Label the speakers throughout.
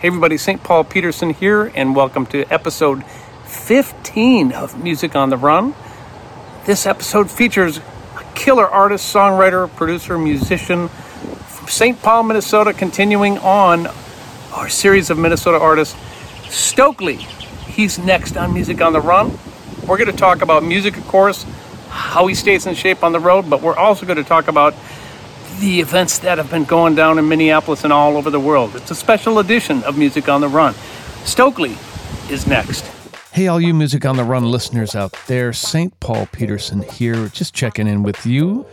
Speaker 1: Hey everybody, St. Paul Peterson here, and welcome to episode 15 of Music on the Run. This episode features a killer artist, songwriter, producer, musician from St. Paul, Minnesota, continuing on our series of Minnesota artists. Stokley, he's next on Music on the Run. We're going to talk about music, of course, how he stays in shape on the road, but we're also going to talk about the events that have been going down in Minneapolis and all over the world. It's a special edition of Music on the Run. Stokley is next. Hey, all you Music on the Run listeners out there, St. Paul Peterson here, just checking in with you.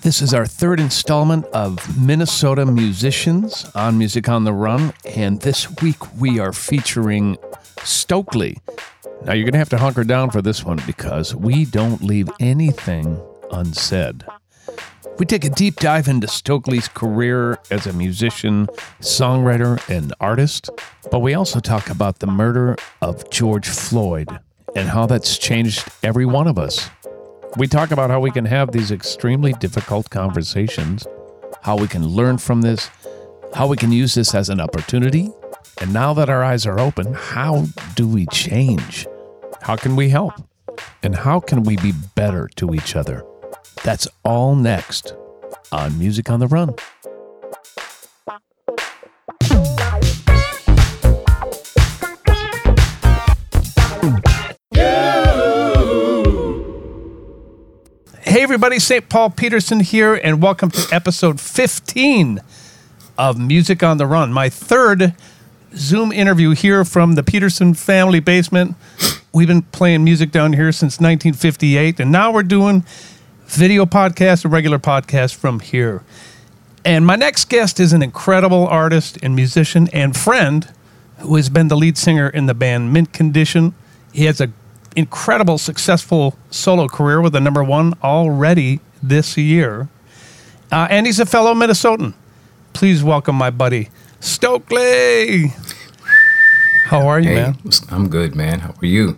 Speaker 1: This is our third installment of Minnesota musicians on Music on the Run, and this week we are featuring Stokley. Now, you're going to have to hunker down for this one because we don't leave anything unsaid. We take a deep dive into Stokley's career as a musician, songwriter, and artist, but we also talk about the murder of George Floyd and how that's changed every one of us. We talk about how we can have these extremely difficult conversations, how we can learn from this, how we can use this as an opportunity, and now that our eyes are open, how do we change? How can we help? And how can we be better to each other? That's all next on Music on the Run. Hey, everybody, St. Paul Peterson here, and welcome to episode 15 of Music on the Run, my third Zoom interview here from the Peterson family basement. We've been playing music down here since 1958, and now we're doing video podcast, a regular podcast from here. And my next guest is an incredible artist and musician and friend who has been the lead singer in the band Mint Condition. He has an incredible, successful solo career with a number one already this year. Uh, and he's a fellow Minnesotan. Please welcome my buddy, Stokley. How are you,
Speaker 2: Hey,
Speaker 1: man?
Speaker 2: I'm good, man. How are you?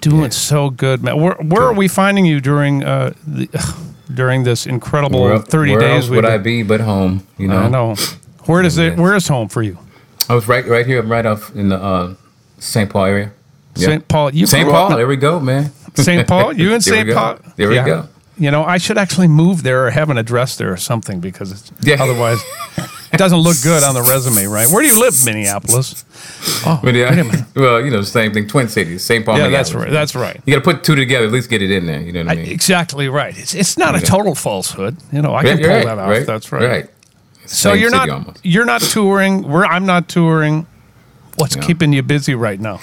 Speaker 1: Doing so good, man. Where, where are we finding you during uh, the, during this incredible
Speaker 2: Where-
Speaker 1: thirty
Speaker 2: where
Speaker 1: days? we
Speaker 2: would? I be but home? You know.
Speaker 1: I know. Where does it? Where is home for you?
Speaker 2: I was right, right here, right off in the uh, St. Paul area. Yeah.
Speaker 1: St. Paul. You
Speaker 2: St. Paul. There we go, man.
Speaker 1: St. Paul. You in St. Paul?
Speaker 2: There we
Speaker 1: Yeah.
Speaker 2: go.
Speaker 1: You know, I should actually move there or have an address there or something because it's,
Speaker 2: Yeah.
Speaker 1: otherwise it doesn't look good on the resume, right? Where do you live, Minneapolis? Oh,
Speaker 2: But yeah,
Speaker 1: wait a minute.
Speaker 2: well, you know, same thing. Twin Cities, St. Paul.
Speaker 1: Yeah, that's right. That's right.
Speaker 2: You got to put two together. At least get it in there. You know what I
Speaker 1: I-
Speaker 2: mean?
Speaker 1: exactly right. It's it's not a total falsehood. You know, I
Speaker 2: Yeah,
Speaker 1: can pull
Speaker 2: right,
Speaker 1: that off.
Speaker 2: right,
Speaker 1: That's right.
Speaker 2: Right.
Speaker 1: So
Speaker 2: Same
Speaker 1: you're not
Speaker 2: almost.
Speaker 1: you're not touring. We're I'm not touring. What's
Speaker 2: Yeah.
Speaker 1: keeping you busy right now?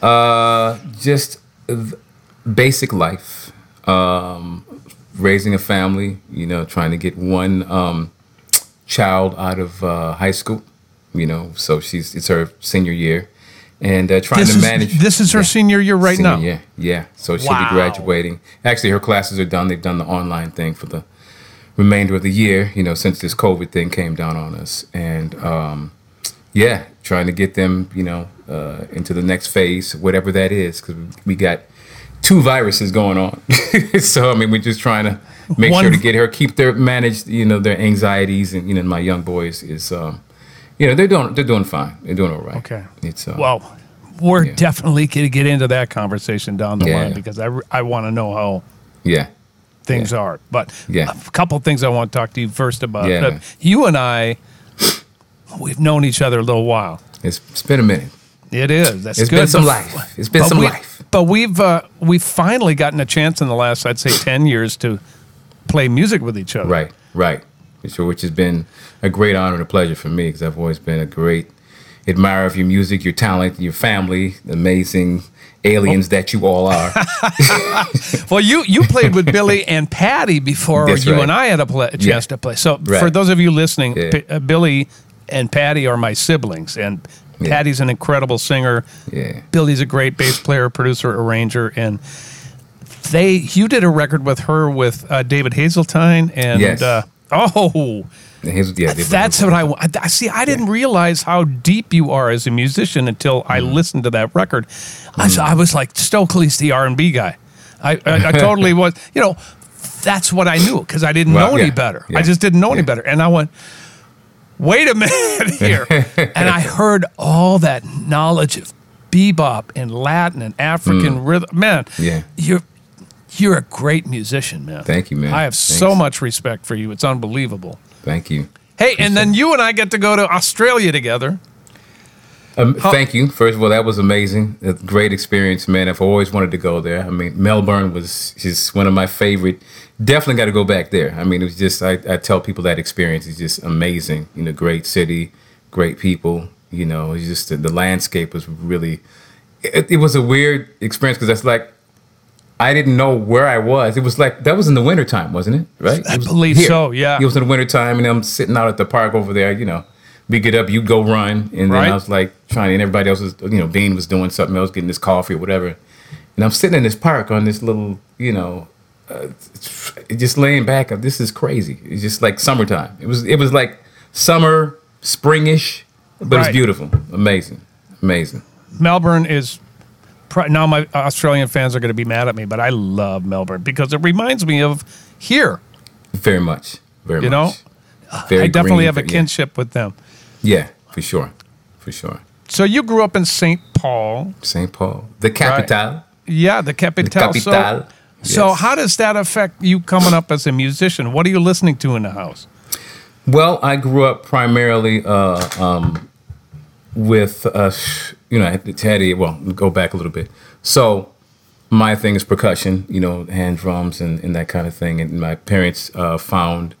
Speaker 2: Uh, just basic life. Um, raising a family. You know, trying to get one um, child out of uh, high school. You know, so she's it's her senior year, and uh, trying
Speaker 1: This
Speaker 2: to
Speaker 1: is
Speaker 2: manage.
Speaker 1: this is her
Speaker 2: Yeah.
Speaker 1: senior year right
Speaker 2: Senior
Speaker 1: now.
Speaker 2: year, yeah. So she'll
Speaker 1: Wow.
Speaker 2: be graduating. Actually, her classes are done. They've done the online thing for the remainder of the year. You know, since this COVID thing came down on us, and um, yeah, trying to get them, you know, uh, into the next phase, whatever that is, because we got two viruses going on. so I mean, we're just trying to make
Speaker 1: One-
Speaker 2: sure to get her, keep their managed, you know, their anxieties, and you know, my young boys is, um, you know, they're doing they're doing fine. They're doing all right.
Speaker 1: Okay.
Speaker 2: It's uh,
Speaker 1: Well, we're
Speaker 2: Yeah.
Speaker 1: definitely going to get into that conversation down the
Speaker 2: Yeah.
Speaker 1: line because I, I want to know how
Speaker 2: yeah,
Speaker 1: things are. But
Speaker 2: Yeah.
Speaker 1: a couple things I want to talk to you first about.
Speaker 2: Yeah.
Speaker 1: Uh, you and I, we've known each other a little while.
Speaker 2: it's it's been a minute.
Speaker 1: It is. That's
Speaker 2: It's
Speaker 1: good.
Speaker 2: been some
Speaker 1: but-
Speaker 2: life. It's been some
Speaker 1: we-
Speaker 2: life.
Speaker 1: But we've uh, we've finally gotten a chance in the last, I'd say, ten years to play music with each other.
Speaker 2: Right, right. Sure, which has been a great honor and a pleasure for me because I've always been a great admirer of your music, your talent, your family, the amazing aliens
Speaker 1: Oh.
Speaker 2: that you all are.
Speaker 1: Well, you you played with Billy and Patty before
Speaker 2: That's
Speaker 1: you
Speaker 2: right.
Speaker 1: and I had a, play, a chance
Speaker 2: Yeah.
Speaker 1: to play. So for those of you listening,
Speaker 2: Yeah.
Speaker 1: P- uh, Billy and Patty are my siblings, and
Speaker 2: Yeah.
Speaker 1: Patty's an incredible singer.
Speaker 2: Yeah.
Speaker 1: Billy's a great bass player, producer, arranger, and they you did a record with her with uh, David Hazeltine and
Speaker 2: Yes.
Speaker 1: uh, oh.
Speaker 2: His- yeah,
Speaker 1: That's what I, I I see. I didn't realize how deep you are as a musician until I
Speaker 2: Mm.
Speaker 1: listened to that record. I was like Stokley's the R and B guy. I, I, I totally was. You know, that's what I knew because I didn't
Speaker 2: Well,
Speaker 1: know any
Speaker 2: yeah,
Speaker 1: better. I just didn't know any better. And I went,
Speaker 3: wait a minute here. and I heard all that knowledge of bebop and Latin and African rhythm. Man,
Speaker 2: Mm. Yeah.
Speaker 3: you're you're a great musician, man.
Speaker 2: Thank you, man.
Speaker 3: I have so much respect for you. It's unbelievable.
Speaker 2: Thank you.
Speaker 3: Hey, and then you and I get to go to Australia together.
Speaker 2: Um, thank you. First of all, that was amazing. A great experience, man. I've always wanted to go there. I mean, Melbourne was just one of my favorite. Definitely got to go back there. I mean, it was just, I, I tell people that experience is just amazing. You know, great city, great people. You know, it's just the, the landscape was really, it, it was a weird experience because that's like, I didn't know where I was. It was like, that was in the wintertime, wasn't it? Right?
Speaker 3: I
Speaker 2: It
Speaker 3: believe so, yeah.
Speaker 2: It was in the wintertime, and I'm sitting out at the park over there, you know. We get up, you go run, and then
Speaker 3: Right.
Speaker 2: I was like trying, and everybody else was, you know, Bean was doing something else, getting his coffee or whatever. And I'm sitting in this park on this little, you know, uh, just laying back. This is crazy. It's just like summertime. It was, it was like summer, springish, but
Speaker 3: Right.
Speaker 2: it's beautiful, amazing, amazing.
Speaker 3: Melbourne is now my Australian fans are going to be mad at me, but I love Melbourne because it reminds me of here.
Speaker 2: Very much, very
Speaker 3: You
Speaker 2: much.
Speaker 3: know,
Speaker 2: Very
Speaker 3: I definitely
Speaker 2: green,
Speaker 3: have a
Speaker 2: yeah.
Speaker 3: kinship with them.
Speaker 2: Yeah, for sure, for sure.
Speaker 3: So you grew up in St. Paul.
Speaker 2: St. Paul, the capital.
Speaker 3: Yeah, the capital.
Speaker 2: The
Speaker 3: So,
Speaker 2: capital,
Speaker 3: so
Speaker 2: yes.
Speaker 3: how does that affect you coming up as a musician? What are you listening to in the house?
Speaker 2: Well, I grew up primarily uh, um, with, uh, you know, Teddy. Well, go back a little bit. So, my thing is percussion, you know, hand drums and, and that kind of thing. And my parents uh, found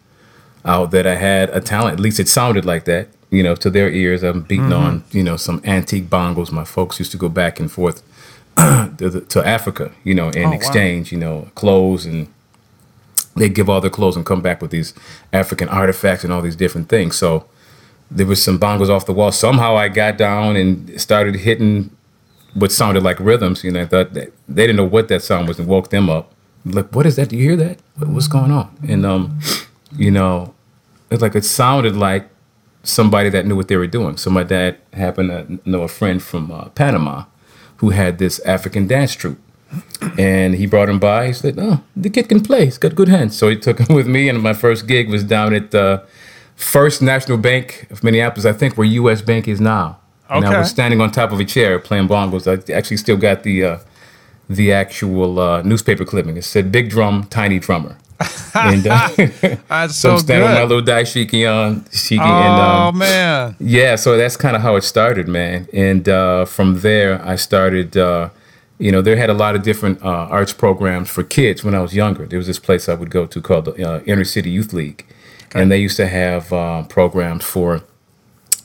Speaker 2: out that I had a talent. At least it sounded like that, you know, to their ears. I'm beating on, you know, some antique bongos. My folks used to go back and forth to, the, to Africa, you know, and
Speaker 3: wow.
Speaker 2: exchange, you know, clothes and they give all their clothes and come back with these African artifacts and all these different things. So there was some bongos off the wall. Somehow I got down and started hitting what sounded like rhythms. You know, I thought that they didn't know what that sound was and woke them up. Like, what is that? Do you hear that? What's going on? And um, you know, it's like it sounded like somebody that knew what they were doing. So my dad happened to know a friend from uh, Panama who had this African dance troupe. And he brought him by. He said, "Oh, the kid can play. He's got good hands." So he took him with me, and my first gig was down at the First National Bank of Minneapolis, I think, where U.S. Bank is now. And I
Speaker 3: Okay.
Speaker 2: was standing on top of a chair playing bongos. I actually still got the uh, the actual uh, newspaper clipping. It said "Big Drum, Tiny Drummer." and uh,
Speaker 3: That's
Speaker 2: so
Speaker 3: so,
Speaker 2: I'm standing with my little dashiki on, shiki,
Speaker 3: Oh
Speaker 2: and um,
Speaker 3: man,
Speaker 2: yeah, so that's kind of how it started, man. And uh, from there, I started. Uh, you know, they had a lot of different uh, arts programs for kids when I was younger. There was this place I would go to called the uh, Inner City Youth League, and they used to have uh, programs for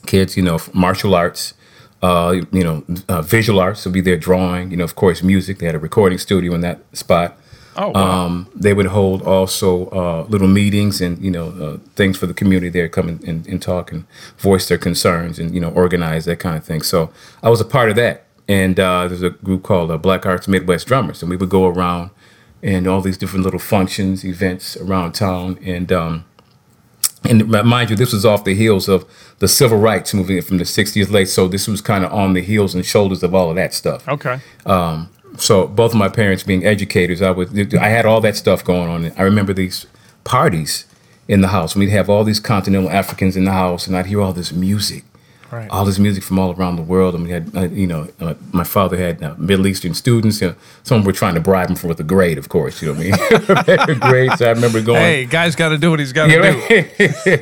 Speaker 2: kids. You know, martial arts. Uh, you know, uh, visual arts would be their drawing. You know, of course, music. They had a recording studio in that spot.
Speaker 3: oh wow.
Speaker 2: Um, they would hold also uh, little meetings and you know uh, things for the community there come and, and, and talk and voice their concerns and you know organize that kind of thing. So I was a part of that. And uh, there's a group called uh, Black Arts Midwest Drummers, and we would go around and all these different little functions, events around town, and um, and uh, mind you, this was off the heels of the civil rights movement from the '60s late. So this was kind of on the heels and shoulders of all of that stuff
Speaker 3: okay.
Speaker 2: Um, so both of my parents being educators, I would I had all that stuff going on. I remember these parties in the house. We'd have all these continental Africans in the house, and I'd hear all this music,
Speaker 3: Right.
Speaker 2: all this music from all around the world. And we had, uh, you know, uh, my father had uh, Middle Eastern students. You know, some were trying to bribe him for with a grade, of course. You know what I mean? Grades. I remember going.
Speaker 3: Hey, guy's got to do what he's got to
Speaker 2: Yeah,
Speaker 3: do.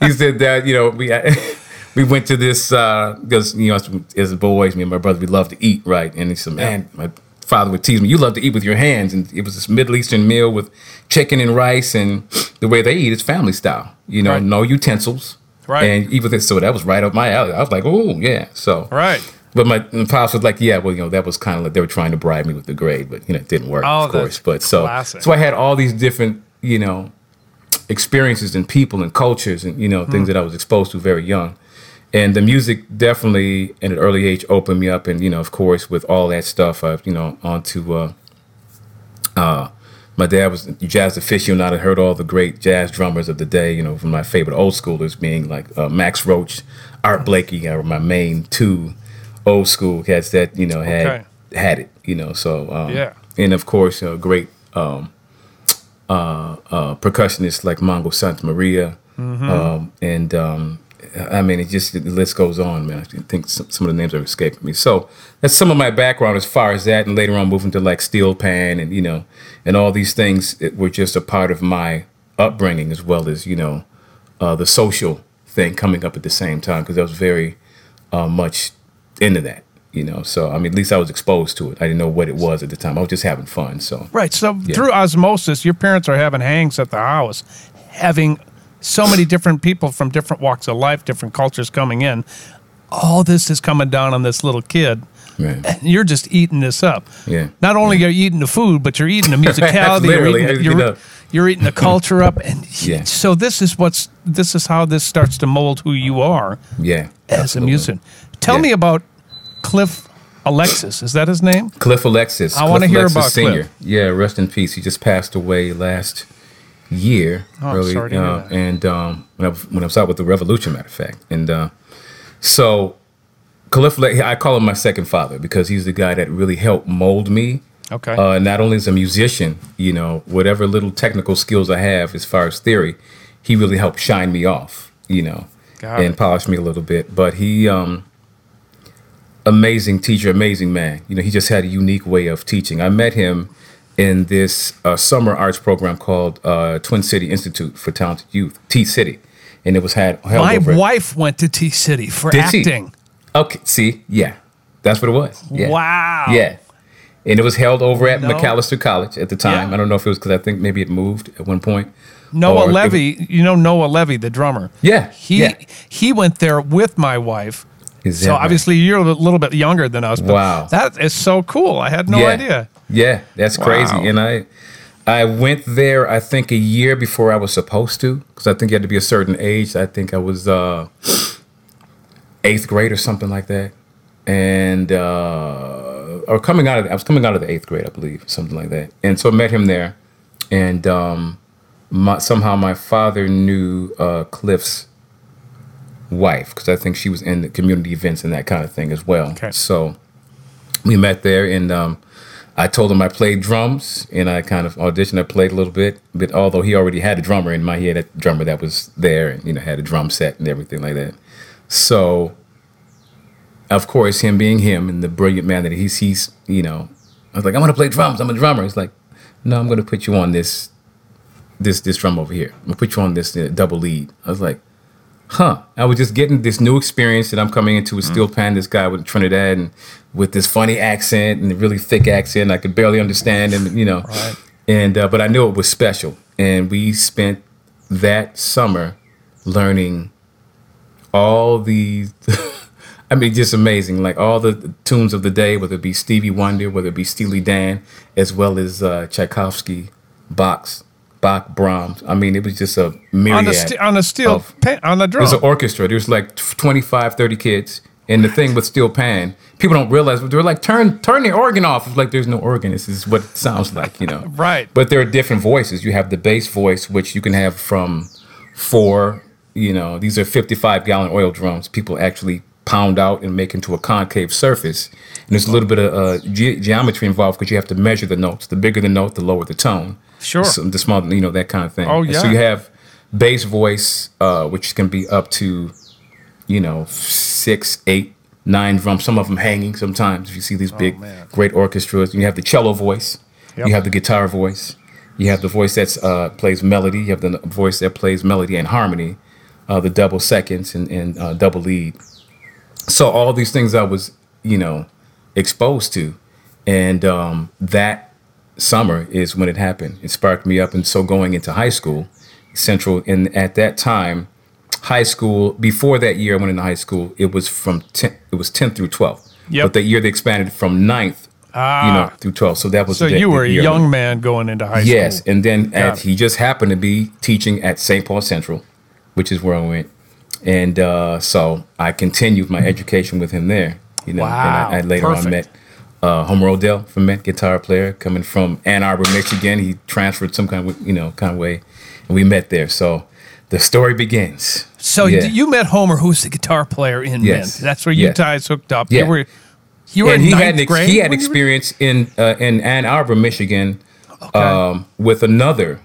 Speaker 2: he said that you know we we went to this uh, because you know as, as boys, me and my brother we love to eat, right? And he said, man, my father would tease me, you love to eat with your hands, and it was this Middle Eastern meal with chicken and rice, and the way they eat is family style, you know,
Speaker 3: Right.
Speaker 2: no utensils,
Speaker 3: Right.
Speaker 2: And even this, so that was right up my alley. I was like, oh yeah, so
Speaker 3: Right.
Speaker 2: But my, my pops was like, yeah, well, you know, that was kind of like they were trying to bribe me with the grade, but you know, it didn't work,
Speaker 3: Oh,
Speaker 2: of course. But so,
Speaker 3: classic.
Speaker 2: so I had all these different, you know, experiences and people and cultures and you know things
Speaker 3: Hmm.
Speaker 2: that I was exposed to very young. And the music definitely, at an early age, opened me up. And you know, of course, with all that stuff, I've you know onto. Uh, uh, my dad was a jazz aficionado. I heard all the great jazz drummers of the day. You know, from my favorite old schoolers being like uh, Max Roach, Art Blakey are my main two old school cats that you know had
Speaker 3: Okay.
Speaker 2: had it. You know, so um,
Speaker 3: Yeah.
Speaker 2: and of course, uh, great um, uh, uh, percussionists like Mongo Santa Maria,
Speaker 3: Mm-hmm.
Speaker 2: um, and um, I mean, it just the list goes on, man. I think some, some of the names are escaping me. So that's some of my background as far as that, and later on moving to like steel pan and you know, and all these things were just a part of my upbringing as well as you know, uh, the social thing coming up at the same time because I was very uh, much into that. You know, so I mean, at least I was exposed to it. I didn't know what it was at the time. I was just having fun. So
Speaker 1: right. So through osmosis, your parents are having hangs at the house, having so many different people from different walks of life, different cultures coming in. All this is coming down on this little kid.
Speaker 2: Right.
Speaker 1: And you're just eating this up.
Speaker 2: Yeah.
Speaker 1: Not only
Speaker 2: yeah.
Speaker 1: are you eating the food, but you're eating the musicality.
Speaker 2: Literally,
Speaker 1: you're, eating, you're, you're eating the culture up, and
Speaker 2: yeah.
Speaker 1: so this is what's this is how this starts to mold who you are.
Speaker 2: Yeah.
Speaker 1: As absolutely. a musician. Tell yeah. me about Cliff Alexis. Is that his name?
Speaker 2: Cliff Alexis.
Speaker 1: I want to hear about Senior. Cliff.
Speaker 2: Yeah, rest in peace. He just passed away last year.
Speaker 1: Oh,
Speaker 2: really,
Speaker 1: uh,
Speaker 2: and um, when I when I was out with the Revolution, matter of fact, and uh, so Cliff, I call him my second father because he's the guy that really helped mold me.
Speaker 1: Okay.
Speaker 2: Uh, not only as a musician, you know, whatever little technical skills I have as far as theory, he really helped shine me off, you know,
Speaker 1: Got
Speaker 2: and
Speaker 1: it.
Speaker 2: polish me a little bit. But he, um, amazing teacher, amazing man. You know, he just had a unique way of teaching. I met him in this uh, summer arts program called uh, Twin City Institute for Talented Youth, T City, and it was had held
Speaker 1: My wife went to T City for
Speaker 2: Did
Speaker 1: acting.
Speaker 2: She? Okay, see, yeah, that's what it was. Yeah.
Speaker 1: Wow.
Speaker 2: Yeah, and it was held over at
Speaker 1: No.
Speaker 2: Macalester College at the time.
Speaker 1: Yeah.
Speaker 2: I don't know if it was because I think maybe it moved at one point.
Speaker 1: Noah Levy, you know Noah Levy, the drummer.
Speaker 2: Yeah,
Speaker 1: He
Speaker 2: yeah.
Speaker 1: he went there with my wife.
Speaker 2: Is
Speaker 1: So
Speaker 2: right?
Speaker 1: obviously you're a little bit younger than us. But
Speaker 2: Wow.
Speaker 1: That is so cool. I had no
Speaker 2: yeah.
Speaker 1: idea.
Speaker 2: Yeah, that's crazy.
Speaker 1: Wow.
Speaker 2: And I, I went there. I think a year before I was supposed to, because I think you had to be a certain age. I think I was uh, eighth grade or something like that, and uh, or coming out of I was coming out of the eighth grade, I believe, something like that. And so I met him there, and um, my, somehow my father knew uh, Cliff's wife because I think she was in the community events and that kind of thing as well.
Speaker 1: Okay.
Speaker 2: So we met there, and um, I told him I played drums, and I kind of auditioned. I played a little bit, but although he already had a drummer in my head, a drummer that was there, and you know had a drum set and everything like that. So, of course, him being him and the brilliant man that he's, he's you know, I was like, I'm gonna play drums. I'm a drummer. He's like, No, I'm going to put you on this, this, this drum over here. I'm gonna put you on this uh, double lead. I was like, huh. I was just getting this new experience that I'm coming into with Steel Pan, this guy with Trinidad and with this funny accent and a really thick accent I could barely understand and you know.
Speaker 1: Right.
Speaker 2: And uh, but I knew it was special. And we spent that summer learning all these I mean, just amazing. Like all the tunes of the day, whether it be Stevie Wonder, whether it be Steely Dan, as well as uh, Tchaikovsky, Bach's, Bach, Brahms. I mean, it was just a myriad.
Speaker 1: On the st- on the steel
Speaker 2: of-
Speaker 1: on the drum.
Speaker 2: There's an orchestra. There's like 25, 30 kids. And the thing with steel pan, people don't realize, but they're like, turn turn the organ off. It's like there's no organ. This is what it sounds like, you know.
Speaker 1: Right.
Speaker 2: But there are different voices. You have the bass voice, which you can have from four, you know, these are 55 gallon oil drums. People actually pound out and make into a concave surface. And there's a little bit of uh, ge- geometry involved because you have to measure the notes. The bigger the note, the lower the tone.
Speaker 1: Sure.
Speaker 2: So the small, you know, that kind of thing.
Speaker 1: Oh,
Speaker 2: And So you have bass voice, uh, which can be up to, you know, six, eight, nine drums. Some of them hanging. Sometimes if you see these big,
Speaker 1: Oh,
Speaker 2: great orchestras, you have the cello voice.
Speaker 1: Yep.
Speaker 2: You have the guitar voice. You have the voice that uh, plays melody. You have the voice that plays melody and harmony. Uh, the double seconds and, and uh, double lead. So all these things I was, you know, exposed to, and um, that summer is when it happened. It sparked me up, and so going into high school, Central, and at that time, high school. Before that year, I went into high school. It was from 10, it was 10th through 12th.
Speaker 1: Yep.
Speaker 2: But that year they expanded from 9th, you know,
Speaker 1: Ah.
Speaker 2: through 12th. So that was
Speaker 1: so
Speaker 2: the,
Speaker 1: you were a
Speaker 2: the year I went.
Speaker 1: young man going into high
Speaker 2: Yes,
Speaker 1: school.
Speaker 2: Yes, and then at, he just happened to be teaching at St. Paul Central, which is where I went, and uh, so I continued my education with him there. You know,
Speaker 1: Wow,
Speaker 2: and I, I later on
Speaker 1: perfect.
Speaker 2: met uh, Homer Odell from Met, guitar player, coming from Ann Arbor, Michigan. He transferred some kind of you know kind of way, and we met there. So the story begins.
Speaker 1: So
Speaker 2: Yeah.
Speaker 1: you met Homer, who's the guitar player in
Speaker 2: Yes.
Speaker 1: Mint. That's where you
Speaker 2: Yes.
Speaker 1: guys hooked up.
Speaker 2: Yeah.
Speaker 1: You were you were
Speaker 2: and he
Speaker 1: ninth
Speaker 2: had ex-
Speaker 1: grade.
Speaker 2: he had experience in uh, in Ann Arbor, Michigan, um, with another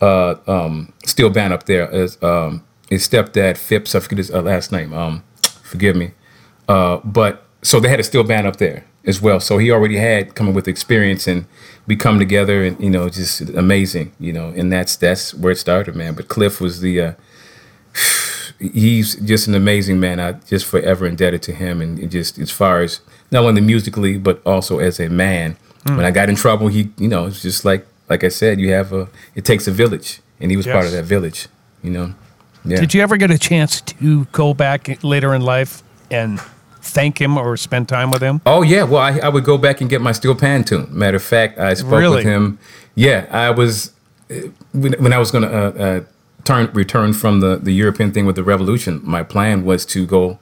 Speaker 2: uh, um, steel band up there as um, his stepdad Phipps. I forget his uh, last name. Um, forgive me. Uh, but so they had a steel band up there as well. So he already had coming with experience, and we come together, and you know, just amazing. You know, and that's that's where it started, man. But Cliff was the. Uh, he's just an amazing man. I just forever indebted to him, and just as far as not only musically but also as a man. Mm. When I got in trouble, he, you know, it's just like like I said, you have a. It takes a village, and he was yes. part of that village. You know.
Speaker 3: Yeah. Did you ever get a chance to go back later in life and thank him or spend time with him?
Speaker 2: Oh yeah, well I, I would go back and get my steel pan tune. Matter of fact, I spoke really? with him. Yeah, I was when, when I was going to uh, uh, turn return from the the European thing with the revolution. My plan was to go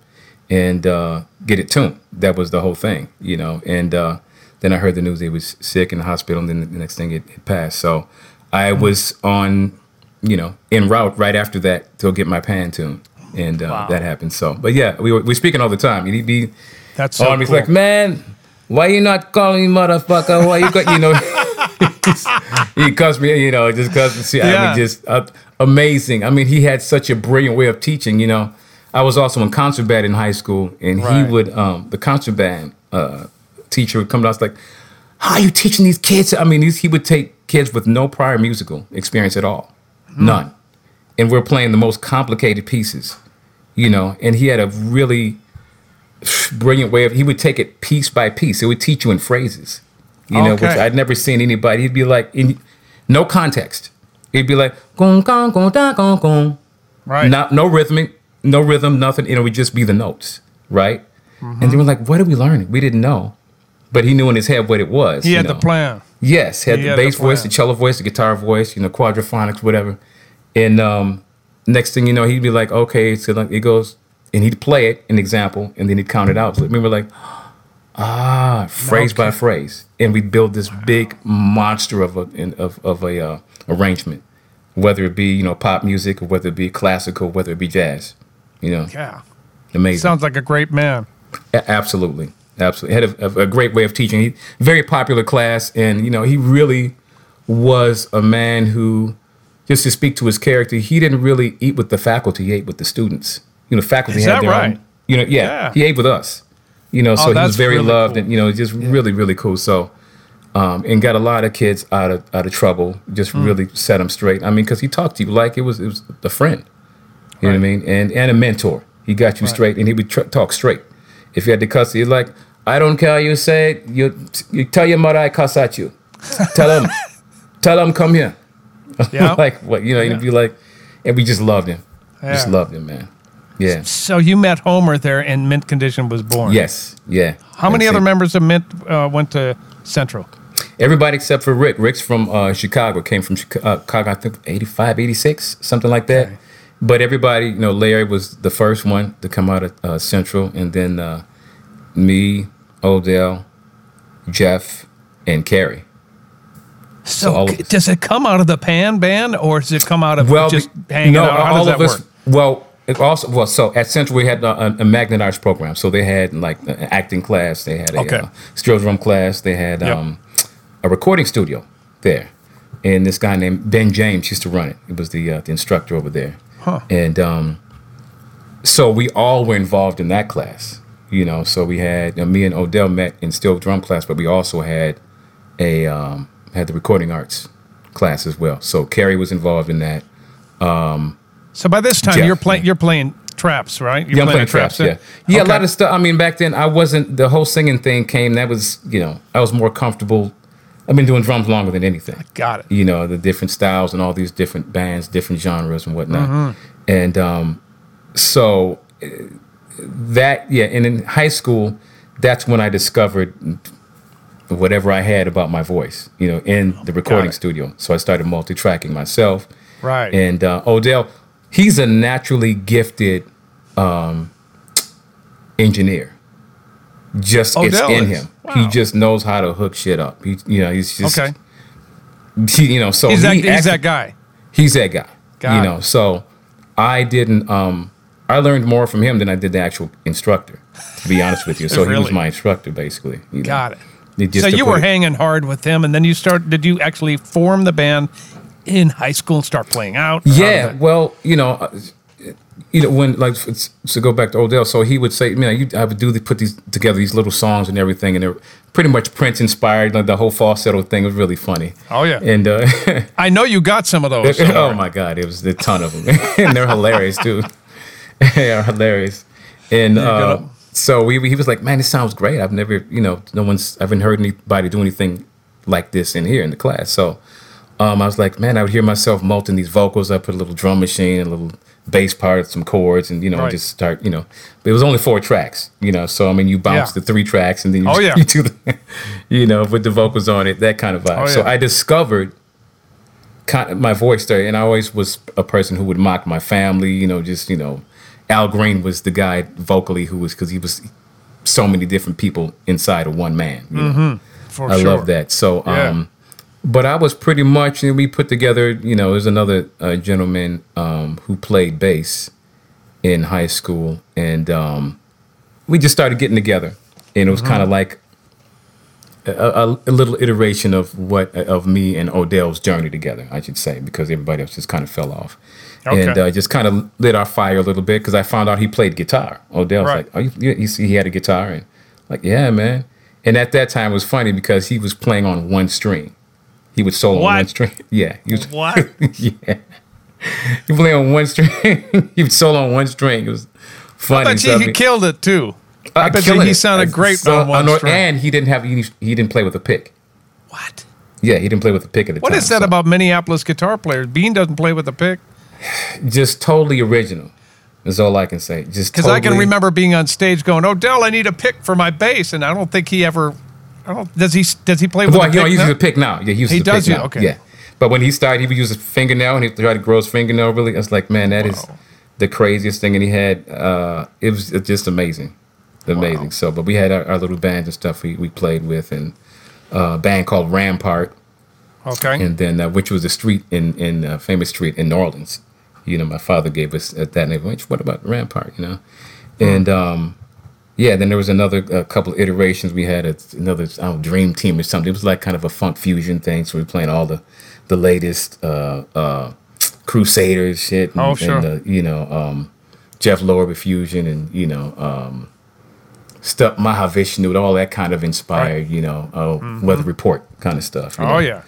Speaker 2: and uh, get it tuned. That was the whole thing, you know. And uh, then I heard the news he was sick in the hospital, and then the next thing it, it passed. So I mm-hmm. was on, you know, en route right after that to get my pan tuned, and uh, wow. that happened. So, but yeah, we were we speaking all the time. He'd be
Speaker 3: that's so on.
Speaker 2: Cool. He's like, man, why you not calling me motherfucker? Why you got you know? he calls me, you know, just because see, yeah. I mean, just uh, amazing. I mean, he had such a brilliant way of teaching. You know, I was also in concert band in high school, and right. he would um, the concert band uh, teacher would come to us like, "How are you teaching these kids?" I mean, he would take kids with no prior musical experience at all, hmm. none, and we're playing the most complicated pieces, you know. And he had a really brilliant way of he would take it piece by piece. It would teach you in phrases, you know, which I'd never seen anybody. He'd be like in no context. He'd be like gong gong gong da gong gong, right? Not no rhythmic, no rhythm, nothing. You know, would just be the notes, right? Mm-hmm. And they were like, "What are we learning?" We didn't know, but he knew in his head what it was.
Speaker 3: He had know. the plan.
Speaker 2: Yes, had he the had bass the voice, the cello voice, the guitar voice, you know, quadraphonics, whatever. And um, next thing you know, he'd be like, "Okay," so like it goes, and he'd play it, an example, and then he'd count it out. So we were like, ah, phrase okay. by phrase, and we'd build this big monster of a of of a uh, arrangement, whether it be you know pop music or whether it be classical, whether it be jazz, you know.
Speaker 3: Yeah,
Speaker 2: amazing.
Speaker 3: Sounds like a great man.
Speaker 2: A- absolutely, absolutely. Had a, a, great way of teaching. He, very popular class, and you know he really was a man who, just to speak to his character, he didn't really eat with the faculty; he ate with the students you know, faculty
Speaker 3: Is
Speaker 2: had their
Speaker 3: right?
Speaker 2: own. You know, yeah, yeah, he ate with us. You know, so oh, he was very
Speaker 3: really
Speaker 2: loved
Speaker 3: cool.
Speaker 2: and you know, just yeah. really, really cool. So, um, and got a lot of kids out of out of trouble. Just mm. really set them straight. I mean, because he talked to you like it was it was a friend. You right. know what I mean? And and a mentor. He got you right. straight, and he would tr- talk straight. If you had to cuss, he's like, "I don't care. You say you you tell your mother I cuss at you. tell him, tell him come here." Yeah. like what you know? Yeah. You'd be like, and we just loved him. Yeah. Just loved him, man. Yeah.
Speaker 3: So you met Homer there, and Mint Condition was born.
Speaker 2: Yes. Yeah.
Speaker 3: How many other it. members of Mint uh, went to Central?
Speaker 2: Everybody except for Rick. Rick's from uh, Chicago. Came from uh, Chicago, I think 85, 86, something like that. Okay. But everybody, you know, Larry was the first one to come out of uh, Central, and then uh, me, Odell, Jeff, and Keri.
Speaker 3: So, so does it come out of the Pan band, or does it come out of well, just hanging no, out? How all of us. Work?
Speaker 2: Well, it also well, so at Central we had a, a magnet arts program. So they had like an acting class, they had a okay. uh, steel drum class, they had yep. um, a recording studio there, and this guy named Ben James used to run it. It was the uh, the instructor over there, huh. and um, so we all were involved in that class. You know, so we had you know, me and Odell met in steel drum class, but we also had a um, had the recording arts class as well. So Keri was involved in that. Um,
Speaker 3: so by this time, Jeff, you're playing. You're playing traps, right? You're
Speaker 2: yeah, I'm playing, traps. traps yeah, yeah. Okay. A lot of stuff. I mean, back then, I wasn't. The whole singing thing came. That was, you know, I was more comfortable. I've been doing drums longer than anything.
Speaker 3: I got it.
Speaker 2: You know, the different styles and all these different bands, different genres and whatnot. Mm-hmm. And um, so uh, that, yeah. And in high school, that's when I discovered whatever I had about my voice. You know, in the recording studio. So I started multi-tracking myself.
Speaker 3: Right.
Speaker 2: And uh, Odell he's a naturally gifted um, engineer. Just Odell it's in him. Wow. He just knows how to hook shit up. He, you know, he's just
Speaker 3: okay.
Speaker 2: He, you know, so
Speaker 3: he's, that, he he's that guy.
Speaker 2: He's that guy. Got you know, it. so I didn't. Um, I learned more from him than I did the actual instructor. To be honest with you, so really? he was my instructor basically.
Speaker 3: You know? Got it. So you were hanging hard with him, and then you start. Did you actually form the band in high school and start playing out?
Speaker 2: Yeah, well, you know, uh, you know, when like to go back to Odell, so he would say, man, you, I would do the, put these together, these little songs and everything, and they're pretty much Prince inspired. Like the whole falsetto thing was really funny.
Speaker 1: Oh, yeah.
Speaker 2: and uh,
Speaker 1: I know you got some of those.
Speaker 2: oh my god, it was a ton of them, and they're hilarious too. they are hilarious, and uh, so we, he was like, man, this sounds great. I've never, you know, no one's, I haven't heard anybody do anything like this in here in the class. So um, I was like, man, I would hear myself multing these vocals. I put a little drum machine, a little bass part, some chords, and you know,
Speaker 1: Right.
Speaker 2: just start, you know. But it was only four tracks, you know. So I mean, you bounce
Speaker 1: Yeah.
Speaker 2: the three tracks, and then you,
Speaker 1: Oh, yeah.
Speaker 2: you do the, you know, with the vocals on it, that kind of vibe.
Speaker 1: Oh,
Speaker 2: So. I discovered kind of my voice there, and I always was a person who would mock my family. You know, just you know, Al Green was the guy vocally who was because he was so many different people inside of one man. You know?
Speaker 1: For
Speaker 2: I
Speaker 1: sure.
Speaker 2: love that. So,
Speaker 1: Yeah.
Speaker 2: um, but I was pretty much, and we put together, you know, there's another uh, gentleman um, who played bass in high school, and um, we just started getting together, and it was kind of
Speaker 1: Mm-hmm.
Speaker 2: like a, a, a little iteration of what of me and Odell's journey together, I should say, because everybody else just kind of fell off. And uh, just kind of lit our fire a little bit because I found out he played guitar. Odell's
Speaker 1: Right.
Speaker 2: like, "Oh, you, you, you see, he had a guitar," and like, "Yeah, man." And at that time, it was funny because he was playing on one string. He would solo
Speaker 1: What?
Speaker 2: on one string. Yeah, he was.
Speaker 1: What?
Speaker 2: yeah, he played on one string. he would solo on one string. It was funny.
Speaker 1: But
Speaker 2: So, I
Speaker 1: he
Speaker 2: mean-
Speaker 1: killed it too. I bet you he
Speaker 2: it.
Speaker 1: sounded great
Speaker 2: So,
Speaker 1: on one
Speaker 2: uh,
Speaker 1: string.
Speaker 2: And he didn't have he, he didn't play with a pick.
Speaker 1: What?
Speaker 2: Yeah, he didn't play with a pick at the
Speaker 1: What
Speaker 2: time.
Speaker 1: is that
Speaker 2: so-
Speaker 1: about Minneapolis guitar players? Bean doesn't play with a pick.
Speaker 2: Just totally original. Is all I can say. Just
Speaker 1: Because I can remember being on stage going, "Odell, I need a pick for my bass," and I don't think he ever. I don't. Does he? Does he play with
Speaker 2: Well,
Speaker 1: a
Speaker 2: he
Speaker 1: pick?
Speaker 2: don't use
Speaker 1: now?
Speaker 2: a pick now. Yeah, he uses
Speaker 1: He does
Speaker 2: pick
Speaker 1: use-
Speaker 2: now.
Speaker 1: okay.
Speaker 2: Yeah, but when he started, he would use his fingernail and he tried to grow his fingernail. Really, I was like, man, that is
Speaker 1: Wow.
Speaker 2: the craziest thing. And he had, uh, it was just amazing, amazing. So, but we had our, our little bands and stuff we, we played with, and uh, a band called Rampart,
Speaker 1: Okay.
Speaker 2: and then uh, which was a street in in uh, famous street in New Orleans. You know, my father gave us at that name. What about Rampart? You know, and um, yeah, then there was another uh, couple of iterations. We had a, another know, Dream Team or something. It was like kind of a funk fusion thing. So we were playing all the the latest uh, uh, Crusaders shit. And,
Speaker 1: Oh, sure.
Speaker 2: And, uh, you know, um, Jeff Lorber fusion, and you know. Um, Stuff Mahavishnu, with all that kind of inspired, you know, uh, weather report kind of stuff. you know?
Speaker 1: Mm-hmm. Oh yeah.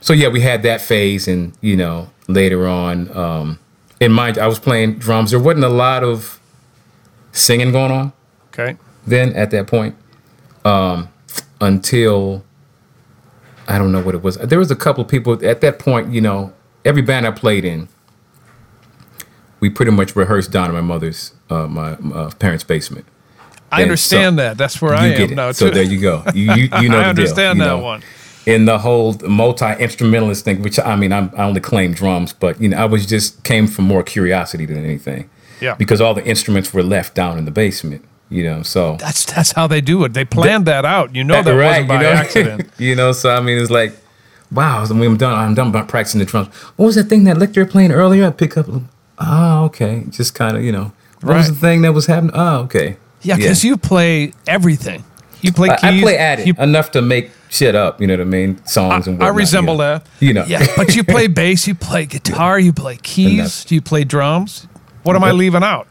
Speaker 2: So yeah, we had that phase, and you know, later on, um, in mind, I was playing drums. There wasn't a lot of singing going on
Speaker 1: Okay.
Speaker 2: then at that point, um, until I don't know what it was. There was a couple of people at that point. You know, every band I played in, we pretty much rehearsed down in my mother's, uh, my uh, parents' basement.
Speaker 1: I
Speaker 2: And
Speaker 1: understand
Speaker 2: so-
Speaker 1: that. That's where I am
Speaker 2: it.
Speaker 1: now
Speaker 2: so there you go. You you, you know
Speaker 1: I
Speaker 2: the deal,
Speaker 1: understand
Speaker 2: you
Speaker 1: that
Speaker 2: know.
Speaker 1: one.
Speaker 2: In the whole multi instrumentalist thing, which I mean, I'm, I only claim drums, but you know, I was just came from more curiosity than anything.
Speaker 1: Yeah.
Speaker 2: Because all the instruments were left down in the basement. You know, so
Speaker 1: That's that's how they do it. They planned that out. You know that wasn't by
Speaker 2: you know?
Speaker 1: accident.
Speaker 2: you know, so I mean, it's like, wow. So when I'm done, I'm done practicing the drums. What was that thing that lick you were playing earlier? I pick up. Oh, okay. Just kind of, you know, what was the thing that was happening? Oh, okay.
Speaker 1: Yeah, because you play everything. You play
Speaker 2: I,
Speaker 1: keys.
Speaker 2: I play at it
Speaker 1: you-
Speaker 2: enough to make shit up. You know what I mean? Songs and
Speaker 1: I resemble
Speaker 2: you know?
Speaker 1: that.
Speaker 2: You know.
Speaker 1: Yeah, but you play bass, you play guitar, you play keys,
Speaker 2: Enough.
Speaker 1: you play drums. What am I leaving out?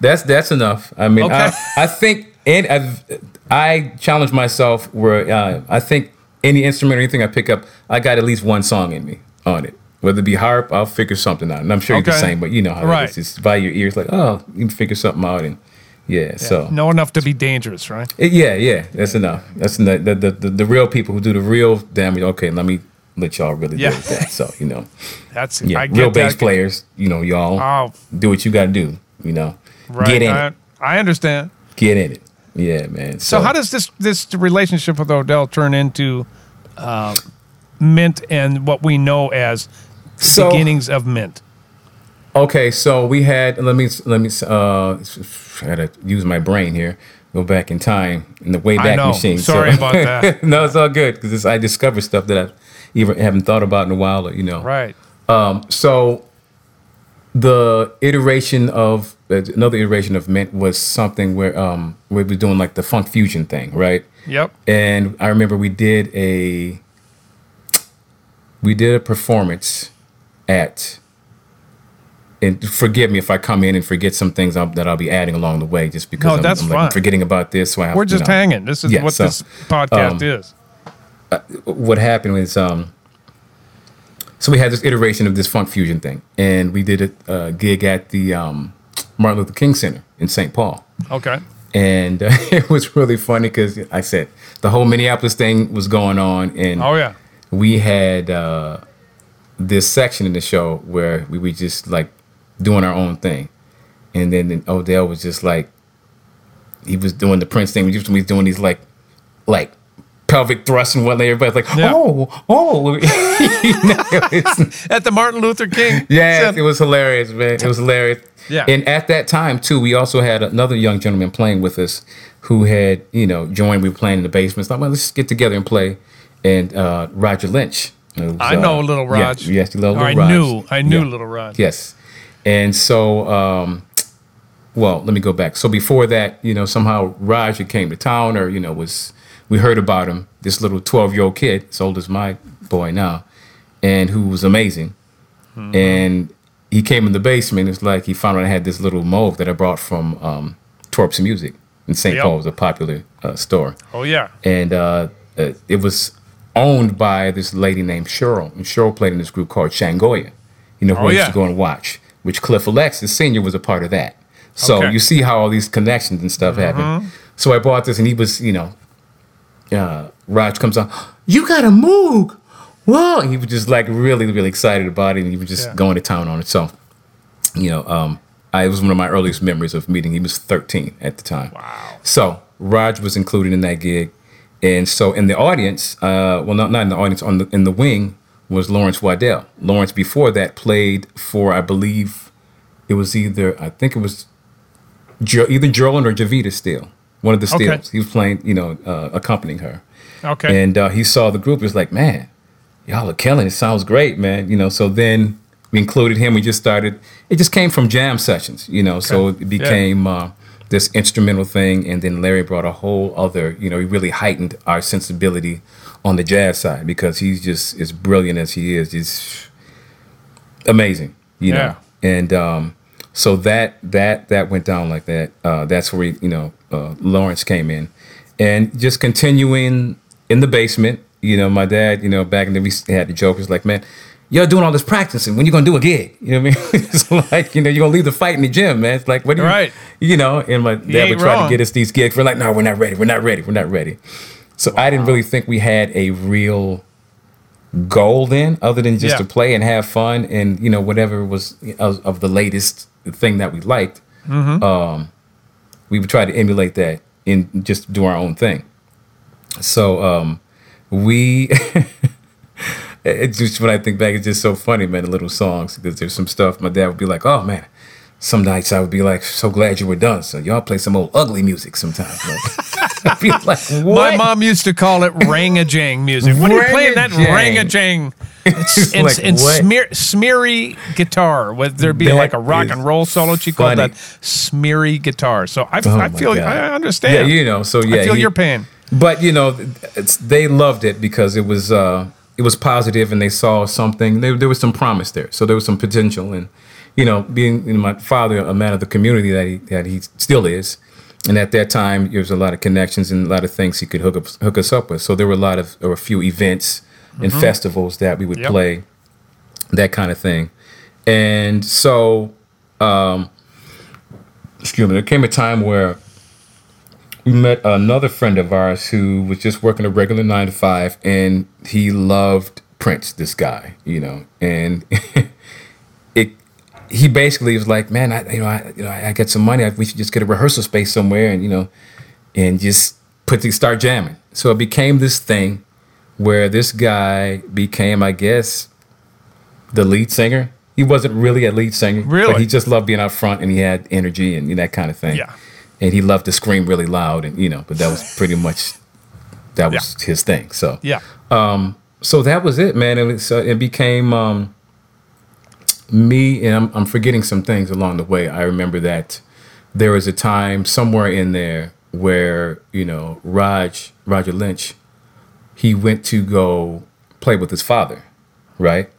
Speaker 2: That's that's enough. I mean,
Speaker 1: Okay.
Speaker 2: I, I think and I've, I challenge myself where uh, I think any instrument or anything I pick up, I got at least one song in me on it. Whether it be harp, I'll figure something out. And I'm sure you're the same, but you know how
Speaker 1: Right.
Speaker 2: it is. It's by your ears, like, oh, you can figure something out. And yeah, so.
Speaker 1: Know enough to be dangerous, right?
Speaker 2: It- yeah, yeah, that's enough. That's enough. The, the, the, the real people who do the real damage, okay, let me let y'all really
Speaker 1: Yeah.
Speaker 2: with that. So, you know,
Speaker 1: That's
Speaker 2: yeah,
Speaker 1: I get
Speaker 2: real bass players, you know, y'all
Speaker 1: Oh,
Speaker 2: do what you got to do, you know.
Speaker 1: right.
Speaker 2: Get in
Speaker 1: I,
Speaker 2: it.
Speaker 1: I understand.
Speaker 2: Get in it. Yeah, man.
Speaker 1: So, how does this this relationship with Odell turn into uh, Mint and what we know as the
Speaker 2: So-
Speaker 1: beginnings of Mint?
Speaker 2: Okay, so we had let me let me uh I gotta use my brain here. Go back in time in the way back machine.
Speaker 1: Sorry about that.
Speaker 2: no, it's all good because I discovered stuff that I even haven't thought about in a while. Or, you know,
Speaker 1: Right.
Speaker 2: So the iteration of another iteration of Mint was something where um we were doing like the funk fusion thing, right?
Speaker 1: Yep.
Speaker 2: And I remember we did a we did a performance at and forgive me if I come in and forget some things I'll, that I'll be adding along the way, just because
Speaker 1: No,
Speaker 2: I'm,
Speaker 1: that's
Speaker 2: I'm, like,
Speaker 1: fine.
Speaker 2: forgetting about this. So I have,
Speaker 1: We're
Speaker 2: you
Speaker 1: just
Speaker 2: know.
Speaker 1: hanging. This is
Speaker 2: Yeah,
Speaker 1: what
Speaker 2: so,
Speaker 1: this podcast
Speaker 2: um,
Speaker 1: is.
Speaker 2: what happened was um so we had this iteration of this funk fusion thing and we did a uh, gig at the um, martin luther king center in st paul
Speaker 1: Okay.
Speaker 2: and uh, it was really funny because i said the whole minneapolis thing was going on and
Speaker 1: Oh yeah.
Speaker 2: we had uh, this section in the show where we were just like doing our own thing and then, odell was just like he was doing the prince thing we was doing these like like pelvic thrusts and whatnot everybody's like
Speaker 1: Yeah.
Speaker 2: oh oh You know, it's-
Speaker 1: At the Martin Luther King.
Speaker 2: yeah it was hilarious man it was hilarious
Speaker 1: Yeah.
Speaker 2: and at that time too we also had another young gentleman playing with us who had you know joined we were playing in the basement so well, let's get together and play and uh, roger lynch who's,
Speaker 1: I know
Speaker 2: uh,
Speaker 1: Little
Speaker 2: yeah,
Speaker 1: Raj.
Speaker 2: yes little,
Speaker 1: Or I knew. I knew
Speaker 2: Yeah.
Speaker 1: Little Raj.
Speaker 2: Yes. And so, um, well, let me go back. So before that, you know, somehow had came to town or, you know, was, we heard about him, this little 12 year old kid, as old as my boy now, and who was amazing.
Speaker 1: Mm-hmm.
Speaker 2: And he came in the basement. It's like he found out I had this little Moog that I brought from um, Torp's Music in St.
Speaker 1: Yep.
Speaker 2: Paul. Was a popular uh, store
Speaker 1: Oh yeah.
Speaker 2: and uh, uh, it was owned by this lady named Cheryl. And Cheryl played in this group called Shangoya, you know, who
Speaker 1: Oh,
Speaker 2: I used
Speaker 1: yeah.
Speaker 2: to go and watch, which Cliff Alexis Sr. was a part of that. So
Speaker 1: Okay. Mm-hmm.
Speaker 2: you see how all these connections and stuff happen. So I bought this, and he was, you know, uh, Raj comes on, you got a Moog. Whoa. And he was just like really, really excited about it, and he was just
Speaker 1: Yeah.
Speaker 2: going to town on it. So, you know, um, I, it was one of my earliest memories of meeting. He was 13 at the time.
Speaker 1: Wow.
Speaker 2: So Raj was included in that gig, and so in the audience, uh, well, not not in the audience, on the in the wing was Lawrence Waddell. Lawrence before that played for, I believe, it was either I think it was either Jearlyn or Jevetta Steele, one of the
Speaker 1: Okay.
Speaker 2: Steels. He was playing, you know, uh, accompanying her,
Speaker 1: Okay.
Speaker 2: and uh, he saw the group. He was like, man, y'all are killing. It sounds great, man. You know, so then we included him. We just started. It just came from jam sessions, you know. So it became uh, this instrumental thing, and then Larry brought a whole other. You know, he really heightened our sensibility on the jazz side because he's just as brilliant as he is. He's amazing, you
Speaker 1: Yeah.
Speaker 2: know. And um, so that that that went down like that. Uh, that's where you know uh, Lawrence came in, and just continuing in the basement. You know, my dad. You know, back in the we had the joke was like, man. you're doing all this practicing. When you gonna do a gig? You know what I mean? it's like you know you're gonna leave the fight in the gym, man. It's like what do you,
Speaker 1: Right.
Speaker 2: You know, and my dad would try
Speaker 1: wrong.
Speaker 2: to get us these gigs. We're like, no, we're not ready. We're not ready. We're not ready. So I didn't really think we had a real goal then, other than just
Speaker 1: Yeah.
Speaker 2: to play and have fun and you know whatever was of, of the latest thing that we liked.
Speaker 1: Mm-hmm.
Speaker 2: Um, we would try to emulate that and just do our own thing. So um, we. It's just when I think back, it's just so funny, man. The little songs because there's some stuff my dad would be like, "Oh man," some nights I would be like, "So glad you were done." So y'all play some old ugly music sometimes. Like, Like,
Speaker 1: My mom used to call it rang-a-jang music. What are you playing that
Speaker 2: Rang-a-jang.
Speaker 1: It's,
Speaker 2: Like,
Speaker 1: it's, and
Speaker 2: what?
Speaker 1: smear, smeary guitar. Would there be
Speaker 2: That
Speaker 1: like a rock and roll solo, she called that smeary guitar. So I,
Speaker 2: Oh
Speaker 1: I feel,
Speaker 2: God.
Speaker 1: I understand.
Speaker 2: Yeah, you know. So yeah,
Speaker 1: I feel
Speaker 2: he-
Speaker 1: your pain.
Speaker 2: But you know, it's, they loved it because it was uh, it was positive, and they saw something. There, there was some promise there, so there was some potential. And you know, being you know, my father, a man of the community that he that he still is, and at that time there was a lot of connections and a lot of things he could hook up hook us up with. So there were a lot of or a few events and festivals that we would
Speaker 1: Yep.
Speaker 2: play, that kind of thing. And so, um, excuse me, there came a time where we met another friend of ours who was just working a regular nine to five, and he loved Prince. This guy, you know, and. He basically was like, "Man, I you know I you know I, I get some money. I, we should just get a rehearsal space somewhere, and you know, and just put the start jamming." So it became this thing where this guy became, I guess, the lead singer. He wasn't really a lead singer,
Speaker 1: Really?
Speaker 2: but he just loved being out front, and he had energy and, that kind of thing
Speaker 1: Yeah.
Speaker 2: and he loved to scream really loud and you know but that was pretty much that was his thing so
Speaker 1: Yeah. Um.
Speaker 2: so that was it man and so it became um me and I'm, I'm forgetting some things along the way i remember that there was a time somewhere in there where you know raj roger lynch he went to go play with his father right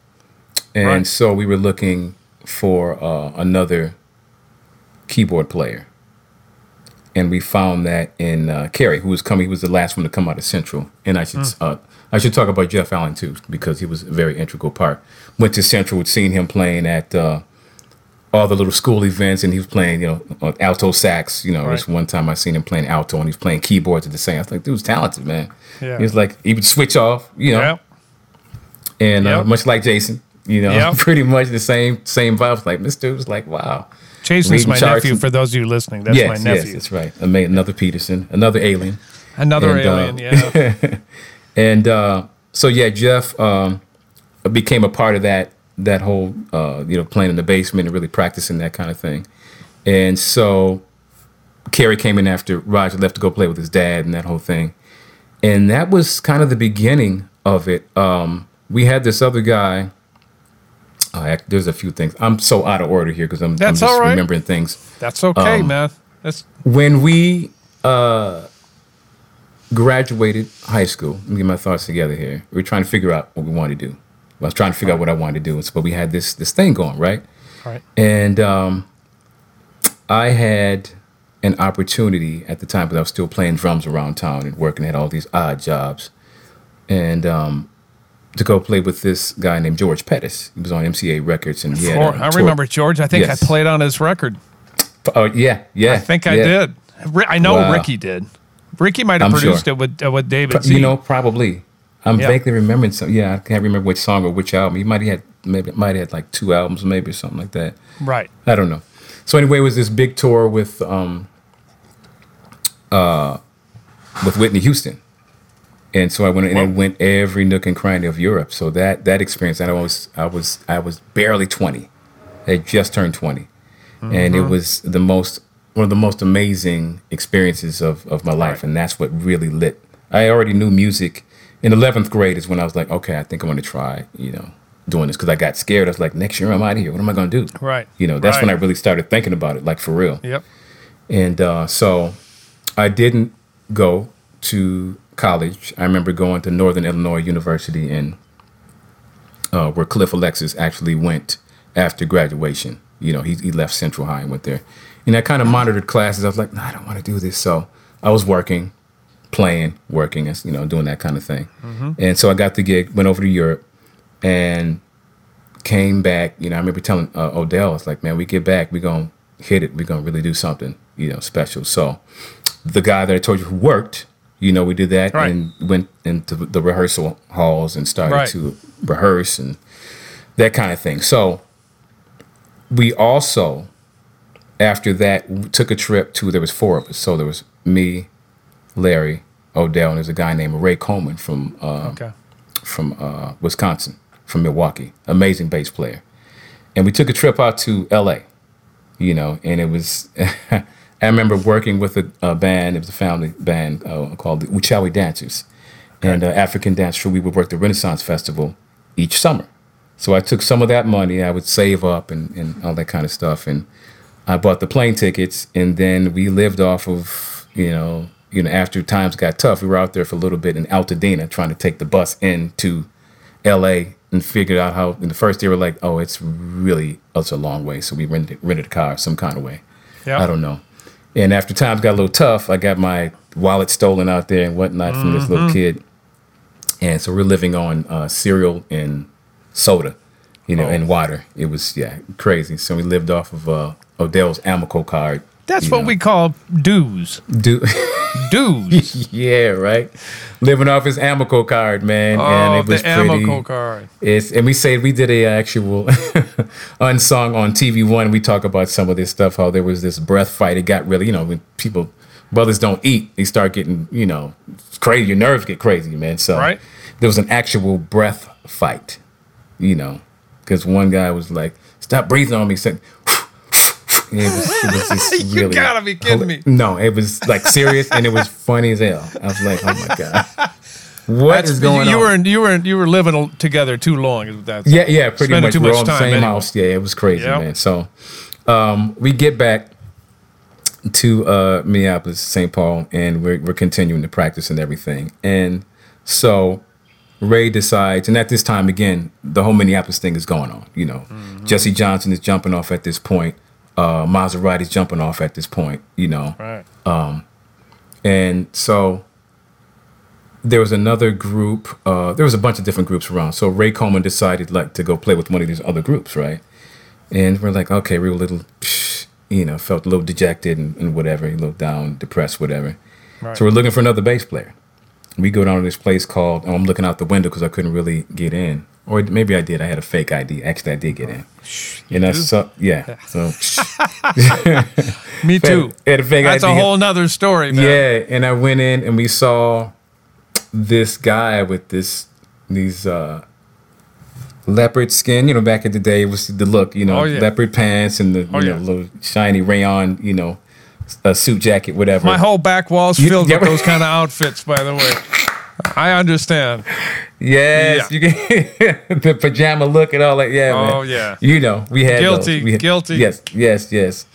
Speaker 2: and
Speaker 1: Right.
Speaker 2: so we were looking for uh, another keyboard player, and we found that in uh, Keri, who was coming. He was the last one to come out of Central, and I should uh, I should talk about Jeff Allen too because he was a very integral part. Went to Central, seen him playing at uh, all the little school events, and he was playing, you know, on alto sax. You know,
Speaker 1: Right.
Speaker 2: there's one time I seen him playing alto, and he was playing keyboards at the same. I was like, dude was talented, man.
Speaker 1: Yeah.
Speaker 2: He was like, he would switch off, you know, and uh, much like Jason, you know,
Speaker 1: Yep.
Speaker 2: pretty much the same same vibes. Like this dude was like, wow.
Speaker 1: Jason's
Speaker 2: Reading
Speaker 1: my
Speaker 2: charts
Speaker 1: nephew. For those of you listening, that's
Speaker 2: yes,
Speaker 1: my
Speaker 2: yes, that's right. Another Peterson, another alien.
Speaker 1: Another
Speaker 2: And, uh,
Speaker 1: alien. yeah.
Speaker 2: And uh, so yeah, Jeff um, became a part of that that whole uh, you know playing in the basement and really practicing that kind of thing. And so Keri came in after Roger left to go play with his dad and that whole thing. And that was kind of the beginning of it. Um, we had this other guy. Uh, there's a few things. I'm so out of order here because I'm, I'm just
Speaker 1: right.
Speaker 2: remembering things
Speaker 1: That's okay,
Speaker 2: Um,
Speaker 1: man. That's
Speaker 2: when we uh, graduated high school, let me get my thoughts together here. We were trying to figure out what we wanted to do. I was trying to figure out what I wanted to do, but we had this this thing going, right?
Speaker 1: right.
Speaker 2: And um, I had an opportunity at the time because I was still playing drums around town and working at all these odd jobs, and um, to go play with this guy named George Pettis. He was on MCA Records, and he had
Speaker 1: Or-
Speaker 2: a
Speaker 1: I remember George. I think
Speaker 2: Yes.
Speaker 1: I played on his record.
Speaker 2: Oh yeah, yeah.
Speaker 1: I think I did. I know
Speaker 2: Wow.
Speaker 1: Ricky did. Ricky might have
Speaker 2: I'm
Speaker 1: produced
Speaker 2: sure.
Speaker 1: it with uh, with David.
Speaker 2: Pro- You know, probably. I'm
Speaker 1: Yeah.
Speaker 2: vaguely remembering some. Yeah, I can't remember which song or which album. He might have had maybe might have had like two albums, maybe or something like that.
Speaker 1: right?
Speaker 2: I don't know. So anyway, it was this big tour with um uh with Whitney Houston, and so I went and I went every nook and cranny of Europe. So that that experience, and I was I was I was barely twenty. I had just turned 20 and
Speaker 1: Mm-hmm.
Speaker 2: it was the most one of the most amazing experiences of of my life,
Speaker 1: Right.
Speaker 2: and that's what really lit. I already knew music. In eleventh grade is when I was like, okay, I think I'm going to try, you know, doing this because I got scared. I was like, next year I'm out of here. What am I going to do?
Speaker 1: Right.
Speaker 2: You know, that's when I really started thinking about it, like for real.
Speaker 1: Yep.
Speaker 2: And uh, so I didn't go to college. I remember going to Northern Illinois University and uh, where Cliff Alexis actually went after graduation. You know, he, he left Central High and went there. And I kind of monitored classes. I was like, no, I don't want to do this. So I was working, playing, working, and, you know, doing that kind of thing. And so I got the gig, went over to Europe, and came back. You know, I remember telling uh, Odell, it's like, man, we get back, we're gonna hit it. we're gonna really do something, you know, special. So the guy that I told you who worked, you know, we did that
Speaker 1: Right.
Speaker 2: and went into the rehearsal halls and started
Speaker 1: Right.
Speaker 2: to rehearse and that kind of thing. So we also, after that, we took a trip to. There was four of us. So there was me, Larry, Odell, and there's a guy named Ray Coleman from uh,
Speaker 1: Okay.
Speaker 2: from uh, Wisconsin, from Milwaukee, amazing bass player. And we took a trip out to L.A. You know, and it was. I remember working with a, a band. It was a family band uh, called the Uchawi Dancers, and uh, African dance troupe. We would work the Renaissance Festival each summer. So I took some of that money. I would save up and, and all that kind of stuff, and I bought the plane tickets, and then we lived off of you know you know after times got tough, we were out there for a little bit in Altadena trying to take the bus into L.A. and figured out how. In the first year, we're like, oh, it's really it's a long way, so we rented rented a car some kind of way.
Speaker 1: Yep.
Speaker 2: I don't know. And after times got a little tough, I got my wallet stolen out there and whatnot from this
Speaker 1: Mm-hmm.
Speaker 2: little kid. And so we're living on uh, cereal and soda, you know,
Speaker 1: Oh.
Speaker 2: and water. It was yeah crazy. So we lived off of uh, Oh, Odell's Amoco card.
Speaker 1: That's what
Speaker 2: know.
Speaker 1: we call dues.
Speaker 2: do.
Speaker 1: Dues.
Speaker 2: yeah, right. Living off his Amoco card, man,
Speaker 1: oh,
Speaker 2: and it was
Speaker 1: the
Speaker 2: pretty.
Speaker 1: Amoco card.
Speaker 2: It's and we said we did a actual unsung on TV One. We talk about some of this stuff. How there was this breath fight. It got really, you know, when people brothers don't eat, they start getting, you know, crazy. Your nerves get crazy, man. So
Speaker 1: Right.
Speaker 2: there was an actual breath fight, you know, because one guy was like, "Stop breathing on me." Said. It was, it was just
Speaker 1: You
Speaker 2: really
Speaker 1: gotta be kidding me.
Speaker 2: No, it was like serious and it was funny as hell. I was like, "Oh my god, what is going
Speaker 1: you, you
Speaker 2: on?"
Speaker 1: were you were you were living together too long. That's
Speaker 2: Yeah, yeah, pretty much.
Speaker 1: too
Speaker 2: We're
Speaker 1: much
Speaker 2: all in the same
Speaker 1: anyway.
Speaker 2: house. Yeah, it was crazy,
Speaker 1: Yep.
Speaker 2: man. So um, we get back to uh, Minneapolis, St. Paul, and we're, we're continuing to practice and everything. And so Ray decides, and at this time again, the whole Minneapolis thing is going on. You know, Jesse Johnson is jumping off at this point. Uh, Mazarati's jumping off at this point. You know,
Speaker 1: Right.
Speaker 2: Um, and so there was another group. Uh, there was a bunch of different groups around. So Ray Coleman decided like to go play with one of these other groups, right? And we're like, okay, we were a little, you know, felt a little dejected and, and whatever, a little down, depressed, whatever.
Speaker 1: Right.
Speaker 2: So we're looking for another bass player. We go down to this place called. Oh, I'm looking out the window because I couldn't really get in, or maybe I did. I had a fake ID. Actually, I did get in. And that's so yeah. So
Speaker 1: Me too.
Speaker 2: had a fake
Speaker 1: That's a whole nother story, man.
Speaker 2: Yeah, and I went in and we saw this guy with this these uh leopard skin. You know, back in the day, it was the look. You know,
Speaker 1: Oh, yeah.
Speaker 2: leopard pants and the you
Speaker 1: Oh,
Speaker 2: know
Speaker 1: yeah.
Speaker 2: little shiny rayon. You know, a suit jacket, whatever.
Speaker 1: My whole back wall's
Speaker 2: You-
Speaker 1: filled
Speaker 2: yeah,
Speaker 1: with those kind of outfits, by the way. I understand.
Speaker 2: Yes, you can the pajama look and all that. Yeah, man.
Speaker 1: Oh, yeah.
Speaker 2: You know, we had.
Speaker 1: Guilty,
Speaker 2: We had-
Speaker 1: guilty.
Speaker 2: Yes, yes, yes.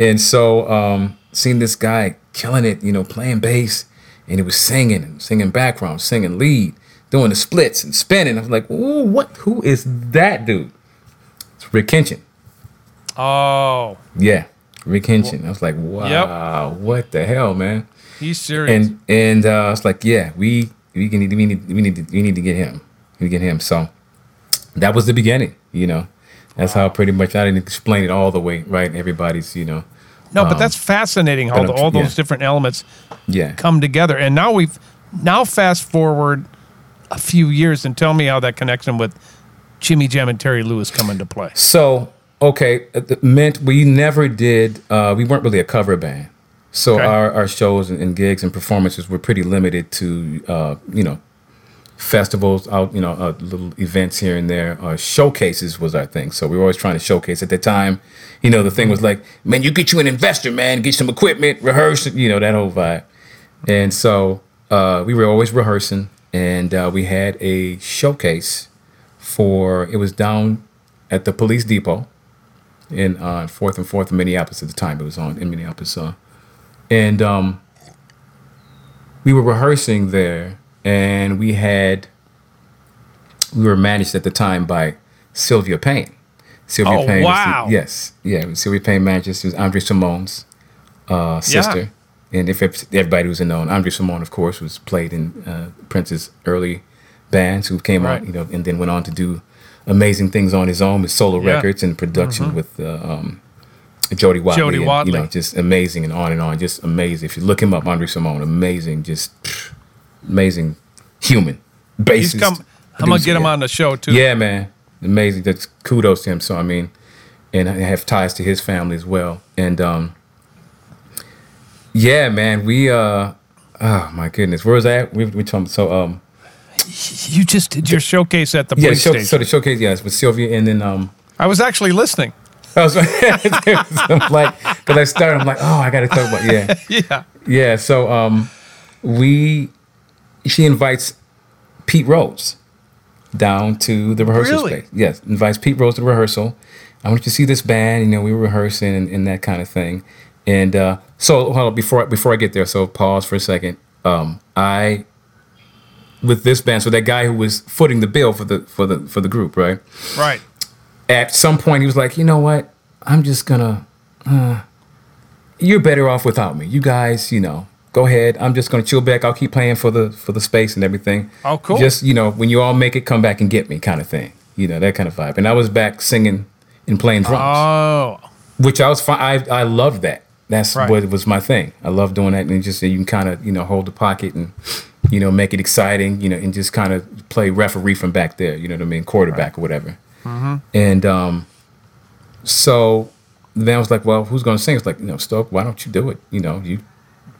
Speaker 2: And so, um, seeing this guy killing it, you know, playing bass, and he was singing singing background, singing lead, doing the splits and spinning. I was like, "Ooh, what? Who is that dude?" It's Rick Kinchen.
Speaker 1: Oh,
Speaker 2: Yeah, Rick Kinchen. I was like, "Wow, what the hell, man?"
Speaker 1: he's serious.
Speaker 2: and and uh, it's like, yeah, we we can need we need we need to, we need to get him. We get him. So that was the beginning. You know, that's how pretty much I didn't explain it all the way. Right, everybody's you know,
Speaker 1: no, but that's fascinating how the, all those
Speaker 2: yeah.
Speaker 1: different elements
Speaker 2: yeah.
Speaker 1: come together. And now we've now fast forward a few years and tell me how that connection with Jimmy Jam and Terry Lewis come into play.
Speaker 2: So okay, it meant we never did. Uh, we weren't really a cover band. So
Speaker 1: Okay.
Speaker 2: our, our shows and, and gigs and performances were pretty limited to uh, you know festivals out you know uh, little events here and there. Uh, showcases was our thing. So we were always trying to showcase. At the time you know the thing was like man you get you an investor man. Get some equipment rehearse you know that whole vibe. And so uh, we were always rehearsing and uh, we had a showcase for it was down at the police depot in uh, fourth and fourth in minneapolis at the time. It was on in minneapolis uh, and um, we were rehearsing there and we had we were managed at the time by Sylvia Payne. Sylvia
Speaker 1: Oh,
Speaker 2: Payne. was
Speaker 1: wow.
Speaker 2: yes, yeah. Sylvia Payne managed. She was André Cymone's uh, sister, and if everybody was known, André Cymone, of course, was played in uh, Prince's early bands, who came
Speaker 1: Right.
Speaker 2: out, you know, and then went on to do amazing things on his own with solo
Speaker 1: Yeah.
Speaker 2: records and production with uh, um, Jody Watley.
Speaker 1: Jody Watley.
Speaker 2: You know, just amazing and on and on, just amazing. If you look him up, André Cymone, amazing, just pff, amazing human.
Speaker 1: He's
Speaker 2: Bassist,
Speaker 1: come. I'm gonna get him
Speaker 2: yeah.
Speaker 1: on the show too.
Speaker 2: Yeah, man, amazing. That's kudos to him. So I mean, and I have ties to his family as well. And um, yeah, man, we uh, oh my goodness, where was that? We we talking so um,
Speaker 1: You just did your showcase at the
Speaker 2: yeah,
Speaker 1: police
Speaker 2: show,
Speaker 1: station.
Speaker 2: so the showcase, yes, with Sylvia, and then um.
Speaker 1: I was actually listening.
Speaker 2: I was I'm like, because I started, I'm like, oh, I got to talk about, yeah.
Speaker 1: Yeah.
Speaker 2: Yeah, so um, we, she invites Pete Rose down to the rehearsal
Speaker 1: Really?
Speaker 2: space. Yes, invites Pete Rose to the rehearsal. I want you to see this band. You know, we were rehearsing and, and that kind of thing. And uh, so, hold on, before before I get there, so pause for a second. Um, I with this band, so that guy who was footing the bill for the for the for the group, right?
Speaker 1: Right.
Speaker 2: At some point he was like, you know what? I'm just gonna. Uh, you're better off without me. You guys, you know, go ahead. I'm just gonna chill back. I'll keep playing for the for the space and everything.
Speaker 1: Oh, cool.
Speaker 2: Just you know, when you all make it, come back and get me, kind of thing. You know, that kind of vibe. And I was back singing and playing drums,
Speaker 1: Oh.
Speaker 2: which I was fine. I I loved that. That's
Speaker 1: Right.
Speaker 2: what was my thing. I love doing that, and just you can kind of you know hold the pocket and you know make it exciting, you know, and just kind of play referee from back there. You know what I mean, quarterback or whatever. And um, so then I was like, well, who's gonna sing? It's like, you know, Stoke, why don't you do it? You know, you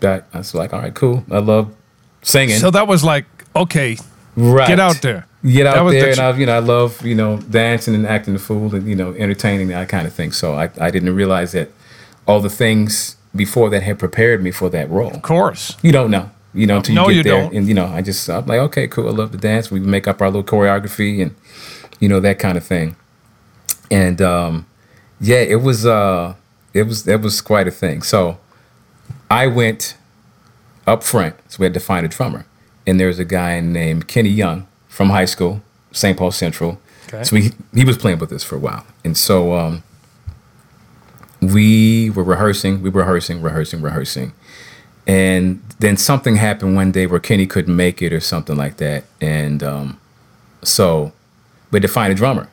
Speaker 2: got. I was like, all right, cool. I love singing.
Speaker 1: So that was like, okay,
Speaker 2: right.
Speaker 1: get out there.
Speaker 2: Get
Speaker 1: That
Speaker 2: out
Speaker 1: the
Speaker 2: there,
Speaker 1: ch-
Speaker 2: and I, you know, I love, you know, dancing and acting the fool, and you know, entertaining that kind of thing. So I, I didn't realize that all the things before that had prepared me for that role.
Speaker 1: Of course.
Speaker 2: You don't know, you know, until you
Speaker 1: No,
Speaker 2: get
Speaker 1: you
Speaker 2: there,
Speaker 1: don't.
Speaker 2: and you know, I just, I'm like, okay, cool. I love to dance. We make up our little choreography, and you know, that kind of thing. And um, yeah, it was, uh, it was, that was quite a thing. So I went up front, so we had to find a drummer, and there was a guy named Kenny Young from high school, St. Paul Central.
Speaker 1: Okay.
Speaker 2: So he he was playing with us for a while, and so um, we were rehearsing, we were rehearsing, rehearsing, rehearsing, and then something happened one day where Kenny couldn't make it or something like that, and um, so we had to find a drummer.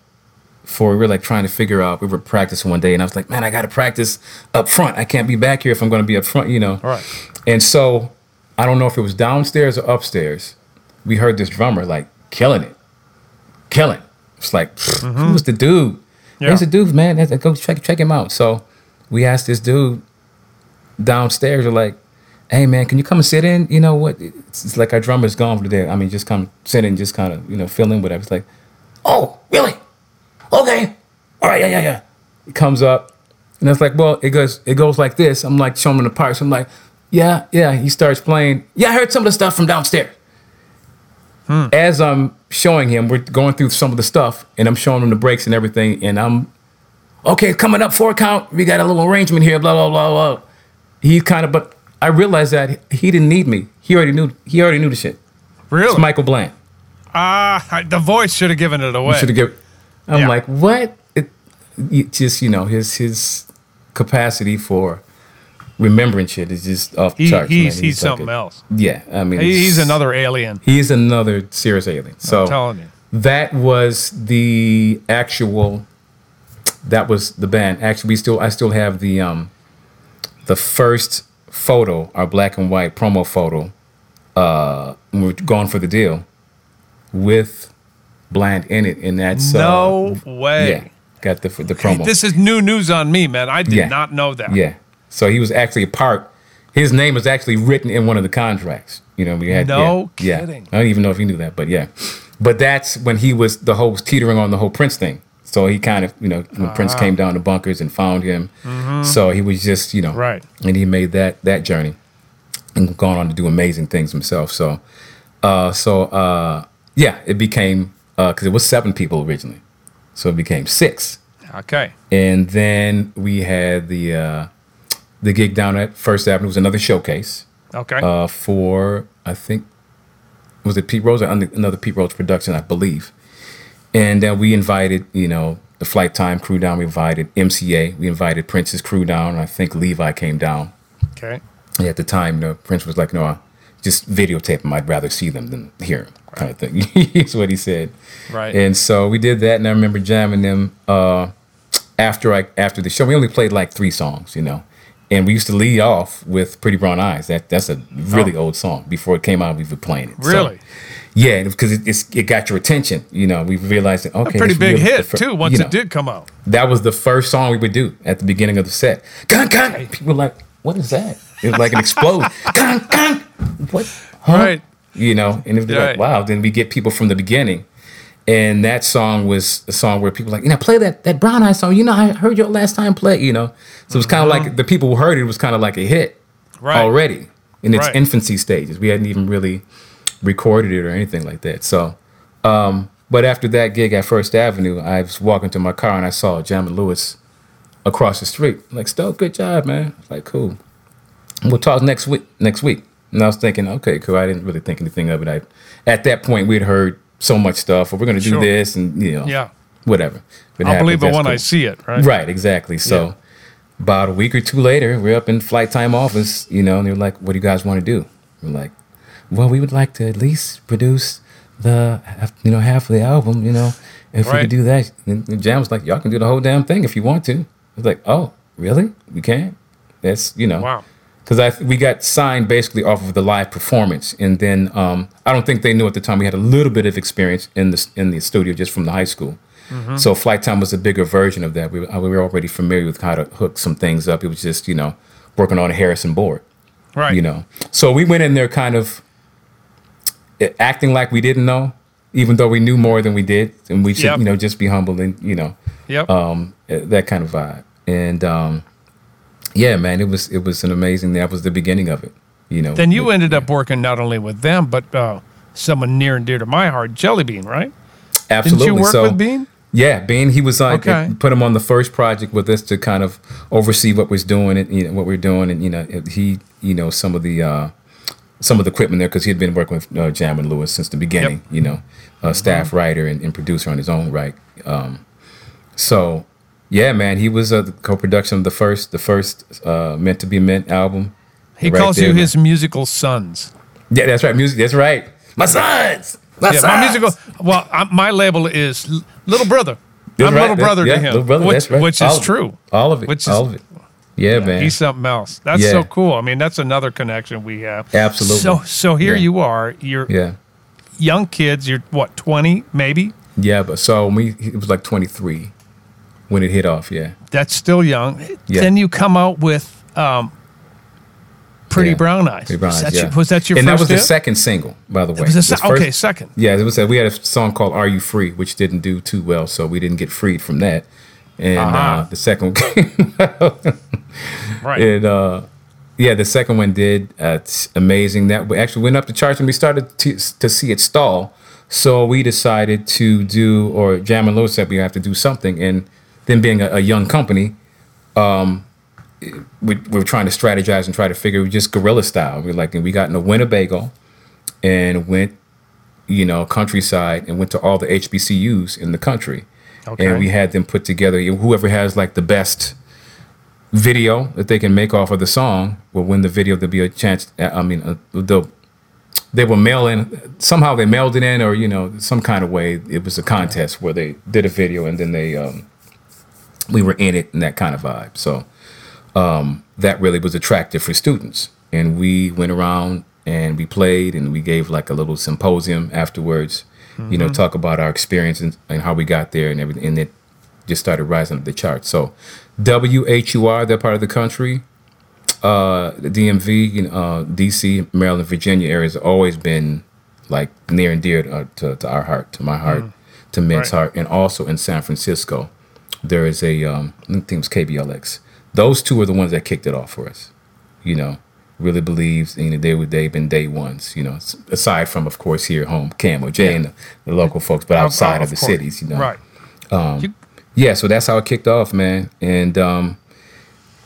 Speaker 2: For we were like trying to figure out, we were practicing one day, and I was like, man, I got to practice up front. I can't be back here if I'm going to be up front, you know.
Speaker 1: All right.
Speaker 2: And so I don't know if it was downstairs or upstairs. We heard this drummer like killing it, killing. It's like mm-hmm. who's the dude?
Speaker 1: Yeah.
Speaker 2: There's a dude, man. That's- Go check check him out. So we asked this dude downstairs. We're like, hey man, can you come and sit in? You know what? It's, it's like our drummer's gone for the day. I mean, just come sit in, just kind of you know fill in whatever. It's like, oh really? Okay, all right, yeah yeah yeah. He comes up. And it's like, well, it goes, it goes like this. I'm like showing him the parts. I'm like, yeah, yeah. He starts playing. Yeah, I heard some of the stuff from downstairs. Hmm. As I'm showing him, we're going through some of the stuff, and I'm showing him the breaks and everything. And I'm, okay, coming up four count. We got a little arrangement here. Blah blah blah blah. He kind of, but I realized that he didn't need me. He already knew. He already knew the shit.
Speaker 1: Really?
Speaker 2: It's Michael Bland.
Speaker 1: Ah, the voice should have given it away.
Speaker 2: Should have given. I'm
Speaker 1: Yeah.
Speaker 2: like, what? It, it just you know his his capacity for remembering shit is just off the
Speaker 1: He-
Speaker 2: charts.
Speaker 1: he's he's
Speaker 2: like
Speaker 1: something
Speaker 2: a-
Speaker 1: else.
Speaker 2: Yeah, I mean,
Speaker 1: He- He's another alien.
Speaker 2: He's another serious alien. So
Speaker 1: I'm telling you.
Speaker 2: that was the actual. That was the band. Actually, we still I still have the um, the first photo, our black and white promo photo. Uh, when we are going for the deal, with Bland in it, and that's uh,
Speaker 1: No way.
Speaker 2: yeah, got the the promo.
Speaker 1: This is new news on me, man. I did
Speaker 2: Yeah.
Speaker 1: not know that.
Speaker 2: Yeah. So he was actually a part. His name was actually written in one of the contracts. You know, we had
Speaker 1: No
Speaker 2: yeah,
Speaker 1: kidding.
Speaker 2: Yeah. I don't even know if he knew that, but yeah. But that's when he was the whole was teetering on the whole Prince thing. So he kind of, you know, when Prince
Speaker 1: Ah.
Speaker 2: came down to bunkers and found him. So he was just, you know,
Speaker 1: Mm-hmm. Right.
Speaker 2: And he made that that journey and gone on to do amazing things himself. So, uh, so uh, yeah, it became because it was seven people originally, so it became six
Speaker 1: Okay.
Speaker 2: and then we had the uh, the gig down at First Avenue it was another showcase
Speaker 1: Okay.
Speaker 2: uh, for I think was it Pete Rose or another Pete Rose production I believe, and uh, we invited you know the Flyte Tyme crew down. We invited MCA. We invited Prince's crew down. I think Levi came down.
Speaker 1: okay.
Speaker 2: And at the time, you know, Prince was like, "No, I just videotape them. I'd rather see them than hear them." Kind of thing. That's what he said.
Speaker 1: Right.
Speaker 2: And so we did that, and I remember jamming them uh, after I after the show. We only played like three songs, you know, and we used to lead off with "Pretty Brown Eyes." That that's a really old song. Before it came out, we were playing it. So,
Speaker 1: Oh. Really?
Speaker 2: yeah, because it, it's, it got your attention. You know, we realized that okay,
Speaker 1: Pretty big hit
Speaker 2: fir-
Speaker 1: too. Once
Speaker 2: you know,
Speaker 1: it did come out.
Speaker 2: that was the first song we would do at the beginning of the set. Gun, gun. People were like, "What is that?" It was like an explosion. What? Huh?
Speaker 1: Right.
Speaker 2: You know, and it was
Speaker 1: Right.
Speaker 2: like, wow. Then we get people from the beginning, and that song was a song where people were like, you know, play that that Brown Eye song. You know, I heard your last time play. You know, so it was kind of like the people who heard it was kind of like a hit.
Speaker 1: Right.
Speaker 2: already in its
Speaker 1: Right.
Speaker 2: infancy stages. We hadn't even really recorded it or anything like that. So, um, but after that gig at First Avenue, I was walking to my car and I saw Jam and Lewis across the street. Like, Stoke, good job, man. Like, cool. We'll talk next week. Next week. And I was thinking, okay, cool. I didn't really think anything of it. I, at that point, we'd heard so much stuff. Well, we're going to do
Speaker 1: Sure.
Speaker 2: this, and you know,
Speaker 1: Yeah.
Speaker 2: whatever.
Speaker 1: I'll believe it when I see it. Right.
Speaker 2: Right, exactly. So
Speaker 1: Yeah.
Speaker 2: about a week or two later, we're up in Flyte Tyme office, you know, and they're like, "What do you guys want to do?" We're like, "Well, we would like to at least produce the, you know, half of the album, you know, if we could do that." And Jam was like, "Y'all can do the whole damn thing if you want to." I was like, "Oh, really? We can?" That's you know,
Speaker 1: Wow.
Speaker 2: because I we got signed basically off of the live performance, and then um, I don't think they knew at the time we had a little bit of experience in the in the studio just from the high school. So Flyte Tyme was a bigger version of that. We, were- we were already familiar with how to hook some things up. It was just you know working on a Harrison board,
Speaker 1: Right.
Speaker 2: you know. So we went in there kind of eh, acting like we didn't know, even though we knew more than we did, and we should
Speaker 1: Yep.
Speaker 2: you know just be humble and you know
Speaker 1: Yep.
Speaker 2: um, uh, that kind of vibe. And um, yeah, man, it was it was an amazing. That was the beginning of it. You know.
Speaker 1: then you
Speaker 2: With-
Speaker 1: ended up working not only with them, but uh, someone near and dear to my heart, Jelly Bean, right?
Speaker 2: absolutely.
Speaker 1: Didn't you work
Speaker 2: so,
Speaker 1: with Bean?
Speaker 2: Yeah, Bean. He was like
Speaker 1: Okay.
Speaker 2: put him on the first project with us to kind of oversee what was doing and you know what we're doing, and you know he you know some of the uh, some of the equipment there because he had been working with uh, Jam and Lewis since the beginning. You know, uh, staff writer and, and producer on his own right. Um, so yeah, man, he was uh, the co-production of the first the first uh, Meant to Be Mint album.
Speaker 1: He
Speaker 2: Right
Speaker 1: calls
Speaker 2: there,
Speaker 1: you
Speaker 2: man.
Speaker 1: his musical sons.
Speaker 2: Yeah, that's right. Music. That's right. My sons. My
Speaker 1: Yeah,
Speaker 2: sons.
Speaker 1: my musical. Well, I, my label is little brother.
Speaker 2: That's
Speaker 1: I'm
Speaker 2: right.
Speaker 1: little
Speaker 2: That's-
Speaker 1: brother
Speaker 2: yeah,
Speaker 1: to him,
Speaker 2: little brother,
Speaker 1: which,
Speaker 2: that's right.
Speaker 1: which is true.
Speaker 2: All of it.
Speaker 1: Which is-
Speaker 2: all of it. Yeah, man.
Speaker 1: He's something else. That's
Speaker 2: Yeah.
Speaker 1: so cool. I mean, that's another connection we have.
Speaker 2: Absolutely.
Speaker 1: So, so here
Speaker 2: Yeah.
Speaker 1: you are. You're
Speaker 2: yeah.
Speaker 1: young kids. You're what, 20 maybe?
Speaker 2: Yeah, but so we it was like 23 when it hit off. Yeah.
Speaker 1: That's still young.
Speaker 2: Yeah.
Speaker 1: Then you come out with um, Pretty
Speaker 2: Yeah.
Speaker 1: Brown Eyes.
Speaker 2: Pretty Brown
Speaker 1: was,
Speaker 2: Eyes,
Speaker 1: that
Speaker 2: yeah.
Speaker 1: your, was that your
Speaker 2: and
Speaker 1: first
Speaker 2: that was the
Speaker 1: hit?
Speaker 2: second single, by the way.
Speaker 1: was se-
Speaker 2: first-
Speaker 1: okay, second.
Speaker 2: Yeah, it was. A, we had a song called "Are You Free," which didn't do too well, so we didn't get freed from that. And
Speaker 1: Uh-huh.
Speaker 2: uh, the second one came
Speaker 1: Right.
Speaker 2: And uh, yeah, the second one did. Uh, it's amazing. That we actually went up the charts and we started to, to see it stall. So we decided to do, or Jam and Lewis said we have to do something. And then being a, a young company, um, we, we were trying to strategize and try to figure just guerrilla style. We like, and we got in a Winnebago and went, you know, countryside and went to all the HBCUs in the country.
Speaker 1: Okay.
Speaker 2: And we had them put together. Whoever has like the best video that they can make off of the song will win the video. There'll be a chance. I mean, uh, they'll they will mail in somehow they mailed it in or you know some kind of way. It was a contest where they did a video and then they um, we were in it and that kind of vibe. So um, that really was attractive for students. And we went around and we played and we gave like a little symposium afterwards. You know, talk about our experience and, and how we got there and everything. And it just started rising up the charts. So WHUR, that part of the country, uh, the DMV, you know, uh, DC, Maryland, Virginia areas have always been like near and dear to, to, to our heart, to my heart, to Mint's
Speaker 1: Right.
Speaker 2: heart, and also in San Francisco, there is a um, I think it was KBLX. Those two are the ones that kicked it off for us. You know, really believes you know they were they've been day ones. You know, aside from of course here at home, KMOJ and the, the local folks, but outside of, the
Speaker 1: course.
Speaker 2: cities, you know,
Speaker 1: Right.
Speaker 2: yeah, so that's how it kicked off, man. And um,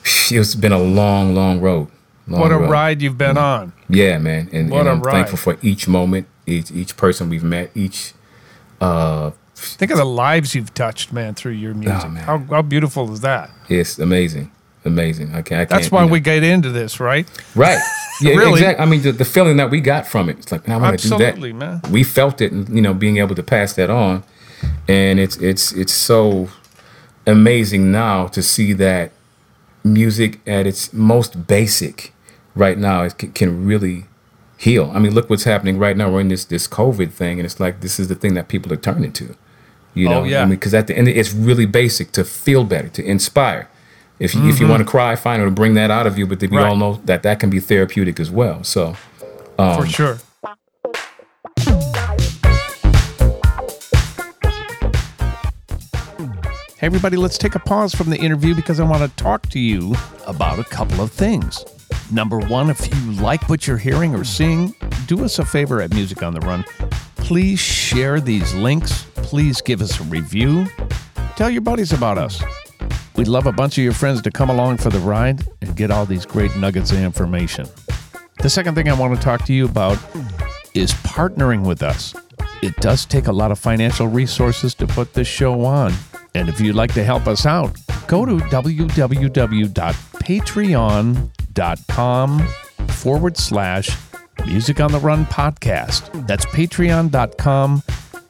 Speaker 2: it's been a long, long road. Long
Speaker 1: What a
Speaker 2: road.
Speaker 1: ride you've been on.
Speaker 2: Yeah, man. And,
Speaker 1: What
Speaker 2: and
Speaker 1: a
Speaker 2: I'm
Speaker 1: ride.
Speaker 2: thankful for each moment, each each person we've met, each
Speaker 1: Think of the lives you've touched, man, through your oh, music.
Speaker 2: Oh, man.
Speaker 1: How, how beautiful is that?
Speaker 2: Yes, amazing. Amazing. I can't, I can't
Speaker 1: That's why
Speaker 2: you know.
Speaker 1: we get into this, right?
Speaker 2: Right. Yeah,
Speaker 1: Really?
Speaker 2: exactly. I mean, the, the feeling that we got from it, it's like, I want to do that.
Speaker 1: Absolutely, man.
Speaker 2: We felt it, and you know, being able to pass that on, and it's it's it's so amazing now to see that music at its most basic right now can, can really heal. I mean, look what's happening right now. We're in this this COVID thing, and it's like this is the thing that people are turning to. You
Speaker 1: Oh,
Speaker 2: know,
Speaker 1: yeah.
Speaker 2: I mean, because at the end, it's really basic to feel better, to inspire. If you,
Speaker 1: Mm-hmm.
Speaker 2: if you want to cry, fine, it'll bring that out of you. But we
Speaker 1: Right.
Speaker 2: all know that that can be therapeutic as well. So, Um,
Speaker 1: For sure. Hey, everybody, let's take a pause from the interview because I want to talk to you about a couple of things. Number one, if you like what you're hearing or seeing, do us a favor at Music on the Run. Please share these links. Please give us a review. Tell your buddies about us. We'd love a bunch of your friends to come along for the ride and get all these great nuggets of information. The second thing I want to talk to you about is partnering with us. It does take a lot of financial resources to put this show on. And if you'd like to help us out, go to www.patreon.com forward slash music on the run podcast. That's patreon.com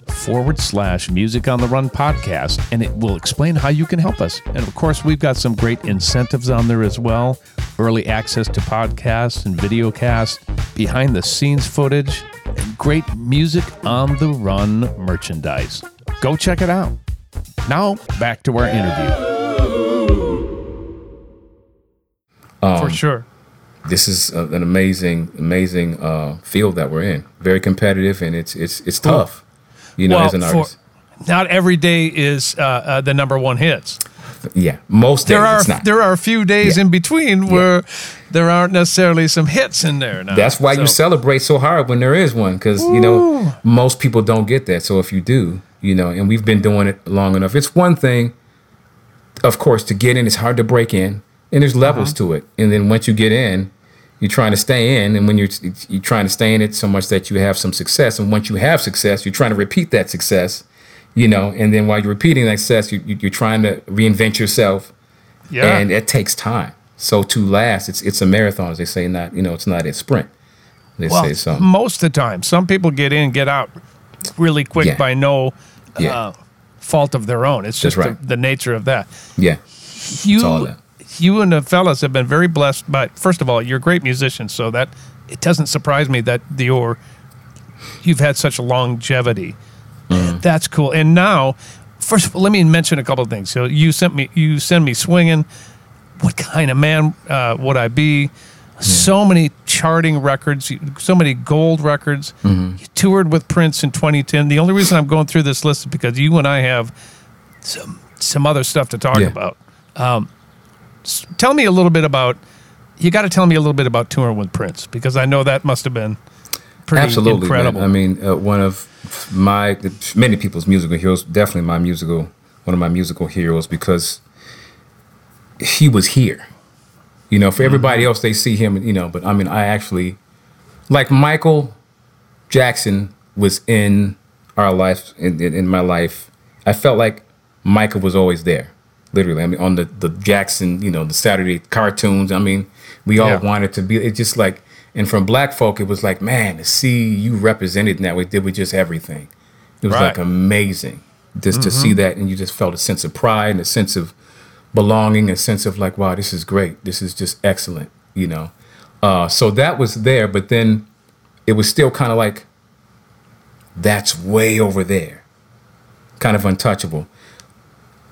Speaker 1: forward slash music on the run podcast and it will explain how you can help us. And of course we've got some great incentives on there as well. Early access to podcasts and videocasts behind the scenes footage and great music on the run merchandise. Go check it out. Now back to our interview for sure
Speaker 2: this is a, an amazing, amazing uh, field that we're in. Very competitive, and it's it's it's tough. You know, as an artist.
Speaker 1: not every day is uh, uh, the number one hits
Speaker 2: Yeah, most days
Speaker 1: there are
Speaker 2: it's not.
Speaker 1: there are a few days
Speaker 2: Yeah.
Speaker 1: in between where there aren't necessarily some hits in there. Now.
Speaker 2: That's why you celebrate so hard when there is one, because you know most people don't get that. So if you do, you know, and we've been doing it long enough. It's one thing, of course, to get in. It's hard to break in, and there's levels
Speaker 1: Uh-huh.
Speaker 2: to it. And then once you get in, you're trying to stay in, and when you're you're trying to stay in it so much that you have some success, and once you have success, you're trying to repeat that success, you know, and then while you're repeating that success, you, you- you're trying to reinvent yourself,
Speaker 1: Yeah.
Speaker 2: and it takes time. So to last, it's it's a marathon, as they say, not you know, it's not a sprint. They
Speaker 1: well,
Speaker 2: say so.
Speaker 1: most of the time, some people get in, get out really quick
Speaker 2: Yeah.
Speaker 1: by no
Speaker 2: Yeah.
Speaker 1: uh, fault of their own. It's just
Speaker 2: right.
Speaker 1: the, the nature of that.
Speaker 2: Yeah,
Speaker 1: You,
Speaker 2: all that.
Speaker 1: You and the fellas have been very blessed. But first of all, you're great musicians, so that it doesn't surprise me that you're you've had such longevity.
Speaker 2: Mm-hmm.
Speaker 1: That's cool. And now, first, of all, let me mention a couple of things. So you sent me, you send me swinging. What kind of man uh, would I be? So many charting records, so many gold records.
Speaker 2: Mm-hmm.
Speaker 1: You toured with Prince in 2010. The only reason I'm going through this list is because you and I have some some other stuff to talk
Speaker 2: Yeah.
Speaker 1: about. Um, tell me a little bit about. You got to tell me a little bit about touring with Prince because I know that must have been pretty
Speaker 2: absolutely. man.
Speaker 1: incredible.
Speaker 2: I mean, uh, one of my many people's musical heroes, definitely my musical one of my musical heroes because he was here. You know, for everybody else, they see him, you know, but I mean, I actually, like Michael Jackson was in our life, in, in, in my life. I felt like Michael was always there, literally. I mean, on the, the Jackson, you know, the Saturday cartoons. I mean, we all
Speaker 1: Yeah.
Speaker 2: wanted to be, it's just like, and from black folk, it was like, man, to see you represented in that way, did with just everything. It was
Speaker 1: Right.
Speaker 2: like amazing just to see that, and you just felt a sense of pride and a sense of belonging, a sense of like, wow, this is great. This is just excellent, you know. Uh, so that was there, but then it was still kind of like, that's way over there, kind of untouchable.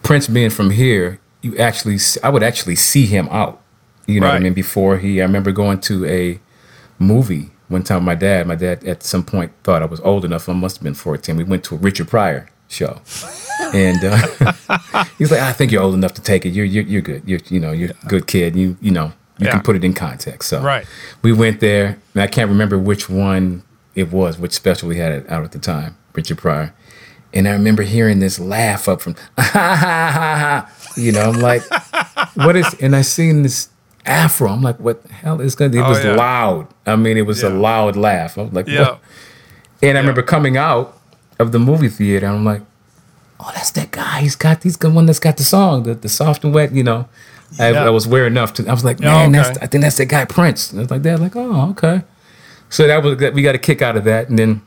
Speaker 2: Prince being from here, you actually, I would actually see him out. You know what I mean? Before he, I remember going to a movie one time. with My dad, my dad at some point thought I was old enough. I must have been fourteen. We went to a Richard Pryor show, and uh, he's like, "I think you're old enough to take it. You're you're, you're good. You're you know you're a good kid. You you know you
Speaker 1: Yeah.
Speaker 2: can put it in context." So
Speaker 1: Right.
Speaker 2: we went there, and I can't remember which one it was, which special we had it out at the time, Richard Pryor. And I remember hearing this laugh up from. You know, I'm like, what is, and I seen this afro. I'm like, what the hell is going to, it
Speaker 1: Oh,
Speaker 2: was
Speaker 1: yeah.
Speaker 2: loud. I mean, it was a loud laugh. I was like,
Speaker 1: Yeah.
Speaker 2: what? And I remember coming out of the movie theater, I'm like, oh, that's that guy. He's got, he's the one that's got the song, the, the soft and wet, you know. I, I was aware enough to, I was like,
Speaker 1: Yeah,
Speaker 2: man,
Speaker 1: okay.
Speaker 2: that's, I think that's that guy Prince. And I was like that, like, oh, okay. So that was, we got a kick out of that. And then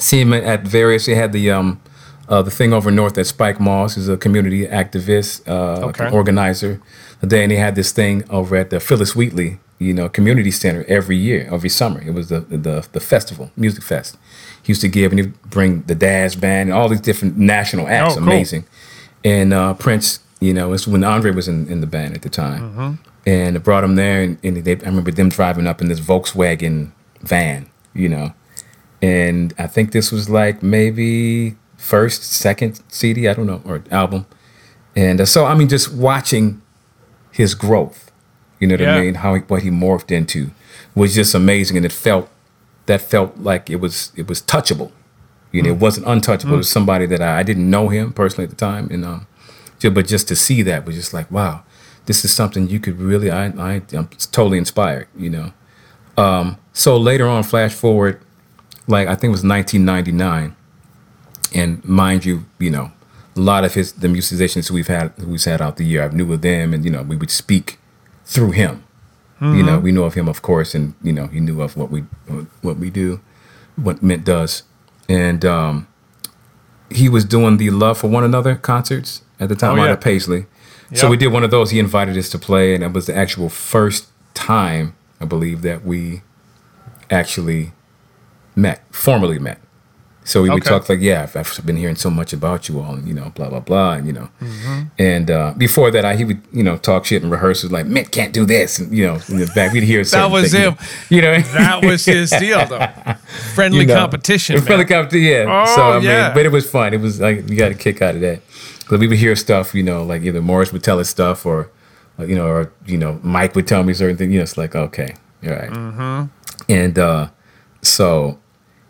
Speaker 2: see him at various, they had the, um, uh, the thing over north at Spike Moss is a community activist, uh,
Speaker 1: Okay.
Speaker 2: organizer. Then they had this thing over at the Phyllis Wheatley, you know, community center every year, every summer. It was the the the festival, music fest. He used to give and he'd bring the Dash Band and all these different national acts.
Speaker 1: Oh, cool.
Speaker 2: Amazing. And uh, Prince, you know, it's when Andre was in, in the band at the time.
Speaker 1: Mm-hmm.
Speaker 2: And it brought him there, and, and they, I remember them driving up in this Volkswagen van, you know. And I think this was like maybe first, second CD, I don't know, or album. And uh, so, I mean, just watching his growth, you know what
Speaker 1: Yeah.
Speaker 2: I mean? How he, what he morphed into was just amazing, and it felt that felt like it was it was touchable. You know, it wasn't untouchable. It was somebody that I, I didn't know him personally at the time, and um, but just to see that was just like, wow, this is something you could really. I, I I'm totally inspired. You know. Um, so later on, flash forward, like I think it was 1999, and mind you, you know, a lot of his the musicians we've had we've had out the year, I've knew of them, and you know, we would speak through him. You know, we know of him, of course, and you know, he knew of what we what we do, what Mint does, and um, he was doing the Love for One Another concerts at the time
Speaker 1: Oh,
Speaker 2: out
Speaker 1: yeah.
Speaker 2: of Paisley. So we did one of those. He invited us to play, and it was the actual first time I believe that we actually met, formally met. So we would
Speaker 1: Okay.
Speaker 2: talk like, yeah, I've, I've been hearing so much about you all, and you know, blah blah blah, and you know,
Speaker 1: Mm-hmm.
Speaker 2: and uh, before that, I he would you know talk shit and rehearsals like, Mint can't do this, and you know, in the back we'd hear certain
Speaker 1: was
Speaker 2: things,
Speaker 1: him.
Speaker 2: you know,
Speaker 1: That was his deal, though. Friendly
Speaker 2: you know.
Speaker 1: competition.
Speaker 2: Friendly competition, yeah.
Speaker 1: Oh,
Speaker 2: so I
Speaker 1: yeah.
Speaker 2: mean, but it was fun. It was like we got a kick out of that. But we would hear stuff, you know, like either Morris would tell us stuff, or uh, you know, or you know, Mike would tell me certain things. You know, it's like okay, all right.
Speaker 1: Mm-hmm.
Speaker 2: And uh, so,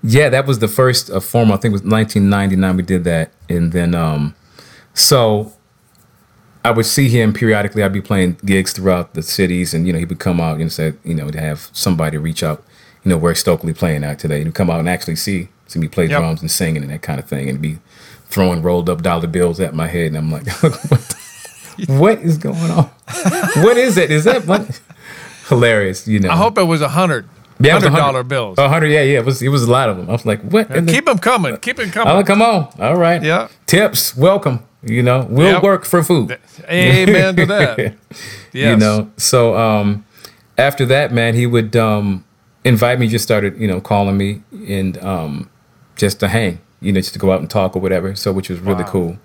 Speaker 2: yeah, that was the first uh, formal. I think it was 1999. We did that, and then um, so I would see him periodically. I'd be playing gigs throughout the cities, and you know, he would come out and say, you know, to have somebody reach out, you know, where Stokley playing at today, and come out and actually see see me play
Speaker 3: Yep.
Speaker 2: drums and singing and that kind of thing, and be throwing rolled up dollar bills at my head, and I'm like, what, what is going on? what is it? Is that what? Hilarious, you know.
Speaker 1: I hope it was a hundred.
Speaker 2: Yeah,
Speaker 1: hundred dollar bills.
Speaker 2: A hundred, yeah, yeah. It was it was a lot of them. I was like, what? the-
Speaker 1: Keep them coming. Keep it coming.
Speaker 2: Oh, come on. All right.
Speaker 1: Yeah.
Speaker 2: Tips, welcome. You know, we'll
Speaker 1: Yep.
Speaker 2: work for food.
Speaker 1: Amen to that. Yes.
Speaker 2: You know, so um, after that, man, he would um, invite me. Just started, you know, calling me and um, just to hang, you know, just to go out and talk or whatever. So, which was really
Speaker 1: Wow.
Speaker 2: cool.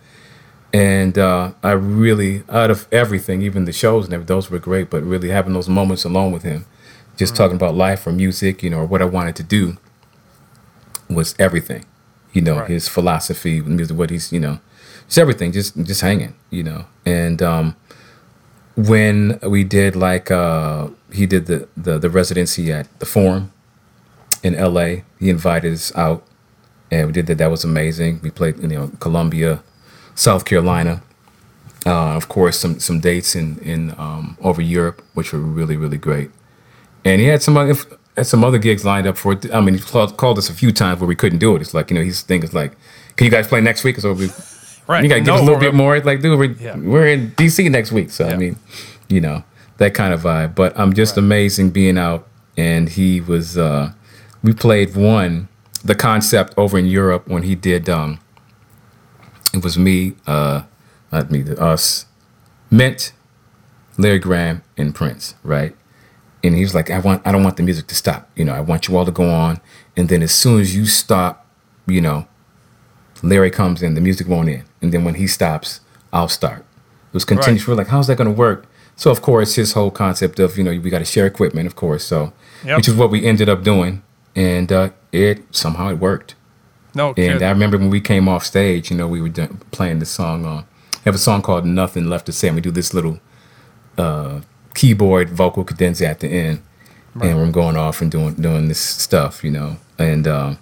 Speaker 2: And uh, I really, out of everything, even the shows and everything, those were great. But really having those moments alone with him, just
Speaker 1: Mm.
Speaker 2: talking about life or music, you know, or what I wanted to do, was everything. You know,
Speaker 1: Right.
Speaker 2: his philosophy, music, what he's, you know, just everything, just just hanging, you know. And um, when we did like uh, he did the, the the residency at the Forum in L.A., he invited us out, and we did that. That was amazing. We played, you know, Columbia, South Carolina. Uh, of course, some some dates in in um, over Europe, which were really really great. And he had some other had some other gigs lined up for it. I mean, he called, called us a few times where we couldn't do it. It's like you know, he's thinking like, "Can you guys play next week?" So we
Speaker 1: Right.
Speaker 2: you got to give
Speaker 1: No,
Speaker 2: us a little bit more. Like, dude, we're,
Speaker 1: Yeah.
Speaker 2: we're in DC next week. So, I mean, you know, that kind of vibe. But I'm just amazing being out. And he was, uh, we played one, the concept over in Europe when he did, um, it was me, uh, not me, the- us, Mint, Larry Graham, and Prince, right? And he was like, I want, I don't want the music to stop. You know, I want you all to go on. And then as soon as you stop, you know, Larry comes in, the music won't end. And then when he stops, I'll start. It was continuous. We're like, how's that going to work? So, of course, his whole concept of, you know, we got to share equipment, of course. So,
Speaker 1: Yep.
Speaker 2: which is what we ended up doing. And uh, it somehow it worked.
Speaker 1: No
Speaker 2: And
Speaker 1: kidding.
Speaker 2: I remember when we came off stage, you know, we were playing this song. Uh, have a song called Nothing Left to Say. And we do this little uh, keyboard vocal cadenza at the end. And we're going off and doing doing this stuff, you know. And um,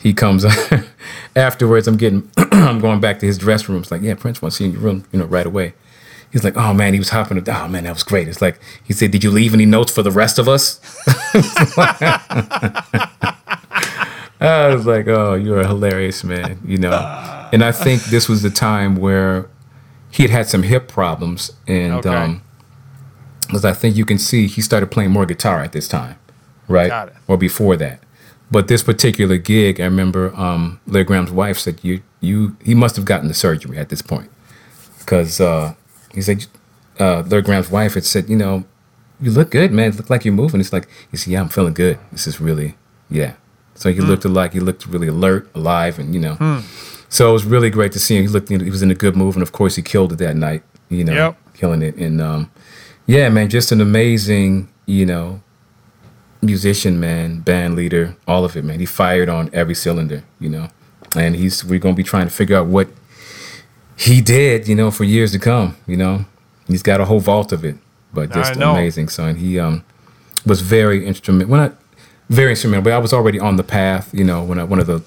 Speaker 2: he comes afterwards. I'm getting, I'm going back to his dressing room. It's like, yeah, Prince wants to see you in your room, you know, right away. He's like, oh man, he was hopping. Oh man, that was great. It's like he said, did you leave any notes for the rest of us? I was like, oh, you're a hilarious man, you know. And I think this was the time where he had had some hip problems, and
Speaker 1: Okay.
Speaker 2: um, as I think you can see, he started playing more guitar at this time, right? Or before that. But this particular gig, I remember um, Larry Graham's wife said, "You, you, he must have gotten the surgery at this point, because uh, he said, uh, Larry Graham's wife had said, you know, you look good, man. It look like you're moving. It's like he said, yeah, I'm feeling good. This is really, yeah. So he looked like he looked really alert, alive, and you know. So it was really great to see him. He looked, he was in a good mood, and of course, he killed it that night. You know,
Speaker 1: Yep.
Speaker 2: killing it. And um, yeah, man, just an amazing, you know, musician, man, band leader, all of it, man. He fired on every cylinder, you know. And he's we're gonna be trying to figure out what he did, you know, for years to come. You know, he's got a whole vault of it, but just amazing, son. He um was very instrumental. When not very instrumental, but I was already on the path. You know, when I, one of the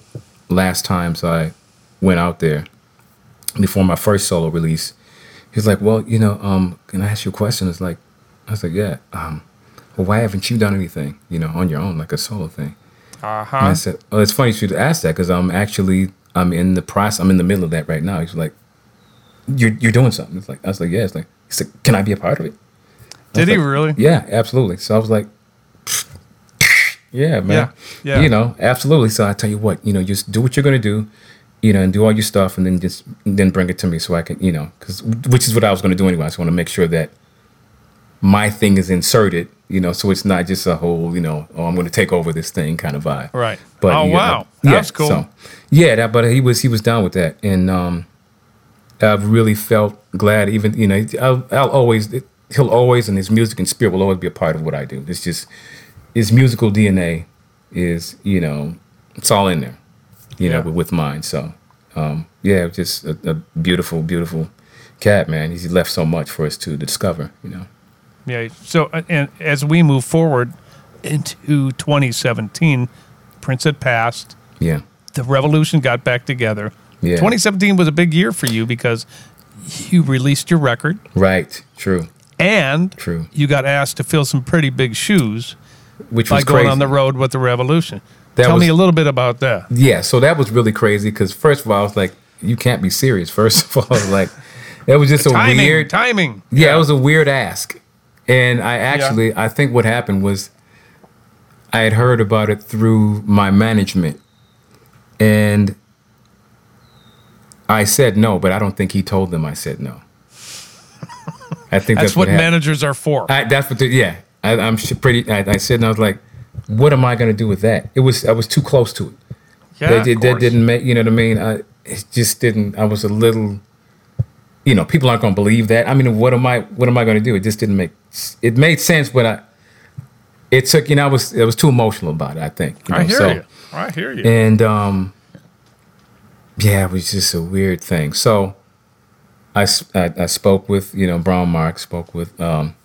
Speaker 2: last times I went out there before my first solo release, he's like, "Well, you know, um, can I ask you a question?" It's like, I was like, "Yeah." Um, well, why haven't you done anything, you know, on your own, like a solo thing?
Speaker 1: Uh
Speaker 2: And I said, "Oh, it's funny you should ask that because I'm actually I'm in the process. I'm in the middle of that right now." He's like, "You're you're doing something." It's like I was like, "Yeah." It's like he said, "Can I be a part of it?"
Speaker 1: Did
Speaker 2: was
Speaker 1: he
Speaker 2: like,
Speaker 1: really?
Speaker 2: Yeah, absolutely. So I was like, "Yeah, man."
Speaker 1: Yeah, yeah.
Speaker 2: You know, absolutely. So I tell you what, you know, just do what you're gonna do, you know, and do all your stuff, and then just then bring it to me so I can, you know, because which is what I was gonna do anyway. I just want to make sure that my thing is inserted, you know, so it's not just a whole, you know, oh, I'm going to take over this thing kind of vibe.
Speaker 1: Right.
Speaker 2: But
Speaker 1: oh
Speaker 2: you know,
Speaker 1: wow,
Speaker 2: yeah,
Speaker 1: that's cool.
Speaker 2: So, yeah, that, but he was he was down with that, and um, I've really felt glad. Even you know, I'll, I'll always he'll always and his music and spirit will always be a part of what I do. It's just his musical DNA is you know it's all in there, you
Speaker 1: Yeah.
Speaker 2: know, with, with mine. So um, yeah, just a, a beautiful, beautiful cat, man. He's left so much for us to discover, you know.
Speaker 1: Yeah. So, uh, and as we move forward into 2017, Prince had passed.
Speaker 2: Yeah,
Speaker 1: The revolution got back together.
Speaker 2: Yeah.
Speaker 1: 2017 was a big year for you because you released your record
Speaker 2: Right. True.
Speaker 1: and
Speaker 2: True.
Speaker 1: you got asked to fill some pretty big shoes
Speaker 2: Which
Speaker 1: by
Speaker 2: was
Speaker 1: going
Speaker 2: crazy.
Speaker 1: on the road with the Revolution.
Speaker 2: That
Speaker 1: Tell
Speaker 2: was-
Speaker 1: me a little bit about that.
Speaker 2: Yeah, so that was really crazy because first of all, I was like, you can't be serious. First of all, like, that was just a
Speaker 1: timing,
Speaker 2: weird.
Speaker 1: timing.
Speaker 2: Yeah, it was a weird ask. And I actually, I think what happened was I had heard about it through my management. And I said no, but I don't think he told them I said no. I think
Speaker 1: That's,
Speaker 2: that's,
Speaker 1: what
Speaker 2: happened.
Speaker 1: managers are for.
Speaker 2: I, that's what. The, yeah, I, I'm pretty. I, I said, and I was like, "What am I going to do with that?" It was. I was too close to it.
Speaker 1: yeah,
Speaker 2: that,
Speaker 1: of
Speaker 2: that, didn't make. You know what I mean? I, it just didn't. I was a little. You know, people aren't going to believe that. I mean, what am I? What am I going to do? It just didn't make. It made sense, but I. It took. You know, I was. I was too emotional about it. I think. You know,
Speaker 1: I hear
Speaker 2: so,
Speaker 1: you. I hear you.
Speaker 2: and um, yeah, it was just a weird thing. So, I I spoke with you know Brown Mark, spoke with um,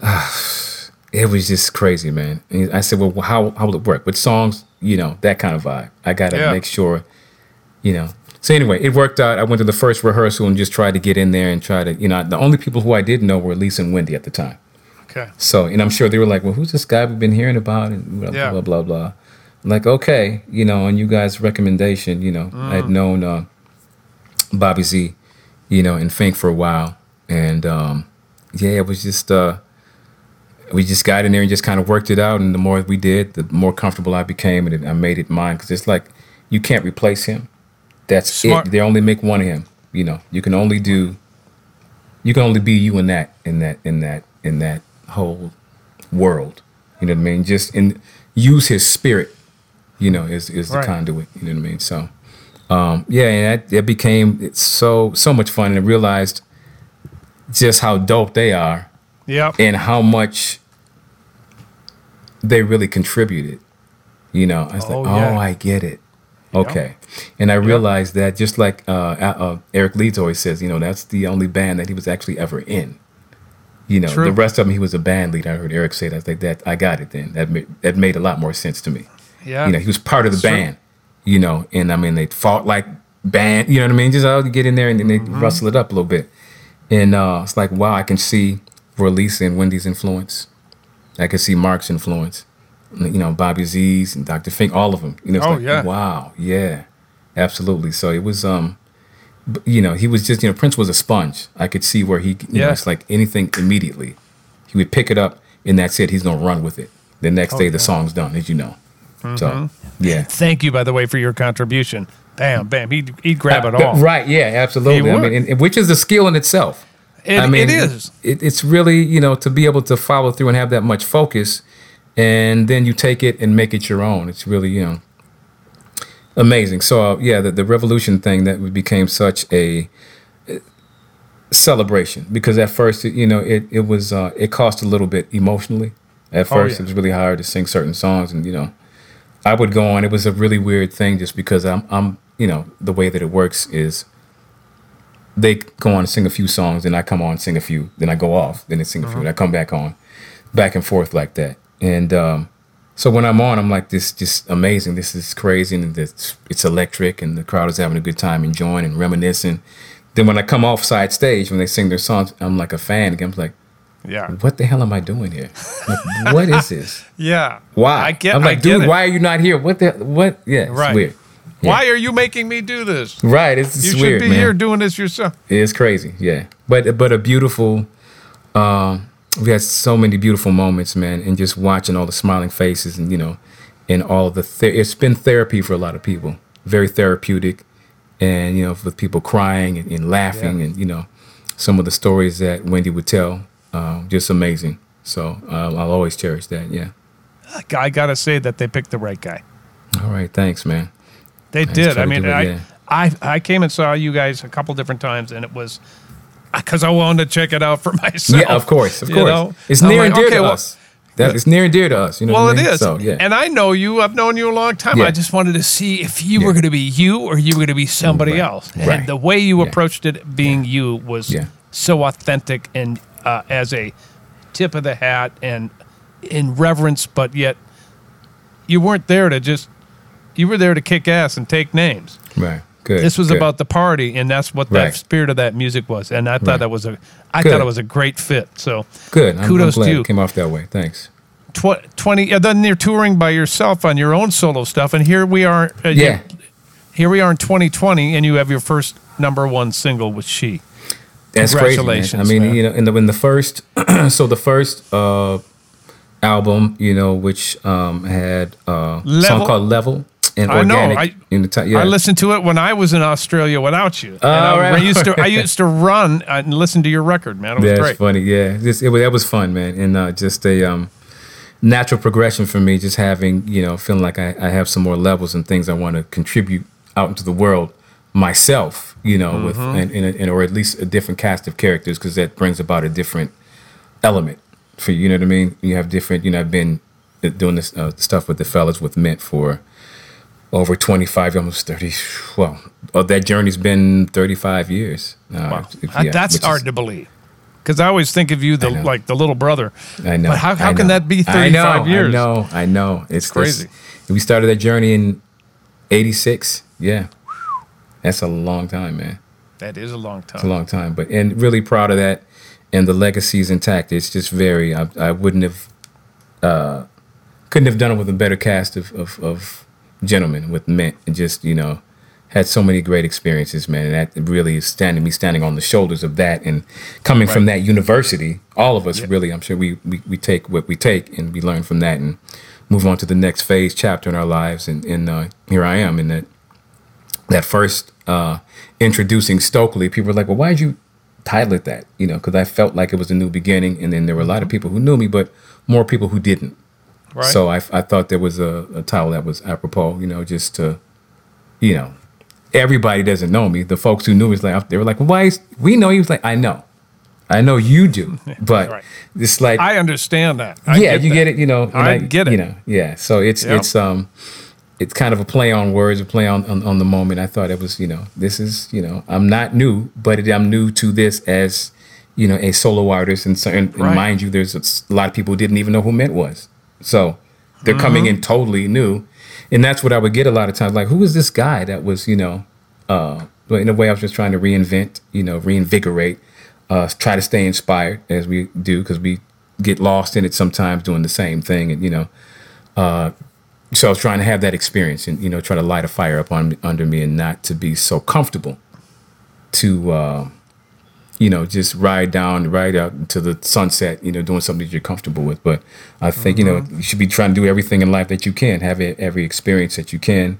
Speaker 2: it was just crazy, man. And I said, well, how how will it work with songs? You know that kind of vibe. I got to
Speaker 1: Yeah.
Speaker 2: make sure, you know. So anyway, it worked out. I went to the first rehearsal and just tried to get in there and try to, you know, the only people who I did know were Lisa and Wendy at the time.
Speaker 1: okay.
Speaker 2: So, and I'm sure they were like, well, who's this guy we've been hearing about? And blah,
Speaker 1: Yeah.
Speaker 2: blah, blah, blah. I'm like, okay, you know, on you guys' recommendation, you know, I had known uh, Bobby Z, you know, and Fink for a while. And um, yeah, it was just, uh, we just got in there and just kind of worked it out. And the more we did, the more comfortable I became. And I made it mine because it's like, you can't replace him. That's
Speaker 1: Smart.
Speaker 2: it. They only make one of him. You know, you can only do, you can only be you in that, in that, in that, in that whole world. You know what I mean? Just in use his spirit, you know, is is the
Speaker 1: Right.
Speaker 2: conduit. You know what I mean? So, um, yeah, and that, that became it's so so much fun, and I realized just how dope they are
Speaker 1: Yep.
Speaker 2: and how much they really contributed. You know, I was
Speaker 1: Oh,
Speaker 2: like, oh,
Speaker 1: yeah.
Speaker 2: I get it. Okay, and I realized that just like uh, uh, Eric Leeds always says, you know, that's the only band that he was actually ever in. You know,
Speaker 1: True.
Speaker 2: the rest of them he was a band lead. I heard Eric say that. I was like that. I got it then. That made, that made a lot more sense to me.
Speaker 1: Yeah.
Speaker 2: You know, he was part of the
Speaker 1: That's true.
Speaker 2: band. You know, and I mean they fought like band. You know what I mean? Just how to get in there and then they
Speaker 1: Mm-hmm.
Speaker 2: rustle it up a little bit. And uh, it's like wow, I can see and Wendy's influence. I could see Mark's influence. You know, Bobby Z's and Dr. Fink, all of them. You know, it's
Speaker 1: Oh,
Speaker 2: like,
Speaker 1: yeah.
Speaker 2: wow, yeah, absolutely. So it was, um, you know, he was just, you know, Prince was a sponge. I could see where he, you know,
Speaker 1: Yeah.
Speaker 2: it's like anything immediately. He would pick it up and that's it. He's gonna run with it. The next
Speaker 1: Oh,
Speaker 2: day,
Speaker 1: yeah.
Speaker 2: the song's done, as you know.
Speaker 1: Mm-hmm.
Speaker 2: So, yeah.
Speaker 1: Thank you, by the way, for your contribution. Bam, bam. He'd, he'd grab it
Speaker 2: Uh,
Speaker 1: all.
Speaker 2: Right? Yeah, absolutely. I mean, and, and which is a skill in itself.
Speaker 1: It,
Speaker 2: I mean,
Speaker 1: it is.
Speaker 2: It, it's really you know to be able to follow through and have that much focus, and then you take it and make it your own. It's really you know amazing. So uh, yeah, the, the revolution thing that became such a uh, celebration because at first it, you know it it was uh, it cost a little bit emotionally. At
Speaker 1: Oh,
Speaker 2: first,
Speaker 1: yeah.
Speaker 2: it was really hard to sing certain songs, and you know, I would go on. It was a really weird thing just because I'm I'm you know the way that it works is they go on and sing a few songs, then I come on and sing a few, then I go off, then they sing a few, and I come back on, back and forth like that. And um, so when I'm on, I'm like, this just amazing. This is crazy, and it's, it's electric, and the crowd is having a good time enjoying and reminiscing. Then when I come off side stage, when they sing their songs, I'm like a fan again. I'm like,
Speaker 1: Yeah.
Speaker 2: what the hell am I doing here? Like, what is this?
Speaker 1: Yeah.
Speaker 2: Why?
Speaker 1: I get
Speaker 2: I'm like, dude,
Speaker 1: it.
Speaker 2: why are you not here? What the what? Yeah, it's
Speaker 1: Right.
Speaker 2: weird.
Speaker 1: Why are you making me do this?
Speaker 2: Right, it's, it's
Speaker 1: You should be
Speaker 2: man.
Speaker 1: here doing this yourself.
Speaker 2: It's crazy, yeah. But but a beautiful. Um, we had so many beautiful moments, man, and just watching all the smiling faces, and you know, and all the the it's been therapy for a lot of people, very therapeutic, and you know, with people crying and, and laughing,
Speaker 1: Yeah.
Speaker 2: and you know, some of the stories that Wendy would tell, uh, just amazing. So uh, I'll always cherish that. Yeah.
Speaker 1: I gotta say that they picked the right guy.
Speaker 2: All right, thanks, man.
Speaker 1: They
Speaker 2: just
Speaker 1: did. I mean,
Speaker 2: it,
Speaker 1: I,
Speaker 2: yeah.
Speaker 1: I I came and saw you guys a couple different times, and it was because I wanted to check it out for myself.
Speaker 2: Yeah, of course, of
Speaker 1: you
Speaker 2: course.
Speaker 1: know?
Speaker 2: It's near
Speaker 1: like,
Speaker 2: and dear
Speaker 1: okay,
Speaker 2: to
Speaker 1: well-
Speaker 2: us. That it's near and dear to us. You know.
Speaker 1: Well,
Speaker 2: I
Speaker 1: it
Speaker 2: mean?
Speaker 1: is.
Speaker 2: So yeah.
Speaker 1: And I know you. I've known you a long time.
Speaker 2: Yeah.
Speaker 1: I just wanted to see if you
Speaker 2: Yeah.
Speaker 1: were going to be you or you were going to be somebody
Speaker 2: Right.
Speaker 1: else. And the way you approached it, being you, was so authentic and uh, as a tip of the hat and in reverence, but yet you weren't there to just. You were there to kick ass and take names.
Speaker 2: Right. Good.
Speaker 1: This was
Speaker 2: good.
Speaker 1: about the party, and that's what that
Speaker 2: Right.
Speaker 1: spirit of that music was. And I thought
Speaker 2: Right.
Speaker 1: that was a, I
Speaker 2: Good.
Speaker 1: thought it was a great fit. So
Speaker 2: good. I'm,
Speaker 1: kudos
Speaker 2: I'm
Speaker 1: to you.
Speaker 2: it came off that way. Thanks.
Speaker 1: Tw- 20 yeah, then you're touring by yourself on your own solo stuff and here we are uh, you-
Speaker 2: Yeah.
Speaker 1: here we are in 2020 and you have your first number one single with she
Speaker 2: That's crazy. Man. I mean,
Speaker 1: man.
Speaker 2: you know, in the in the first, so the first uh, album, you know, which um, had uh,
Speaker 1: Level?
Speaker 2: song called "Level" and
Speaker 1: I know, I-
Speaker 2: in the ti- yeah.
Speaker 1: i listened to it when i was in australia without you and
Speaker 2: Oh,
Speaker 1: I,
Speaker 2: right.
Speaker 1: I used to i used to run and listen to your record man it was
Speaker 2: That's
Speaker 1: great
Speaker 2: funny. Yeah, just, it, was- that was fun, man, and uh, just a um, natural progression for me. Just having you know, feeling like I, I have some more levels and things I want to contribute out into the world myself. You know, with
Speaker 1: Mm-hmm.
Speaker 2: and, and, and or at least a different cast of characters because that brings about a different element for you. You know what I mean? You have different. You know, I've been doing this uh, stuff with the fellas with Mint for over 25 almost 30 well uh, that journey's been 35 years uh,
Speaker 1: wow.
Speaker 2: if-
Speaker 1: Uh,
Speaker 2: yeah,
Speaker 1: that's
Speaker 2: which is-
Speaker 1: hard to believe because i always think of you the like the little brother
Speaker 2: I know.
Speaker 1: but how, how
Speaker 2: I
Speaker 1: can that be
Speaker 2: I
Speaker 1: 35
Speaker 2: know,
Speaker 1: years
Speaker 2: I know. I know. It's
Speaker 1: crazy.
Speaker 2: this- we started that journey in '86. Yeah, that's a long time, man.
Speaker 1: that is a long time.
Speaker 2: It's a long time. But and really proud of that, and the legacy is intact. It's just very. I, I wouldn't have, uh, couldn't have done it with a better cast of of, of gentlemen with Mint, and just you know. Had so many great experiences, man, and that really is standing me standing on the shoulders of that, and coming from that university, all of us really, I'm sure we, we we take what we take and we learn from that, and move on to the next phase, chapter in our lives, and and uh, here I am in that that first uh, introducing Stokley, people were like, "Well, why did you title it that?" You know, because I felt like it was a new beginning, and then there were a lot of people who knew me, but more people who didn't.
Speaker 1: Right
Speaker 2: So I, I thought there was a, a title that was apropos, you know, just to, you know, everybody doesn't know me. The folks who knew me was like, they were like, "Why? Is, we know you." Was like, "I know, I know you do," but
Speaker 1: Right.
Speaker 2: it's like
Speaker 1: i understand that I
Speaker 2: yeah,
Speaker 1: get
Speaker 2: you
Speaker 1: that.
Speaker 2: get it. You know, and
Speaker 1: I get it.
Speaker 2: You know, yeah. So it's it's um, it's kind of a play on words, a play on, on on the moment. I thought it was, you know, this is, you know, I'm not new, but it, I'm new to this as, you know, a solo artist, and so and, and mind you, there's a lot of people who didn't even know who Mint was, so they're coming
Speaker 1: Mm-hmm.
Speaker 2: in totally new, and that's what I would get a lot of times, like, who is this guy that was, you know, uh, in a way, I was just trying to reinvent, you know, reinvigorate, uh, try to stay inspired as we do because we get lost in it sometimes doing the same thing, and you know, uh, so I was trying to have that experience and you know try to light a fire up on under me and not to be so comfortable to uh, you know just ride down ride out to the sunset you know doing something that you're comfortable with but i think you know you should be trying to do everything in life that you can have every experience that you can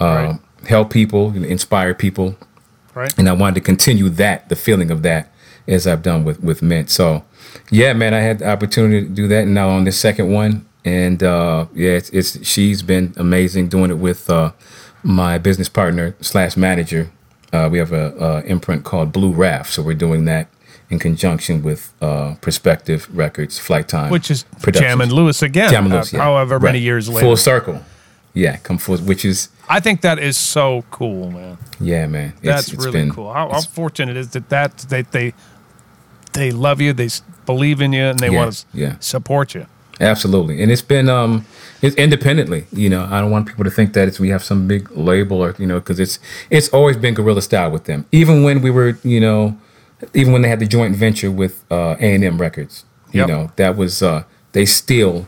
Speaker 2: uh,
Speaker 1: Right.
Speaker 2: help people inspire people
Speaker 1: right
Speaker 2: and I wanted to continue that, the feeling of that, as I've done with with Mint. So, yeah, man, I had the opportunity to do that, and now on this second one, and uh, yeah, it's, it's she's been amazing doing it with uh, my business partner slash manager. Uh, we have a, a imprint called Blue Raft, so we're doing that in conjunction with uh, Perspective Records, Flyte Tyme,
Speaker 1: which is. Jam and Lewis again.
Speaker 2: Jam and
Speaker 1: uh,
Speaker 2: Lewis, yeah.
Speaker 1: However many years later,
Speaker 2: full circle. Yeah, come full, which is
Speaker 1: I think that is so cool, man.
Speaker 2: yeah, man. It's-
Speaker 1: That's
Speaker 2: it's
Speaker 1: really
Speaker 2: been-
Speaker 1: cool. How, how fortunate is that that they they they love you, they believe in you, and they
Speaker 2: Yeah,
Speaker 1: want to
Speaker 2: yeah.
Speaker 1: support you.
Speaker 2: Absolutely, and it's been um, it's independently. You know, I don't want people to think that it's we have some big label or you know, because it's it's always been guerrilla style with them. Even when we were, you know, even when they had the joint venture with uh, A and M Records, you
Speaker 1: Yep.
Speaker 2: know, that was uh, they still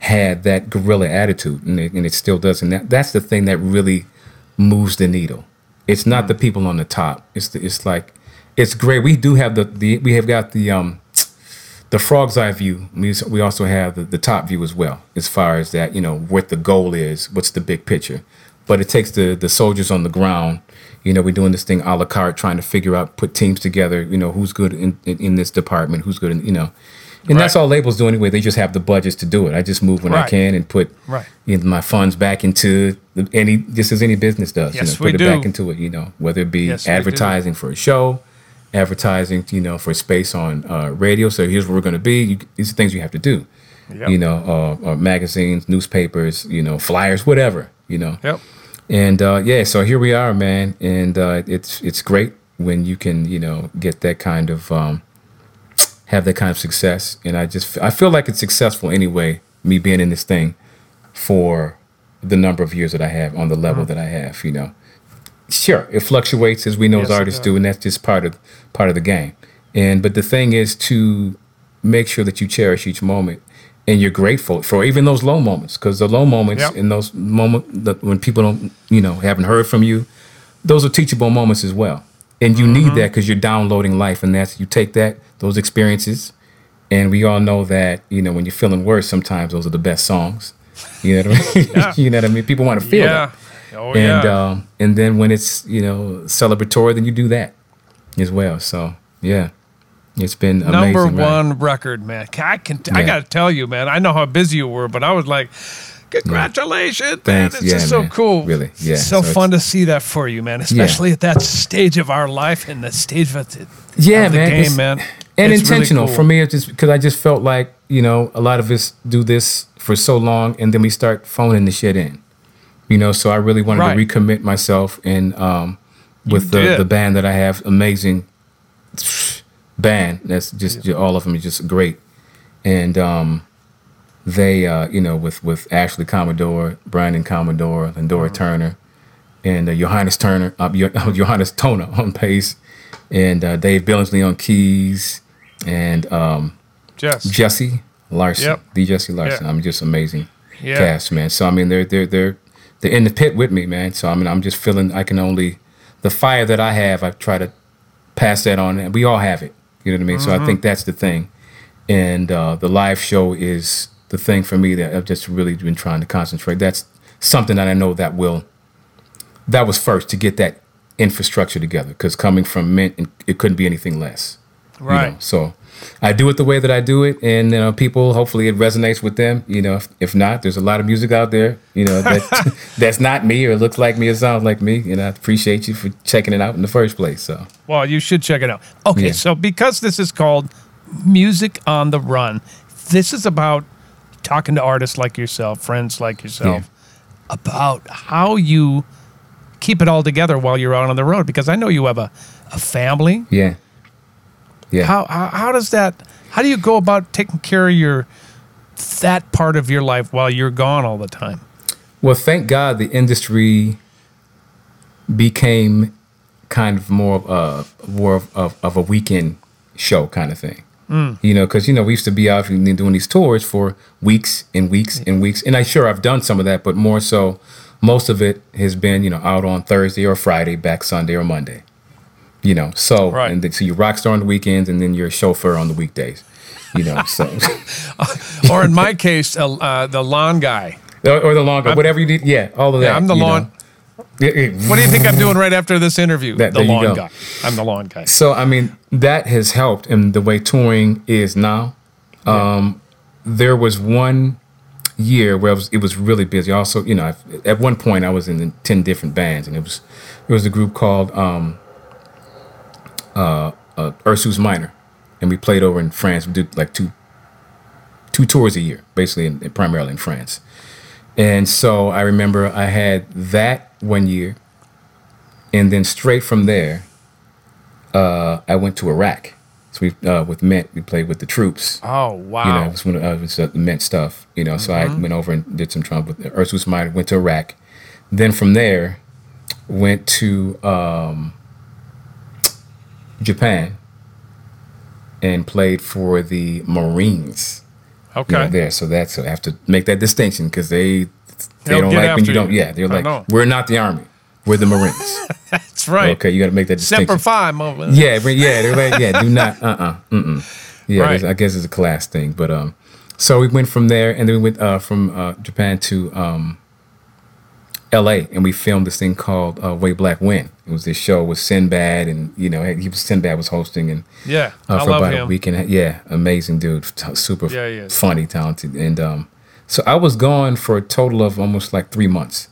Speaker 2: had that guerrilla attitude, and it, and it still does. And that that's the thing that really moves the needle. It's not the people on the top. It's the, it's like it's great. We do have the, the we have got the um the frog's eye view. We we also have the, the top view as well, as far as that you know what the goal is, what's the big picture. But it takes the the soldiers on the ground. You know, we're doing this thing a la carte, trying to figure out, put teams together. You know, who's good in, in, in this department, who's good in you know, and that's all labels do anyway. They just have the budgets to do it. I just move when I can and put
Speaker 1: Right.
Speaker 2: you know, my funds back into the, any just as any business does.
Speaker 1: Yes,
Speaker 2: you know,
Speaker 1: we
Speaker 2: put it back into it. You know, whether it be
Speaker 1: Yes,
Speaker 2: advertising for a show, advertising, you know, for space on uh, radio. So here's where we're going to be. You, these are things you have to do.
Speaker 1: Yep.
Speaker 2: You know, uh, uh, magazines, newspapers, you know, flyers, whatever. You know,
Speaker 1: Yep.
Speaker 2: and uh, yeah, so here we are, man, and uh, it's it's great when you can you know get that kind of um, have that kind of success, and I just I feel like it's successful anyway. Me being in this thing for the number of years that I have on the level that I have, you know, sure it fluctuates as we know as
Speaker 1: Yes, it
Speaker 2: artists do, and that's just part of part of the game. And but the thing is to make sure that you cherish each moment and you're grateful for even those low moments because the low moments
Speaker 1: Yep.
Speaker 2: in those moments that when people don't you know haven't heard from you those are teachable moments as well and you
Speaker 1: Mm-hmm.
Speaker 2: need that because you're downloading life and that's you take that those experiences and we all know that you know when you're feeling worse sometimes those are the best songs you know what i mean
Speaker 1: Yeah.
Speaker 2: you know what i mean people want to feel
Speaker 1: yeah.
Speaker 2: that
Speaker 1: Oh
Speaker 2: and
Speaker 1: yeah.
Speaker 2: um, and then when it's you know celebratory, then you do that as well. So yeah, it's been amazing.
Speaker 1: Number
Speaker 2: ride.
Speaker 1: one record, man. I can. I
Speaker 2: Yeah.
Speaker 1: got to tell you, man. I know how busy you were, but I was like, congratulations, man.
Speaker 2: Thanks.
Speaker 1: It's
Speaker 2: Yeah,
Speaker 1: just so
Speaker 2: man.
Speaker 1: cool.
Speaker 2: Really. Yeah.
Speaker 1: It's so,
Speaker 2: So it's-
Speaker 1: fun to see that for you, man. Especially at that stage of our life and the stage of the,
Speaker 2: Yeah,
Speaker 1: of the
Speaker 2: man.
Speaker 1: game,
Speaker 2: it's-
Speaker 1: man.
Speaker 2: And
Speaker 1: It's really
Speaker 2: intentional
Speaker 1: cool.
Speaker 2: for me. It's just because I just felt like you know a lot of us do this for so long, and then we start phoning the shit in. You know, so I really wanted
Speaker 1: Right.
Speaker 2: to recommit myself and um, with the, the band that I have, amazing band. That's just all of them is just great, and um, they uh, you know with with Ashley Commodore, Brandon Commodore, Lindora
Speaker 1: Mm-hmm.
Speaker 2: Turner, and uh, Johannes Turner, uh, Jo- Johannes Toner on bass, and uh, Dave Billingsley on keys, and um,
Speaker 1: Jess.
Speaker 2: Jesse Larson,
Speaker 1: Yep.
Speaker 2: the Jesse Larson.
Speaker 1: Yeah.
Speaker 2: I'm just amazing
Speaker 1: Yeah.
Speaker 2: cast, man. So I mean, they're they're they're they're in the pit with me, man. So I mean, I'm just feeling I can only the fire that I have. I try to pass that on, and we all have it. You know what I mean? So
Speaker 1: Mm-hmm.
Speaker 2: I think that's the thing, and uh, the live show is the thing for me that I've just really been trying to concentrate. That's something that I know that will that was first to get that infrastructure together because coming from Mint, it couldn't be anything less you know.
Speaker 1: Right.
Speaker 2: So I do it the way that I do it, and you know, people hopefully it resonates with them. You know, if, if not, there's a lot of music out there. You know, that that's not me or looks like me or sounds like me. And I appreciate you for checking it out in the first place. So
Speaker 1: Well, you should check it out. Okay,
Speaker 2: Yeah.
Speaker 1: so because this is called Music on the Run, this is about talking to artists like yourself, friends like yourself, about how you keep it all together while you're out on the road. Because I know you have a, a family.
Speaker 2: yeah, yeah,
Speaker 1: How, how how does that? How do you go about taking care of your that part of your life while you're gone all the time?
Speaker 2: Well, thank God the industry became kind of more of a more of, of, of a weekend show kind of thing. Mm. You know, because you know we used to be out doing these tours for weeks and weeks and weeks, and I sure I've done some of that, but more so, most of it has been you know out on Thursday or Friday, back Sunday or Monday. You know, so
Speaker 1: Right.
Speaker 2: and then, so you're rock star on the weekends, and then you're a chauffeur on the weekdays. You know, so
Speaker 1: or in my case, uh, the lawn guy.
Speaker 2: or, or the longer, whatever you need. Yeah, all of that.
Speaker 1: Yeah, I'm the
Speaker 2: know.
Speaker 1: lawn.
Speaker 2: Yeah, yeah.
Speaker 1: What do you think I'm doing right after this interview?
Speaker 2: That-
Speaker 1: the lawn guy. I'm the lawn guy.
Speaker 2: So I mean that has helped in the way touring is now. Um, there was one year where it was, it was really busy. Also, you know, I've- at one point I was in ten different bands, and it was it was a group called um, uh, uh, Ursus Minor, and we played over in France. We did like two two tours a year, basically, in, primarily in France. And so I remember I had that one year, and then straight from there, uh, I went to Iraq. So we uh, with Mint, we played with the troops.
Speaker 1: Oh wow!
Speaker 2: You know, it was one of uh, it was, uh, the Mint stuff. You know, so I went over and did some trumpet with Ursus Minor. Went to Iraq. Then from there, went to um, Japan and played for the Marines.
Speaker 1: okay.
Speaker 2: You know, there. So that's so I have to make that distinction because they they
Speaker 1: They'll
Speaker 2: don't like when you don't. Yeah, they're
Speaker 1: I
Speaker 2: like,
Speaker 1: know.
Speaker 2: we're not the army. We're the Marines.
Speaker 1: That's right.
Speaker 2: Okay, you got to make that distinction.
Speaker 1: Semper Fi moment.
Speaker 2: Yeah, yeah, they're like, yeah, do not, uh, uh-uh, mm-mm. Yeah,
Speaker 1: Right.
Speaker 2: I guess it's a class thing, but um, so we went from there, and then we went uh from uh Japan to um, L.A. and we filmed this thing called uh, Way Black When. It was this show with Sinbad, and you know, he was Sinbad was hosting, and
Speaker 1: Yeah,
Speaker 2: uh,
Speaker 1: I
Speaker 2: for
Speaker 1: love
Speaker 2: about
Speaker 1: him.
Speaker 2: a week and yeah, amazing dude, t- super
Speaker 1: Yeah,
Speaker 2: funny, talented, and um, so I was gone for a total of almost like three months.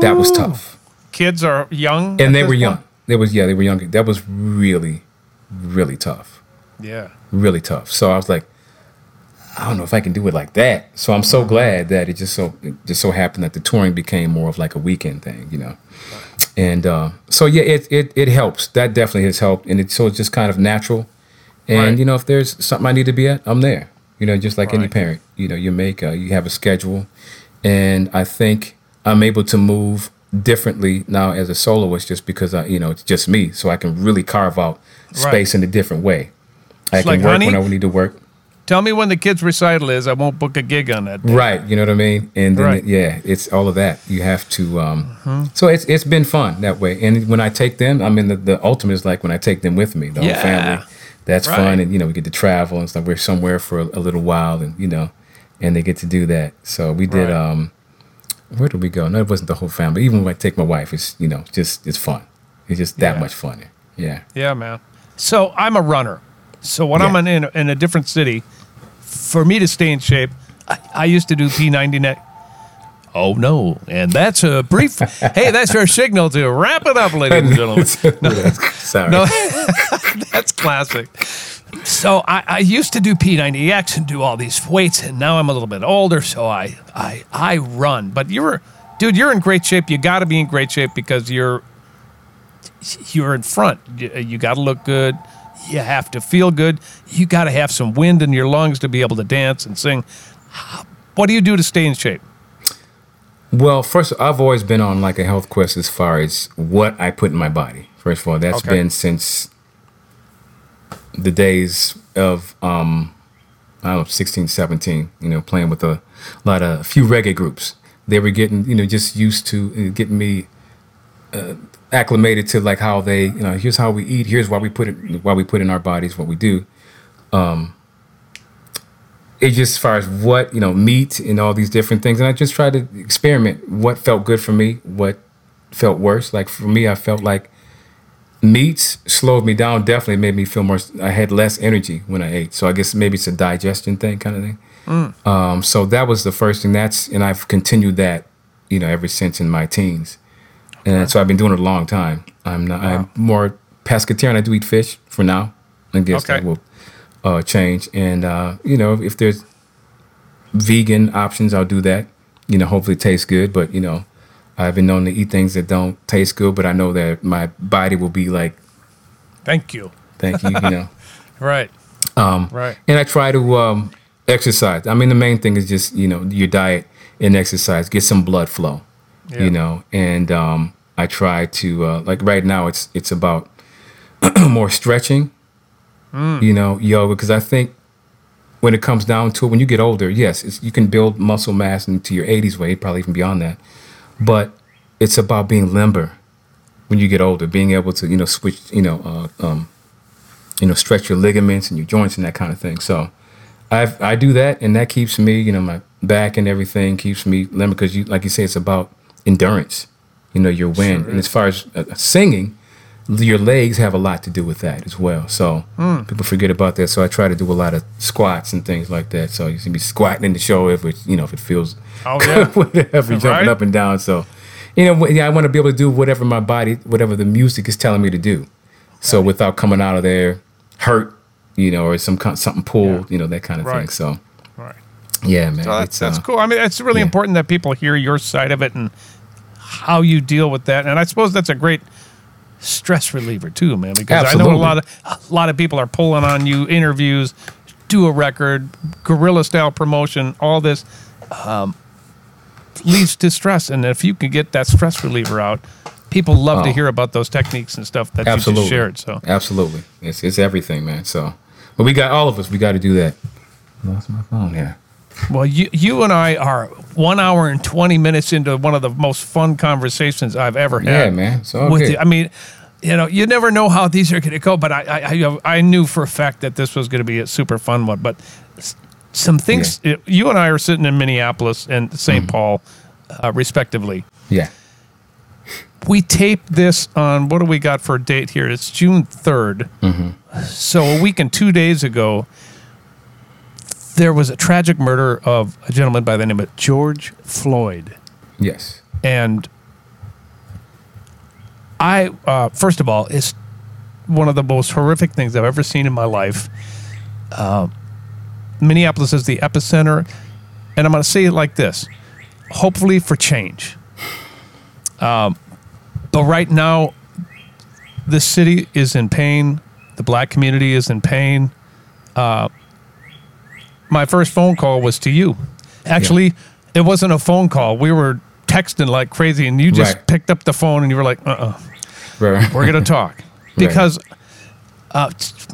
Speaker 2: That was tough
Speaker 1: Kids are young,
Speaker 2: and they were
Speaker 1: point?
Speaker 2: young. They was yeah, they were young. That was really, really tough,
Speaker 1: Yeah,
Speaker 2: really tough. So I was like, I don't know if I can do it like that. So I'm so glad that it just so it just so happened that the touring became more of like a weekend thing, you know. And uh, so yeah, it it it helps. That definitely has helped, and it so it's just kind of natural. And
Speaker 1: Right.
Speaker 2: you know, if there's something I need to be at, I'm there. You know, just like any parent. You know, you make uh, you have a schedule, and I think I'm able to move differently now as a soloist, just because I, you know, it's just me, so I can really carve out space in a different way. I can
Speaker 1: like,
Speaker 2: work
Speaker 1: honey-
Speaker 2: when I need to work.
Speaker 1: Tell me when the kids' recital is. I won't book a gig on that. Day.
Speaker 2: Right, you know what I mean, and then
Speaker 1: Right. Mm-hmm.
Speaker 2: yeah, it's all of that. You have to. Um, So it's it's been fun that way, and when I take them, I mean the, the ultimate is like when I take them with me, the
Speaker 1: Yeah.
Speaker 2: whole family. That's
Speaker 1: Right.
Speaker 2: fun, and you know we get to travel and stuff. We're somewhere for a, a little while, and you know, and they get to do that. So we did.
Speaker 1: Right.
Speaker 2: um Where did we go? No, it wasn't the whole family. Even when I take my wife, it's you know just it's fun. It's just that
Speaker 1: Yeah.
Speaker 2: much fun. Yeah.
Speaker 1: Yeah, man. So I'm a runner. So when I'm in, in, in a different city, for me to stay in shape, I, I used to do P90 net. Oh no! And that's a brief. hey, that's our signal to wrap it up, ladies and gentlemen.
Speaker 2: Sorry.
Speaker 1: No, that's classic. So I, I used to do P90X and do all these weights, and now I'm a little bit older, so I I I run. But you're, dude, you're in great shape. You got to be in great shape because you're you're in front. You, you got to look good. You have to feel good. You got to have some wind in your lungs to be able to dance and sing. What do you do to stay in shape?
Speaker 2: Well, first, I've always been on like a health quest as far as what I put in my body. First of all, that's
Speaker 1: Okay.
Speaker 2: been since the days of um, I don't know, 16, 17, you know, playing with a lot of a few reggae groups. They were getting, you know, just used to uh, getting me uh, acclimated to like how they, you know, here's how we eat, here's why we put it, why we put in our bodies what we do. Um, it just as far as what you know meat and all these different things and i just tried to experiment what felt good for me what felt worse. Like for me i felt like meats slowed me down definitely made me feel more i had less energy when i ate. So i guess maybe it's a digestion thing kind of thing um, so that was the first thing that's and i've continued that you know ever since in my teens and so i've been doing it a long time i'm not i'm more pescatarian i do eat fish for now i guess that will uh, change. And uh, you know, if there's vegan options, I'll do that. You know, hopefully it tastes good. But you know, I've been known to eat things that don't taste good, but I know that my body will be like,
Speaker 1: Thank you.
Speaker 2: thank you. You know,
Speaker 1: Right. Um, right.
Speaker 2: and I try to um, exercise. I mean, the main thing is just you know your diet and exercise. Get some blood flow.
Speaker 1: Yeah.
Speaker 2: You know, and um, I try to uh, like right now it's it's about more stretching. You know, yoga because I think when it comes down to it, when you get older, yes, it's, you can build muscle mass into your 80s weight, probably even beyond that. But it's about being limber when you get older, being able to you know switch, you know, uh, um, you know, stretch your ligaments and your joints and that kind of thing. So I I do that, and that keeps me, you know, my back and everything keeps me limber because you, like you say, it's about endurance. You know, your wind,
Speaker 1: Sure
Speaker 2: and as far as uh, singing, your legs have a lot to do with that as well. So
Speaker 1: Hmm.
Speaker 2: people forget about that. So I try to do a lot of squats and things like that. So you see be squatting in the show if it, you know, if it feels
Speaker 1: Oh, yeah.
Speaker 2: whatever, jumping up and down. So, you know, yeah, I want to be able to do whatever my body, whatever the music is telling me to do. So without coming out of there hurt, you know, or some kind- something pulled, you know, that kind of thing. So,
Speaker 1: Right.
Speaker 2: yeah, man,
Speaker 1: So that's,
Speaker 2: it's,
Speaker 1: that's
Speaker 2: uh,
Speaker 1: cool. I mean, it's really
Speaker 2: yeah.
Speaker 1: important that people hear your side of it and how you deal with that. And I suppose that's a great stress reliever too, man. Because I know a lot of a lot of people are pulling on you, interviews, do a record, guerrilla style promotion, all this um, leads to stress. And if you can get that stress reliever out, people love to
Speaker 2: Oh.
Speaker 1: hear about those techniques and stuff that you
Speaker 2: absolutely
Speaker 1: just shared. So
Speaker 2: absolutely, it's it's everything, man. So, but we got all of us. We got to do that. Lost my phone here.
Speaker 1: Well, you you and I are one hour and twenty minutes into one of the most fun conversations I've ever had.
Speaker 2: Yeah, man. So
Speaker 1: with you. I mean, you know, you never know how these are going to go, but I, I I I knew for a fact that this was going to be a super fun one. But some things it- you and I are sitting in Minneapolis and saint
Speaker 2: Mm-hmm.
Speaker 1: Paul, uh, respectively.
Speaker 2: Yeah.
Speaker 1: We taped this on what do we got for a date here? It's June 3rd.
Speaker 2: Mm-hmm.
Speaker 1: So a week and two days ago, there was a tragic murder of a gentleman by the name of George Floyd.
Speaker 2: Yes.
Speaker 1: And I, uh, first of all, it's one of the most horrific things I've ever seen in my life. Uh, Minneapolis is the epicenter. And I'm going to say it like this hopefully for change. Um, but right now, the city is in pain. The black community is in pain. Uh, my first phone call was to you. Actually, it wasn't a phone call. We were texting like crazy, and you just
Speaker 2: Right.
Speaker 1: picked up the phone and you were like, "Uh, uh
Speaker 2: Right.
Speaker 1: we're gonna talk." Because, uh,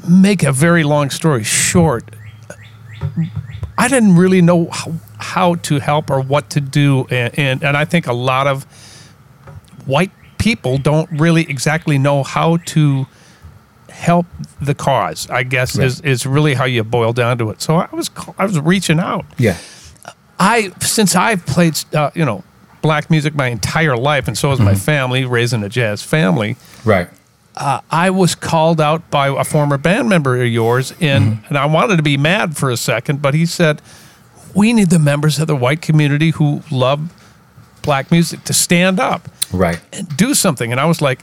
Speaker 1: make a very long story short, I didn't really know how, how to help or what to do, and, and and I think a lot of white people don't really exactly know how to help the cause. I guess
Speaker 2: Right.
Speaker 1: is is really how you boil down to it. So I was I was reaching out.
Speaker 2: Yeah.
Speaker 1: I since I've played uh, you know black music my entire life, and so has my mm-hmm. family, raising a jazz family.
Speaker 2: Right.
Speaker 1: Uh, I was called out by a former band member of yours, and mm-hmm. and I wanted to be mad for a second, but he said, "We need the members of the white community who love black music to stand up
Speaker 2: Right.
Speaker 1: and do something." And I was like,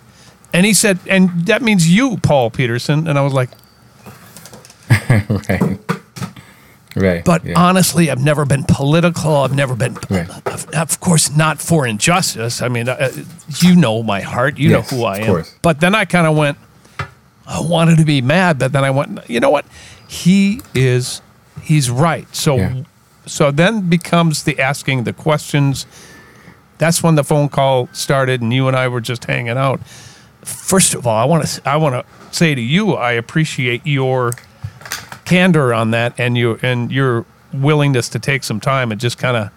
Speaker 1: and he said, "And that means you, Paul Peterson." And I was like,
Speaker 2: right. Right.
Speaker 1: But
Speaker 2: yeah.
Speaker 1: honestly, I've never been political. I've never been,
Speaker 2: Right.
Speaker 1: of, course, not for injustice. I mean, uh, you know my heart. You
Speaker 2: Yes,
Speaker 1: know who I am.
Speaker 2: course.
Speaker 1: But then I kind of went, I wanted to be mad, but then I went, you know what? He is, he's right. So,
Speaker 2: Yeah.
Speaker 1: so then becomes the asking the questions. That's when the phone call started, and you and I were just hanging out. First of all, I want to, I want to say to you, I appreciate your candor on that and you and your willingness to take some time and just kind of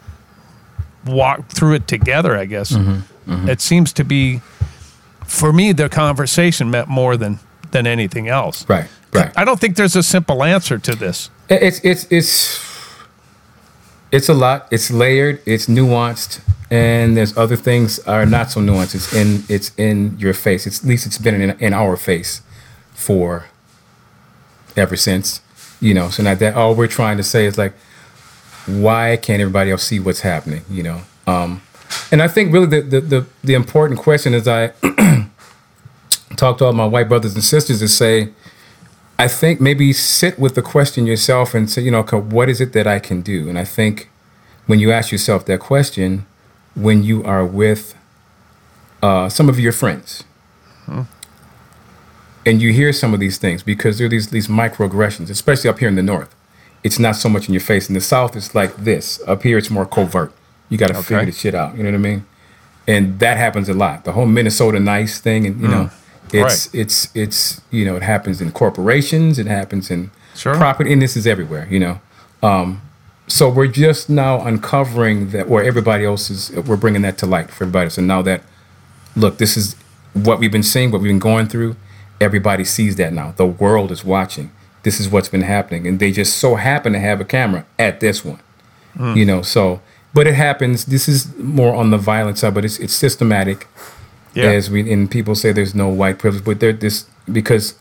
Speaker 1: walk through it together i guess mm-hmm, mm-hmm. it seems to be for me the conversation meant more than than anything else
Speaker 2: Right. Right.
Speaker 1: i don't think there's a simple answer to this
Speaker 2: It's it's it's it's a lot. It's layered. It's nuanced, and there's other things are not so nuanced. It's in it's in your face. It's at least it's been in in our face for ever since. You know, so now that all we're trying to say is like, why can't everybody else see what's happening? You know, um, and I think really the the the, the important question is I talk to all my white brothers and sisters is say. I think maybe sit with the question yourself and say, you know, what is it that I can do? And I think when you ask yourself that question, when you are with uh, some of your friends, and you hear some of these things, because there are these these microaggressions, especially up here in the north. It's not so much in your face. In the south, it's like this. Up here, it's more covert. You got to figure
Speaker 1: Okay.
Speaker 2: the shit out. You know what I mean? And that happens a lot. The whole Minnesota nice thing, and you know, it's
Speaker 1: Right.
Speaker 2: it's it's you know, it happens in corporations. It happens in
Speaker 1: Sure.
Speaker 2: property, and this is everywhere. You know, um, so we're just now uncovering that, where everybody else is. We're bringing that to light for everybody. So now that look, this is what we've been seeing, what we've been going through. Everybody sees that now. The world is watching. This is what's been happening, and they just so happen to have a camera at this one. Hmm. You know, so but it happens. This is more on the violent side, but it's it's systematic.
Speaker 1: Yeah.
Speaker 2: As we and people say, there's no white privilege, but there this because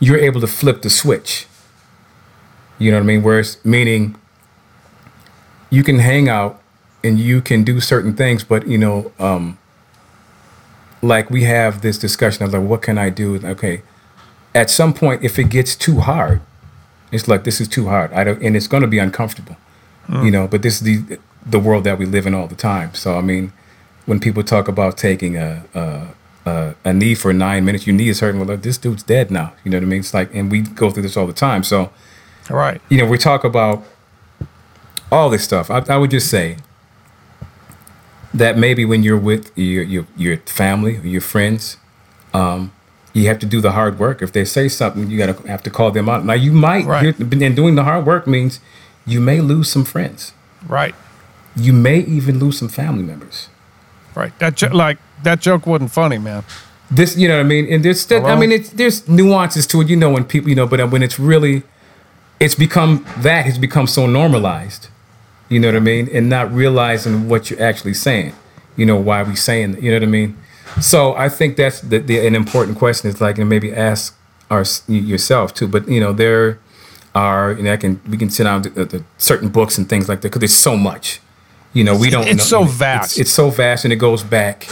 Speaker 2: you're able to flip the switch. You know what I mean? Whereas meaning you can hang out and you can do certain things, but you know, um, like we have this discussion of like, what can I do? Okay, at some point, if it gets too hard, it's like this is too hard. I don't, and it's going to be uncomfortable, you know. But this is the the world that we live in all the time. So I mean, when people talk about taking a a, a, a knee for nine minutes, your knee is hurting. Well, like, this dude's dead now. You know what I mean? It's like, and we go through this all the time. So
Speaker 1: right
Speaker 2: you know, we talk about all this stuff. I, I would just say that maybe when you're with your your, your family or your friends, um, you have to do the hard work. If they say something, you gotta have to call them out. Now you might,
Speaker 1: Right.
Speaker 2: and doing the hard work means you may lose some friends.
Speaker 1: right
Speaker 2: You may even lose some family members.
Speaker 1: right that jo- like that joke wasn't funny man
Speaker 2: This, you know what I mean? And there's, I mean, it's, there's nuances to it, you know, when people, you know, but when it's really, it's become that has become so normalized, you know what I mean, and not realizing what you're actually saying, you know, why we saying, you know what I mean. So I think that's the, the an important question is like, and maybe ask our yourself too. But you know, there are, and I can we can sit down to, uh, the certain books and things like that because there's so much, you know, we don't.
Speaker 1: It's
Speaker 2: know,
Speaker 1: so vast.
Speaker 2: It's, it's so vast, and it goes back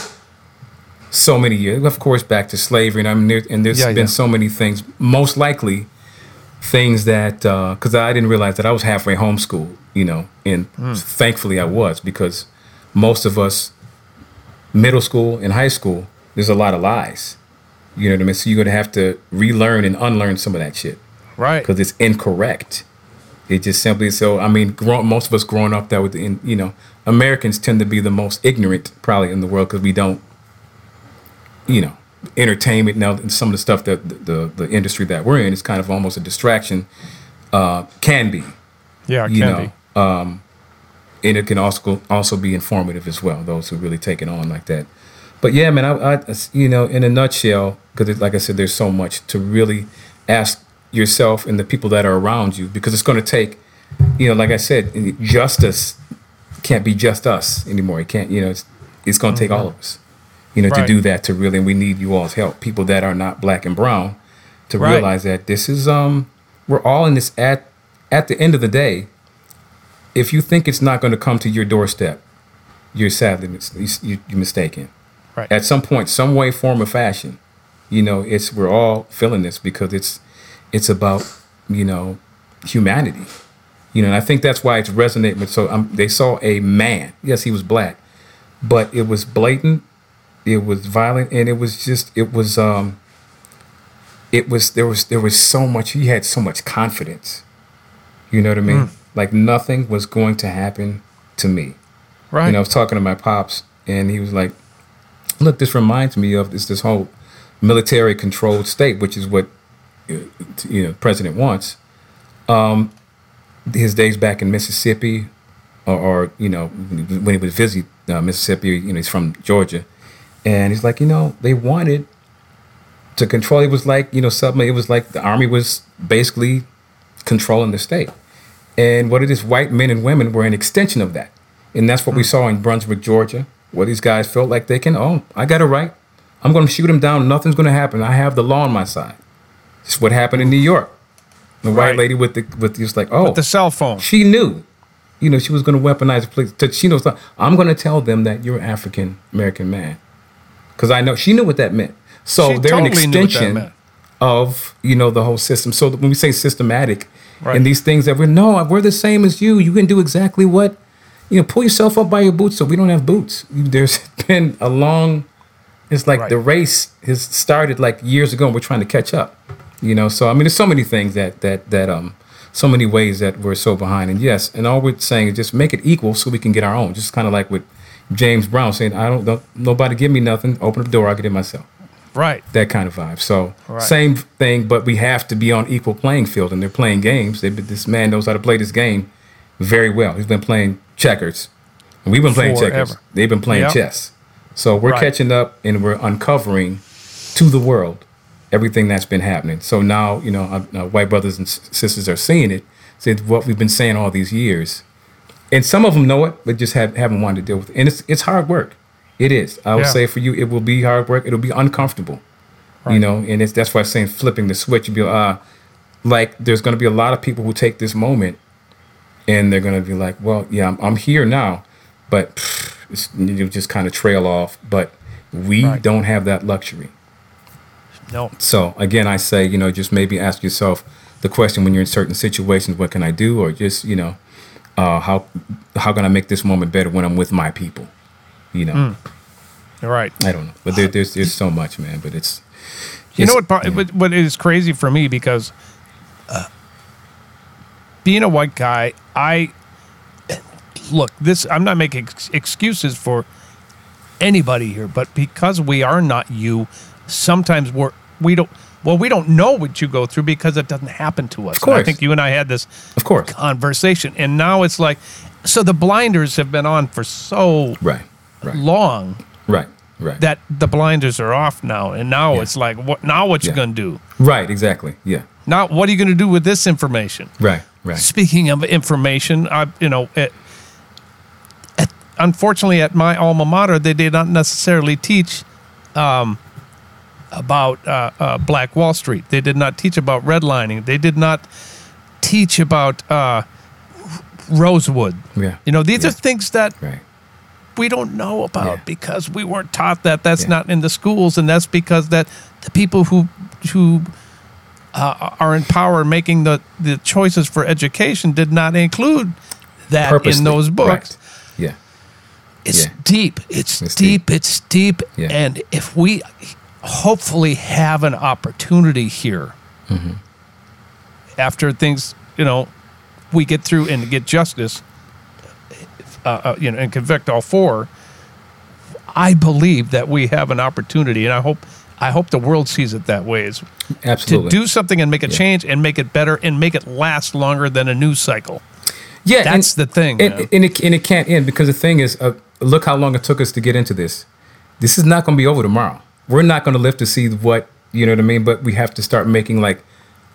Speaker 2: so many years. Of course, back to slavery, and I mean, there, and there's
Speaker 1: Yeah,
Speaker 2: been
Speaker 1: yeah.
Speaker 2: so many things. Most likely, things that because I didn't realize that I was halfway homeschooled, you know, and
Speaker 1: Hmm.
Speaker 2: thankfully I was because most of us, middle school and high school, there's a lot of lies. You know what I mean? So you're gonna have to relearn and unlearn some of that shit
Speaker 1: right
Speaker 2: because it's incorrect. It just simply so. I mean, grow, most of us growing up that with, in, you know, Americans tend to be the most ignorant probably in the world because we don't, you know, entertainment now some of the stuff that the, the, the industry that we're in is kind of almost a distraction. Uh, can be,
Speaker 1: Yeah, it
Speaker 2: you
Speaker 1: can
Speaker 2: know,
Speaker 1: be.
Speaker 2: and it can also also be informative as well. Those who really take it on like that. But yeah, man, I, I you know, in a nutshell, because like I said, there's so much to really ask yourself and the people that are around you, because it's going to take, you know, like I said, justice can't be just us anymore. It can't, you know, it's it's going to take all of us, you know,
Speaker 1: Right.
Speaker 2: to do that. To really, and we need you all's help. People that are not black and brown, to
Speaker 1: Right.
Speaker 2: realize that this is um, we're all in this at at the end of the day if you think it's not going to come to your doorstep, you're sadly you're mistaken.
Speaker 1: Right.
Speaker 2: At some point, some way, form, or fashion, you know, it's we're all feeling this because it's it's about you know humanity, you know, and I think that's why it's resonating. So um, they saw a man. Yes, he was black, but it was blatant, it was violent, and it was just it was um. It was there was there was so much. He had so much confidence. You know what I mean? Like nothing was going to happen to me.
Speaker 1: Right.
Speaker 2: and I was talking to my pops, and he was like, "Look, this reminds me of this this whole military controlled state, which is what uh, you know president wants." Um, his days back in Mississippi, or, or you know when he was visit uh, Mississippi, you know he's from Georgia, and he's like, you know, they wanted to control. It was like you know something. It was like the army was basically controlling the state. And what it is, white men and women were an extension of that. And that's what we hmm. saw in Brunswick, Georgia, where these guys felt like they can, oh, I got it right. I'm going to shoot him down. Nothing's going to happen. I have the law on my side. It's what happened in New York. The white
Speaker 1: Right.
Speaker 2: lady with the, with just like, oh,
Speaker 1: the cell phone.
Speaker 2: she knew, you know, she was going to weaponize the police. She knows, I'm going to tell them that you're an African American man. Because I know, she knew what that meant. So
Speaker 1: She
Speaker 2: they're
Speaker 1: totally
Speaker 2: an
Speaker 1: knew what that
Speaker 2: extension of you know the whole system. So when we say systematic,
Speaker 1: Right.
Speaker 2: and these things that we're no, we're the same as you. You can do exactly what you know. Pull yourself up by your boots. So we don't have boots. There's been a long. It's like
Speaker 1: Right.
Speaker 2: the race has started like years ago, and we're trying to catch up. You know, so I mean, there's so many things that that that um, so many ways that we're so behind. And yes, and all we're saying is just make it equal so we can get our own. Just kind of like with James Brown saying, "I don't, don't nobody give me nothing. Open the door, I'll get it myself."
Speaker 1: Right.
Speaker 2: that kind of vibe. So
Speaker 1: Right.
Speaker 2: same thing, but we have to be on equal playing field, and they're playing games. They, this man knows how to play this game very well. He's been playing checkers, and we've been playing checkers. They've been playing
Speaker 1: Yep.
Speaker 2: chess. So we're
Speaker 1: Right.
Speaker 2: catching up, and we're uncovering to the world everything that's been happening. So now, you know, uh, uh, white brothers and sisters are seeing it. Said what we've been saying all these years, and some of them know it, but just have, haven't wanted to deal with it. And it's it's hard work. It is. I would
Speaker 1: Yeah.
Speaker 2: say for you, it will be hard work. It'll be uncomfortable you know and it's that's why i'm saying flipping the switch you'll be uh like there's going to be a lot of people who take this moment and they're going to be like well yeah i'm, I'm here now but pff, it's, you just kind of trail off but we
Speaker 1: Right.
Speaker 2: don't have that luxury
Speaker 1: No.
Speaker 2: so again i say you know just maybe ask yourself the question when you're in certain situations what can i do or just you know uh, how how can i make this moment better when i'm with my people you know
Speaker 1: You're right.
Speaker 2: i don't know but there, there's there's so much man but it's
Speaker 1: You know what? pro- What, what is crazy for me because uh, being a white guy, I look. This I'm not making ex- excuses for anybody here, but because we are not you, sometimes we're we don't. Well, we don't know what you go through because it doesn't happen to us.
Speaker 2: Of course.
Speaker 1: And I think you and I had this
Speaker 2: of course
Speaker 1: conversation, and now it's like, so the blinders have been on for so
Speaker 2: right right
Speaker 1: long
Speaker 2: Right, right.
Speaker 1: that the blinders are off now, and now
Speaker 2: Yeah.
Speaker 1: it's like, what? Now what you
Speaker 2: Yeah.
Speaker 1: gonna do?
Speaker 2: right, exactly. Yeah.
Speaker 1: Now, what are you going to do with this information?
Speaker 2: Right, right.
Speaker 1: Speaking of information, I, you know, it, unfortunately, at my alma mater, they did not necessarily teach um, about uh, uh, Black Wall Street. They did not teach about redlining. They did not teach about uh, Rosewood.
Speaker 2: Yeah.
Speaker 1: You know, these
Speaker 2: Yeah.
Speaker 1: are things that
Speaker 2: Right.
Speaker 1: we don't know about
Speaker 2: Yeah.
Speaker 1: because we weren't taught that. That's
Speaker 2: Yeah.
Speaker 1: not in the schools, and that's because that the people who who uh, are in power making the the choices for education did not include that in those books.
Speaker 2: Right. Yeah.
Speaker 1: It's deep. It's,
Speaker 2: It's
Speaker 1: deep.
Speaker 2: deep.
Speaker 1: It's deep.
Speaker 2: Yeah.
Speaker 1: And if we hopefully have an opportunity here
Speaker 2: Mm-hmm.
Speaker 1: after things, you know, we get through and get justice, uh, uh, you know, and convict all four, I believe that we have an opportunity, and I hope I hope the world sees it that way. Is
Speaker 2: Absolutely.
Speaker 1: to do something and make a change and make it better and make it last longer than a news cycle.
Speaker 2: yeah,
Speaker 1: That's the thing.
Speaker 2: And, and, it, and it can't end because the thing is, uh, look how long it took us to get into this. This is not going to be over tomorrow. We're not going to live to see what you know what I mean. But we have to start making like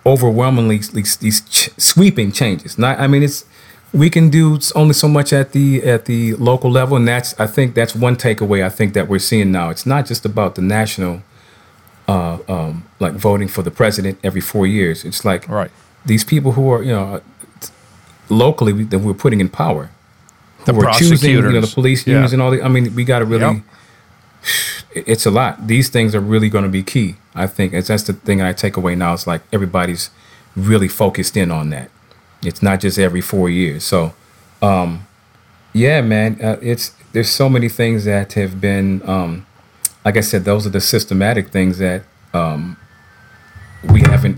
Speaker 2: overwhelmingly these, these ch- sweeping changes. Not, I mean, it's we can do only so much at the at the local level, and that's I think that's one takeaway I think that we're seeing now. It's not just about the national, uh, um, like voting for the president every four years. It's like
Speaker 1: Right.
Speaker 2: these people who are you know locally we- that we're putting in power,
Speaker 1: The
Speaker 2: who are choosing you know the police
Speaker 1: Yeah.
Speaker 2: unions and all the. I mean, we got to really. It's a lot. These things are really going to be key. I think it's, that's the thing I take away now. It's like everybody's really focused in on that. It's not just every four years. So, um, yeah, man, uh, it's there's so many things that have been, um, like I said, those are the systematic things that um, we haven't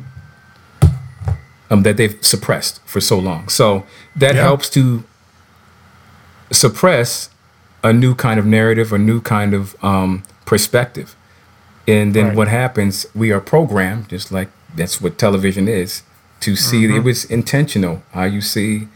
Speaker 2: um, that they've suppressed for so long. So that
Speaker 1: Yeah.
Speaker 2: helps to suppress a new kind of narrative, a new kind of um, perspective. And then
Speaker 1: Right.
Speaker 2: what happens? We are programmed, just like that's what television is, to see
Speaker 1: Mm-hmm.
Speaker 2: it was intentional. How you see,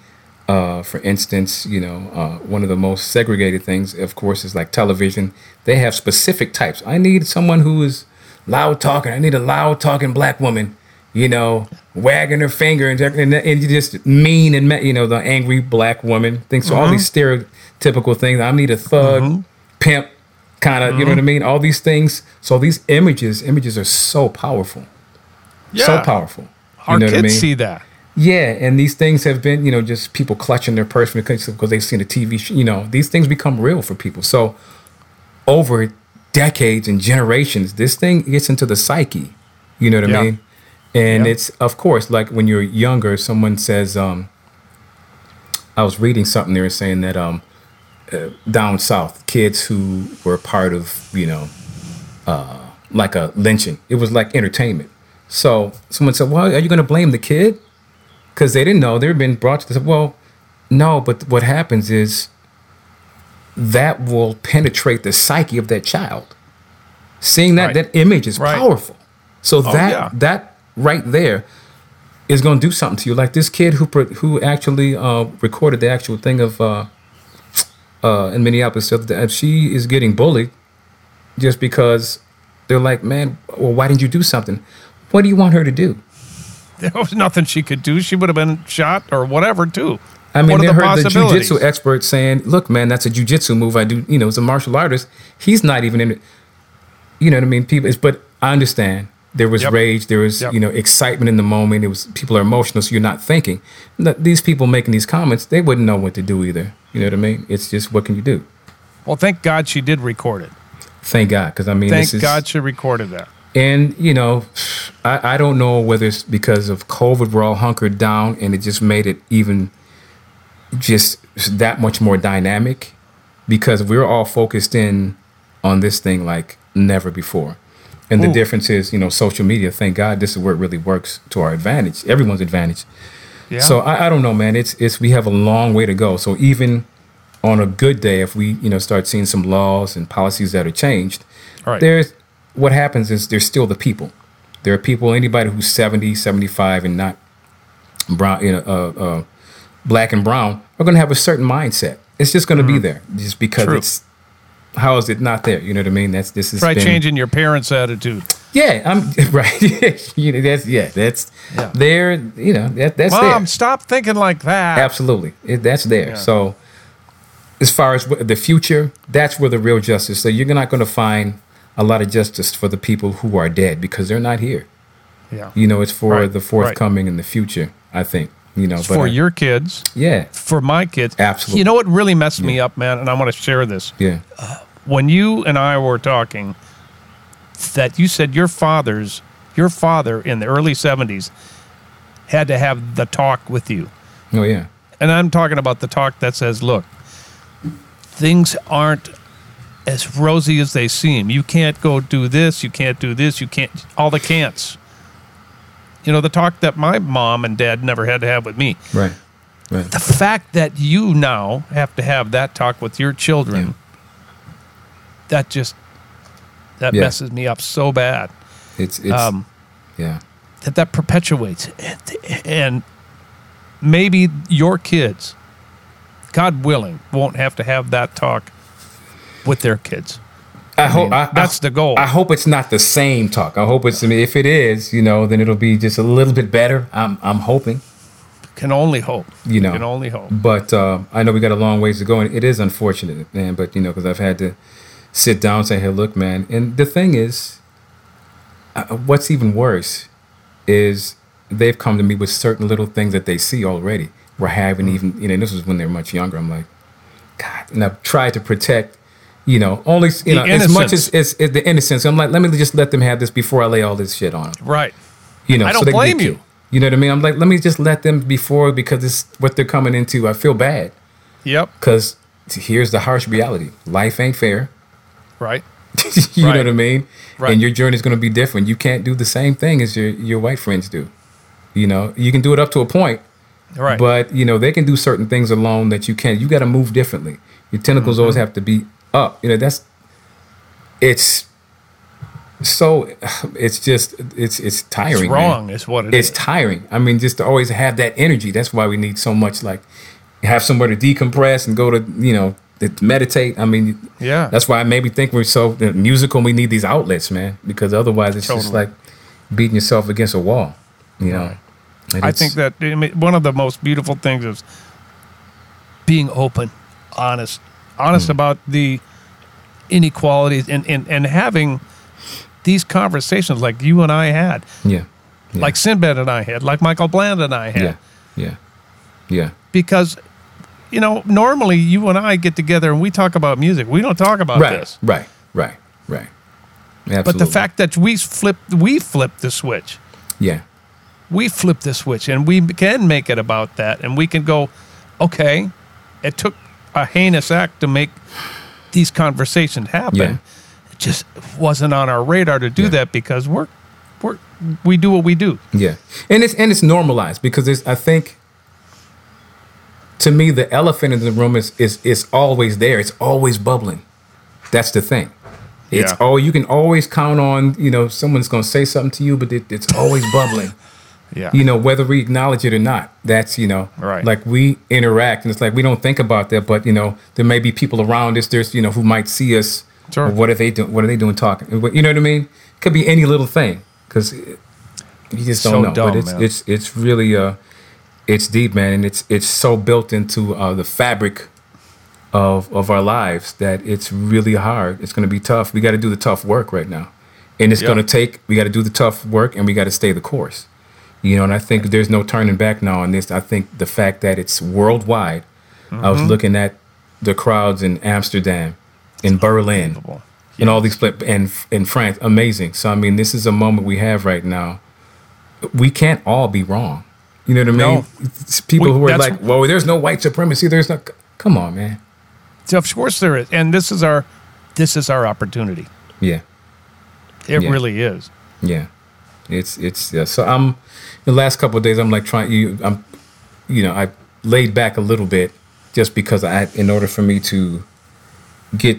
Speaker 2: uh, for instance, you know, uh, one of the most segregated things, of course, is like television. They have specific types. I need someone who is loud talking. I need a loud talking black woman, you know, wagging her finger and, and, and just mean and, you know, the angry black woman. Things, so all these stereotypical things. I need a thug, pimp, kind of, you know what I mean? All these things. So these images, images are so powerful. So
Speaker 1: Yeah.
Speaker 2: powerful.
Speaker 1: Our
Speaker 2: you know
Speaker 1: kids
Speaker 2: what I mean?
Speaker 1: see that.
Speaker 2: Yeah, and these things have been, you know, just people clutching their purse because because they've seen a TV. Sh- you know, these things become real for people. So over decades and generations, this thing gets into the psyche. You know what
Speaker 1: Yeah.
Speaker 2: I mean? And
Speaker 1: Yeah.
Speaker 2: it's of course like when you're younger, someone says, um, I was reading something they were saying that um, uh, down south, kids who were part of, you know, uh, like a lynching, it was like entertainment. So someone said, "Well, are you going to blame the kid?" Because they didn't know they've been brought to this. Well, no, but what happens is that will penetrate the psyche of that child. Seeing that
Speaker 1: Right.
Speaker 2: that image is
Speaker 1: Right.
Speaker 2: powerful. So that
Speaker 1: yeah.
Speaker 2: that right there is going to do something to you. Like this kid who who actually uh, recorded the actual thing of uh, uh, in Minneapolis said that she is getting bullied just because they're like, man, well, why didn't you do something? What do you want her to do?
Speaker 1: There was nothing she could do. She would have been shot or whatever too.
Speaker 2: I mean,
Speaker 1: what
Speaker 2: they
Speaker 1: the
Speaker 2: heard the jujitsu expert saying, "Look, man, that's a jujitsu move. I do, you know, as a martial artist, he's not even in it. You know what I mean? People, it's, but I understand. There was
Speaker 1: Yep.
Speaker 2: rage. There was,
Speaker 1: Yep.
Speaker 2: you know, excitement in the moment. It was people are emotional, so you're not thinking. Th- These people making these comments, they wouldn't know what to do either. You know what I mean? It's just what can you do?
Speaker 1: Well, thank God she did record it.
Speaker 2: Thank God, because I mean,
Speaker 1: Thank
Speaker 2: this is,
Speaker 1: God she recorded that.
Speaker 2: And you know, I, I don't know whether it's because of COVID, we're all hunkered down, and it just made it even just that much more dynamic because we're all focused in on this thing like never before. And the
Speaker 1: Ooh.
Speaker 2: difference is, you know, social media. Thank God, this is where it really works to our advantage, everyone's advantage.
Speaker 1: Yeah.
Speaker 2: So I, I don't know, man. It's it's we have a long way to go. So even on a good day, if we you know start seeing some laws and policies that are changed,
Speaker 1: right.
Speaker 2: there's what happens is there's still the people. There are people, anybody who's 70, 75 and not brown, you know, uh, uh, black and brown are going to have a certain mindset. It's just going to be there just because
Speaker 1: Mm-hmm. True.
Speaker 2: it's how is it not there? You know what I mean? That's this is
Speaker 1: Try changing your parents' attitude.
Speaker 2: Yeah, I'm right. you know, that's yeah, that's
Speaker 1: Yeah.
Speaker 2: there. You know, that that's
Speaker 1: Mom,
Speaker 2: there.
Speaker 1: stop thinking like that.
Speaker 2: Absolutely, it, that's there.
Speaker 1: Yeah.
Speaker 2: So, as far as the future, that's where the real justice. So you're not going to find a lot of justice for the people who are dead because they're not here.
Speaker 1: Yeah.
Speaker 2: You know, it's for
Speaker 1: Right,
Speaker 2: the forthcoming in the future. I think. You know,
Speaker 1: for
Speaker 2: uh,
Speaker 1: your kids,
Speaker 2: yeah,
Speaker 1: for my kids.
Speaker 2: Absolutely.
Speaker 1: You know what really messed me up, man, and I want to share this.
Speaker 2: yeah,
Speaker 1: When you and I were talking, that you said your father's, your father in the early '70s had to have the talk with you.
Speaker 2: oh yeah,
Speaker 1: And I'm talking about the talk that says, look, things aren't as rosy as they seem. You can't go do this, you can't do this, you can't, all the can'ts. You know, the talk that my mom and dad never had to have with me.
Speaker 2: right, Right.
Speaker 1: The fact that you now have to have that talk with your children,
Speaker 2: Yeah.
Speaker 1: that just that
Speaker 2: Yeah.
Speaker 1: messes me up so bad.
Speaker 2: It's it's
Speaker 1: Um,
Speaker 2: yeah.
Speaker 1: that that perpetuates it. and maybe your kids god willing won't have to have that talk with their kids
Speaker 2: I hope
Speaker 1: mean,
Speaker 2: I,
Speaker 1: that's
Speaker 2: I-
Speaker 1: the goal.
Speaker 2: I hope it's not the same talk. I hope it's. I mean, if it is, you know, then it'll be just a little bit better. I'm I'm hoping.
Speaker 1: can only hope
Speaker 2: You know.
Speaker 1: can only hope
Speaker 2: But uh, I know we got a long ways to go, and it is unfortunate, man. But you know, because I've had to sit down and say, "Hey, look, man." And the thing is, uh, what's even worse is they've come to me with certain little things that they see already. We're having even, you know, this was when they're much younger. I'm like, God, and I've tried to protect, you know, only you
Speaker 1: The
Speaker 2: know as much
Speaker 1: innocence.
Speaker 2: as, as, as the innocence. I'm like, let me just let them have this before I lay all this shit on them.
Speaker 1: right
Speaker 2: You know,
Speaker 1: I
Speaker 2: so
Speaker 1: don't
Speaker 2: they
Speaker 1: blame you.
Speaker 2: You know what I mean? I'm like, let me just let them before because it's what they're coming into. I feel bad
Speaker 1: yep
Speaker 2: because here's the harsh reality: life ain't fair.
Speaker 1: Right
Speaker 2: you
Speaker 1: Right.
Speaker 2: know what I mean?
Speaker 1: Right.
Speaker 2: And your journey is going to be different. You can't do the same thing as your your white friends do. You know, you can do it up to a point,
Speaker 1: right
Speaker 2: but you know they can do certain things alone that you can't. You got to move differently. Your tentacles always
Speaker 1: Mm-hmm.
Speaker 2: have to be up. You know that's it's so it's just it's it's tiring.
Speaker 1: it's
Speaker 2: man
Speaker 1: wrong is what it is.
Speaker 2: it's tiring. I mean, just to always have that energy. That's why we need so much, like, have somewhere to decompress and go to, you know, meditate. I mean,
Speaker 1: Yeah.
Speaker 2: That's why I maybe think we're so musical. We need these outlets, man, because otherwise it's just like beating yourself against a wall. You know. And
Speaker 1: I think that I mean, one of the most beautiful things is being open, honest, honest
Speaker 2: Hmm.
Speaker 1: about the inequalities and, and, and having these conversations like you and I had,
Speaker 2: Yeah. Yeah.
Speaker 1: like Sinbad and I had, like Michael Bland and I had.
Speaker 2: Yeah. Yeah. Yeah.
Speaker 1: Because, you know, normally you and I get together and we talk about music. We don't talk about
Speaker 2: Right.
Speaker 1: this.
Speaker 2: Right. Right. Right. Absolutely.
Speaker 1: But the fact that we flipped, we flipped the switch.
Speaker 2: Yeah.
Speaker 1: we flip the switch and we can make it about that and we can go okay it took a heinous act to make these conversations happen
Speaker 2: Yeah.
Speaker 1: it just wasn't on our radar to do
Speaker 2: Yeah.
Speaker 1: that because we're we're we do what we do
Speaker 2: Yeah, and it's and it's normalized because it's, I think to me the elephant in the room is is is always there. It's always bubbling. That's the thing. It's
Speaker 1: Yeah.
Speaker 2: oh you can always count on you know someone's gonna say something to you, but it, it's always bubbling.
Speaker 1: yeah
Speaker 2: You know whether we acknowledge it or not. That's you know
Speaker 1: Right.
Speaker 2: like we interact and it's like we don't think about that, but you know there may be people around us. There's you know who might see us.
Speaker 1: Sure.
Speaker 2: What are they doing? What are they doing talking? You know what I mean? Could be any little thing because you just don't
Speaker 1: So
Speaker 2: know.
Speaker 1: dumb,
Speaker 2: but it's
Speaker 1: man.
Speaker 2: it's it's really uh it's deep, man, and it's it's so built into uh, the fabric of of our lives that it's really hard. It's going to be tough. We got to do the tough work right now, and it's
Speaker 1: Yeah.
Speaker 2: going to take. We got to do the tough work, and we got to stay the course. You know, and I think there's no turning back now on this. I think the fact that it's worldwide. I
Speaker 1: Mm-hmm.
Speaker 2: was looking at the crowds in Amsterdam, in Berlin,
Speaker 1: Unbelievable.
Speaker 2: and all these pla- and in France, amazing. So I mean, this is a moment we have right now. We can't all be wrong. You know what I mean?
Speaker 1: No.
Speaker 2: People
Speaker 1: We-
Speaker 2: who are like, "Well, there's no white supremacy. There's no." Come on, man.
Speaker 1: So of course there is and this is our this is our opportunity
Speaker 2: Yeah,
Speaker 1: it
Speaker 2: Yeah.
Speaker 1: really is
Speaker 2: yeah. It's it's yeah. So I'm the last couple of days. I'm like trying. You, I'm, you know, I laid back a little bit just because I, in order for me to get,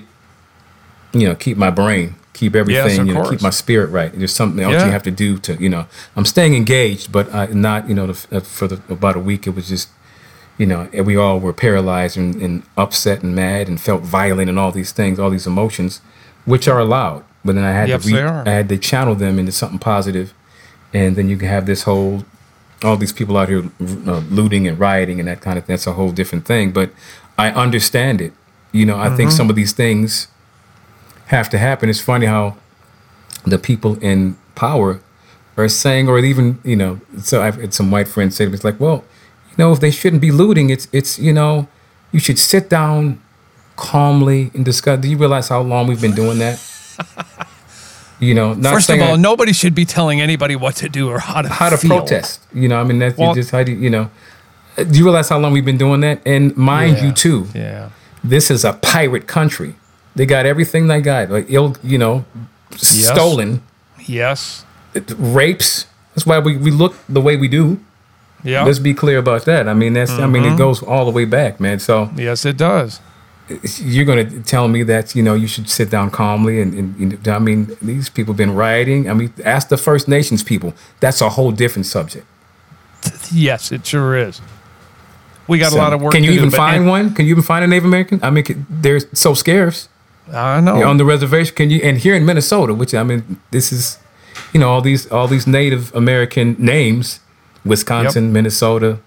Speaker 2: you know, keep my brain, keep everything,
Speaker 1: of
Speaker 2: you know, keep my spirit right. There's something else
Speaker 1: Yeah.
Speaker 2: you have to do to, you know. I'm staying engaged, but I, not, you know, the, uh, for the, about a week. It was just, you know, and we all were paralyzed and, and upset and mad and felt violent and all these things, all these emotions, which are allowed. But then I had
Speaker 1: Yes,
Speaker 2: to, re- I had to channel them into something positive, and then you can have this whole, all these people out here uh, looting and rioting and that kind of thing. That's a whole different thing. But I understand it. You know, I think
Speaker 1: Mm-hmm.
Speaker 2: some of these things have to happen. It's funny how the people in power are saying, or even you know, so I've had some white friends say to me, it's like, well, you know, if they shouldn't be looting, it's it's you know, you should sit down calmly and discuss. Do you realize how long we've been doing that? you know, not
Speaker 1: first of all
Speaker 2: I-
Speaker 1: nobody should be telling anybody what to do or how to
Speaker 2: how to
Speaker 1: feel.
Speaker 2: protest. You know, I mean, that's
Speaker 1: Well-
Speaker 2: just how do you, you know. Do you realize how long we've been doing that? And mind
Speaker 1: Yeah.
Speaker 2: you, too,
Speaker 1: yeah
Speaker 2: this is a pirate country. They got everything they got, like ill, you know, stolen,
Speaker 1: yes
Speaker 2: rapes. That's why we, we look the way we do.
Speaker 1: Yeah.
Speaker 2: Let's be clear about that. I mean, that's I mean, it mm-hmm. goes all the way back, man. So
Speaker 1: Yes, it does.
Speaker 2: you're going to tell me that you know you should sit down calmly and, and know, I mean, these people have been rioting. I mean, ask the First Nations people. That's a whole different subject.
Speaker 1: Yes, it sure is. We got
Speaker 2: So,
Speaker 1: a lot of work.
Speaker 2: Can you even
Speaker 1: do,
Speaker 2: find one? Can you even find a Native American? I mean, they're so scarce.
Speaker 1: I know.
Speaker 2: on the reservation. Can you and here in Minnesota, which I mean, this is, you know, all these all these Native American names, Wisconsin, Minnesota,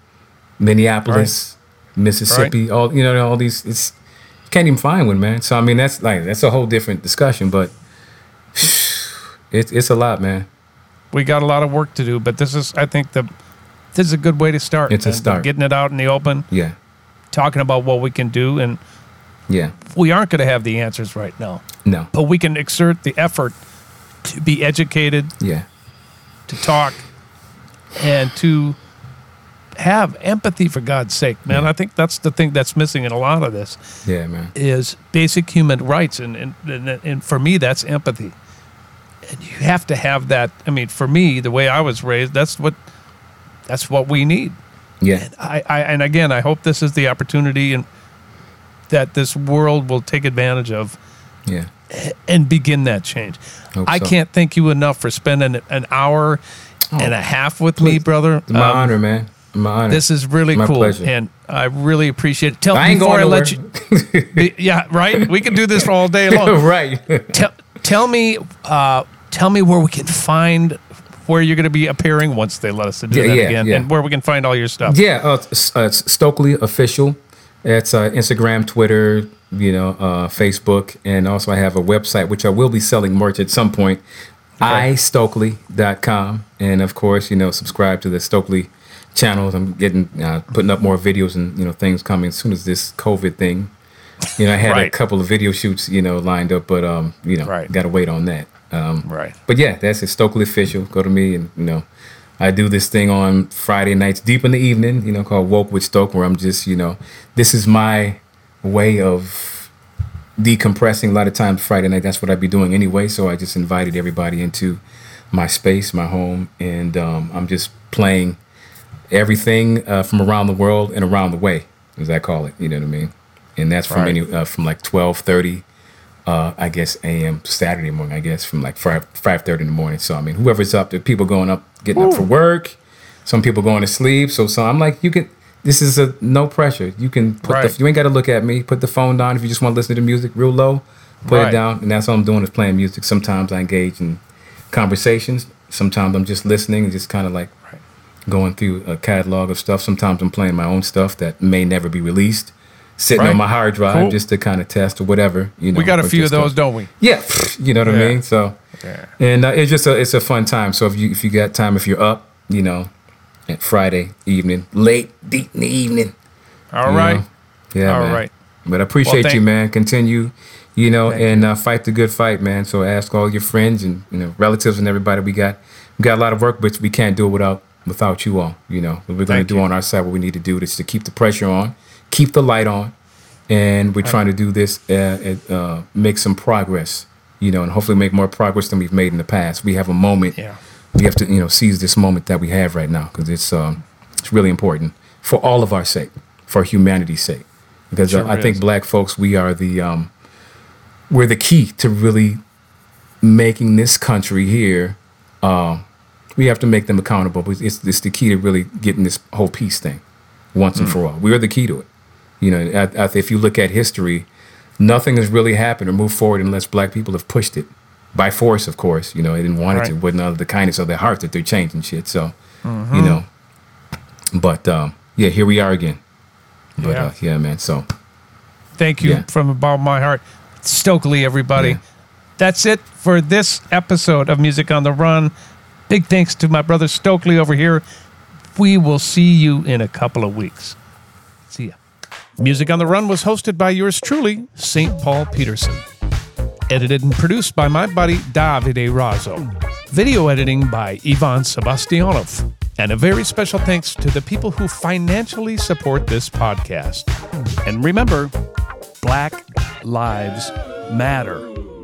Speaker 2: Minneapolis, Mississippi, all you know, all these. It's you can't even find one, man. So I mean, that's like that's a whole different discussion, but it's it's a lot, man.
Speaker 1: we got a lot of work to do, but this is, I think, the this is a good way to start.
Speaker 2: It's a start.
Speaker 1: Getting it out in the open,
Speaker 2: Yeah,
Speaker 1: talking about what we can do, and
Speaker 2: yeah,
Speaker 1: we aren't going to have the answers right now,
Speaker 2: no,
Speaker 1: but we can exert the effort to be educated,
Speaker 2: yeah,
Speaker 1: to talk, and to have empathy for God's sake, man. I think that's the thing that's missing in a lot of this.
Speaker 2: yeah, man.
Speaker 1: is basic human rights. And, and, and, and for me that's empathy. And you have to have that. I mean for me the way i was raised that's what that's what we need.
Speaker 2: Yeah,
Speaker 1: i, I and again i hope this is the opportunity and that this world will take advantage of
Speaker 2: yeah.
Speaker 1: and begin that change
Speaker 2: Hope
Speaker 1: i
Speaker 2: so.
Speaker 1: can't thank you enough for spending an hour and a half with me brother
Speaker 2: It's my
Speaker 1: Um,
Speaker 2: honor, man. My honor.
Speaker 1: this is really
Speaker 2: My
Speaker 1: cool
Speaker 2: pleasure.
Speaker 1: and i really appreciate it tell
Speaker 2: I ain't
Speaker 1: before
Speaker 2: going
Speaker 1: i
Speaker 2: nowhere.
Speaker 1: let you Be- yeah right we can do this for all day long
Speaker 2: right.
Speaker 1: tell, tell me uh, tell me where we can find where you're going to be appearing once they let us do
Speaker 2: Yeah,
Speaker 1: that
Speaker 2: yeah,
Speaker 1: again
Speaker 2: yeah.
Speaker 1: and where we can find all your stuff
Speaker 2: Yeah, uh, uh, it's Stokley official. It's uh, Instagram, Twitter, you know, uh, Facebook, and also I have a website which I will be selling merch at some point. iStokely.com, and of course, you know, subscribe to the Stokley channels. I'm getting uh, putting up more videos and you know things coming as soon as this COVID thing. You know, I had a couple of video shoots, you know, lined up, but um, you know,
Speaker 1: Right.
Speaker 2: got to wait on that. Um,
Speaker 1: right
Speaker 2: but yeah, that's it. Stokley official. Go to me, and you know, I do this thing on Friday nights, deep in the evening. You know, called Woke with Stoke, where I'm just, you know, this is my way of decompressing. A lot of times Friday night, that's what I'd be doing anyway. So I just invited everybody into my space, my home, and um, I'm just playing everything uh, from around the world and around the way, as I call it. You know what I mean? And that's from
Speaker 1: Right.
Speaker 2: any uh, from like 12:30 uh, I guess a.m. Saturday morning. I guess from like five five thirty in the morning. So I mean, whoever's up, there people going up, getting up for work. Some people going to sleep. So so I'm like, you can. This is a no pressure. You can put
Speaker 1: Right.
Speaker 2: the. You ain't got to look at me. Put the phone down if you just want to listen to music real low. Put
Speaker 1: Right.
Speaker 2: it down, and that's all I'm doing is playing music. Sometimes I engage in conversations. Sometimes I'm just listening and just kind of like going through a catalog of stuff. Sometimes I'm playing my own stuff that may never be released, sitting
Speaker 1: Right.
Speaker 2: on my hard drive
Speaker 1: Cool.
Speaker 2: just to kind of test or whatever. You know,
Speaker 1: we got a few of
Speaker 2: just to-
Speaker 1: those don't we
Speaker 2: yeah, you know what I mean. So,
Speaker 1: Yeah.
Speaker 2: and uh, it's just a it's a fun time. So if you if you got time, if you're up, you know, at Friday evening, late deep in the evening.
Speaker 1: All right.
Speaker 2: know, yeah,
Speaker 1: All
Speaker 2: man.
Speaker 1: right.
Speaker 2: But I appreciate
Speaker 1: thank-
Speaker 2: you, man. Continue, you know,
Speaker 1: Thank
Speaker 2: and uh, fight the good fight, man. So ask all your friends and you know relatives and everybody. We got we got a lot of work, but we can't do it without without you all. You know, we're going to do
Speaker 1: you.
Speaker 2: on our side what we need to do is to keep the pressure on, keep the light on, and we're trying to do this uh, uh, make some progress. You know, and hopefully make more progress than we've made in the past. We have a moment.
Speaker 1: Yeah.
Speaker 2: We have to you know seize this moment that we have right now because it's um, it's really important for all of our sake, for humanity's sake. Because uh, I think
Speaker 1: is.
Speaker 2: black folks, we are the um, we're the key to really making this country here. Uh, we have to make them accountable, but it's, it's the key to really getting this whole peace thing once
Speaker 1: Hmm.
Speaker 2: and for all. We are the key to it. You know, I, I, if you look at history, nothing has really happened or moved forward unless black people have pushed it by force. Of course, you know they didn't want it to.
Speaker 1: Right.
Speaker 2: It wasn't out of the kindness of their heart that they're changing shit. So,
Speaker 1: Mm-hmm.
Speaker 2: you know, but um, yeah, here we are again. But
Speaker 1: Yeah.
Speaker 2: uh, yeah, man. So
Speaker 1: thank you
Speaker 2: Yeah.
Speaker 1: from the bottom of my heart stokley everybody
Speaker 2: Yeah.
Speaker 1: that's it for this episode of music on the run big thanks to my brother stokley over here we will see you in a couple of weeks see ya music on the run was hosted by yours truly st paul peterson edited and produced by my buddy Davide Razzo. Video editing by Ivan Sebastianov. And a very special thanks to the people who financially support this podcast. And remember, Black Lives Matter.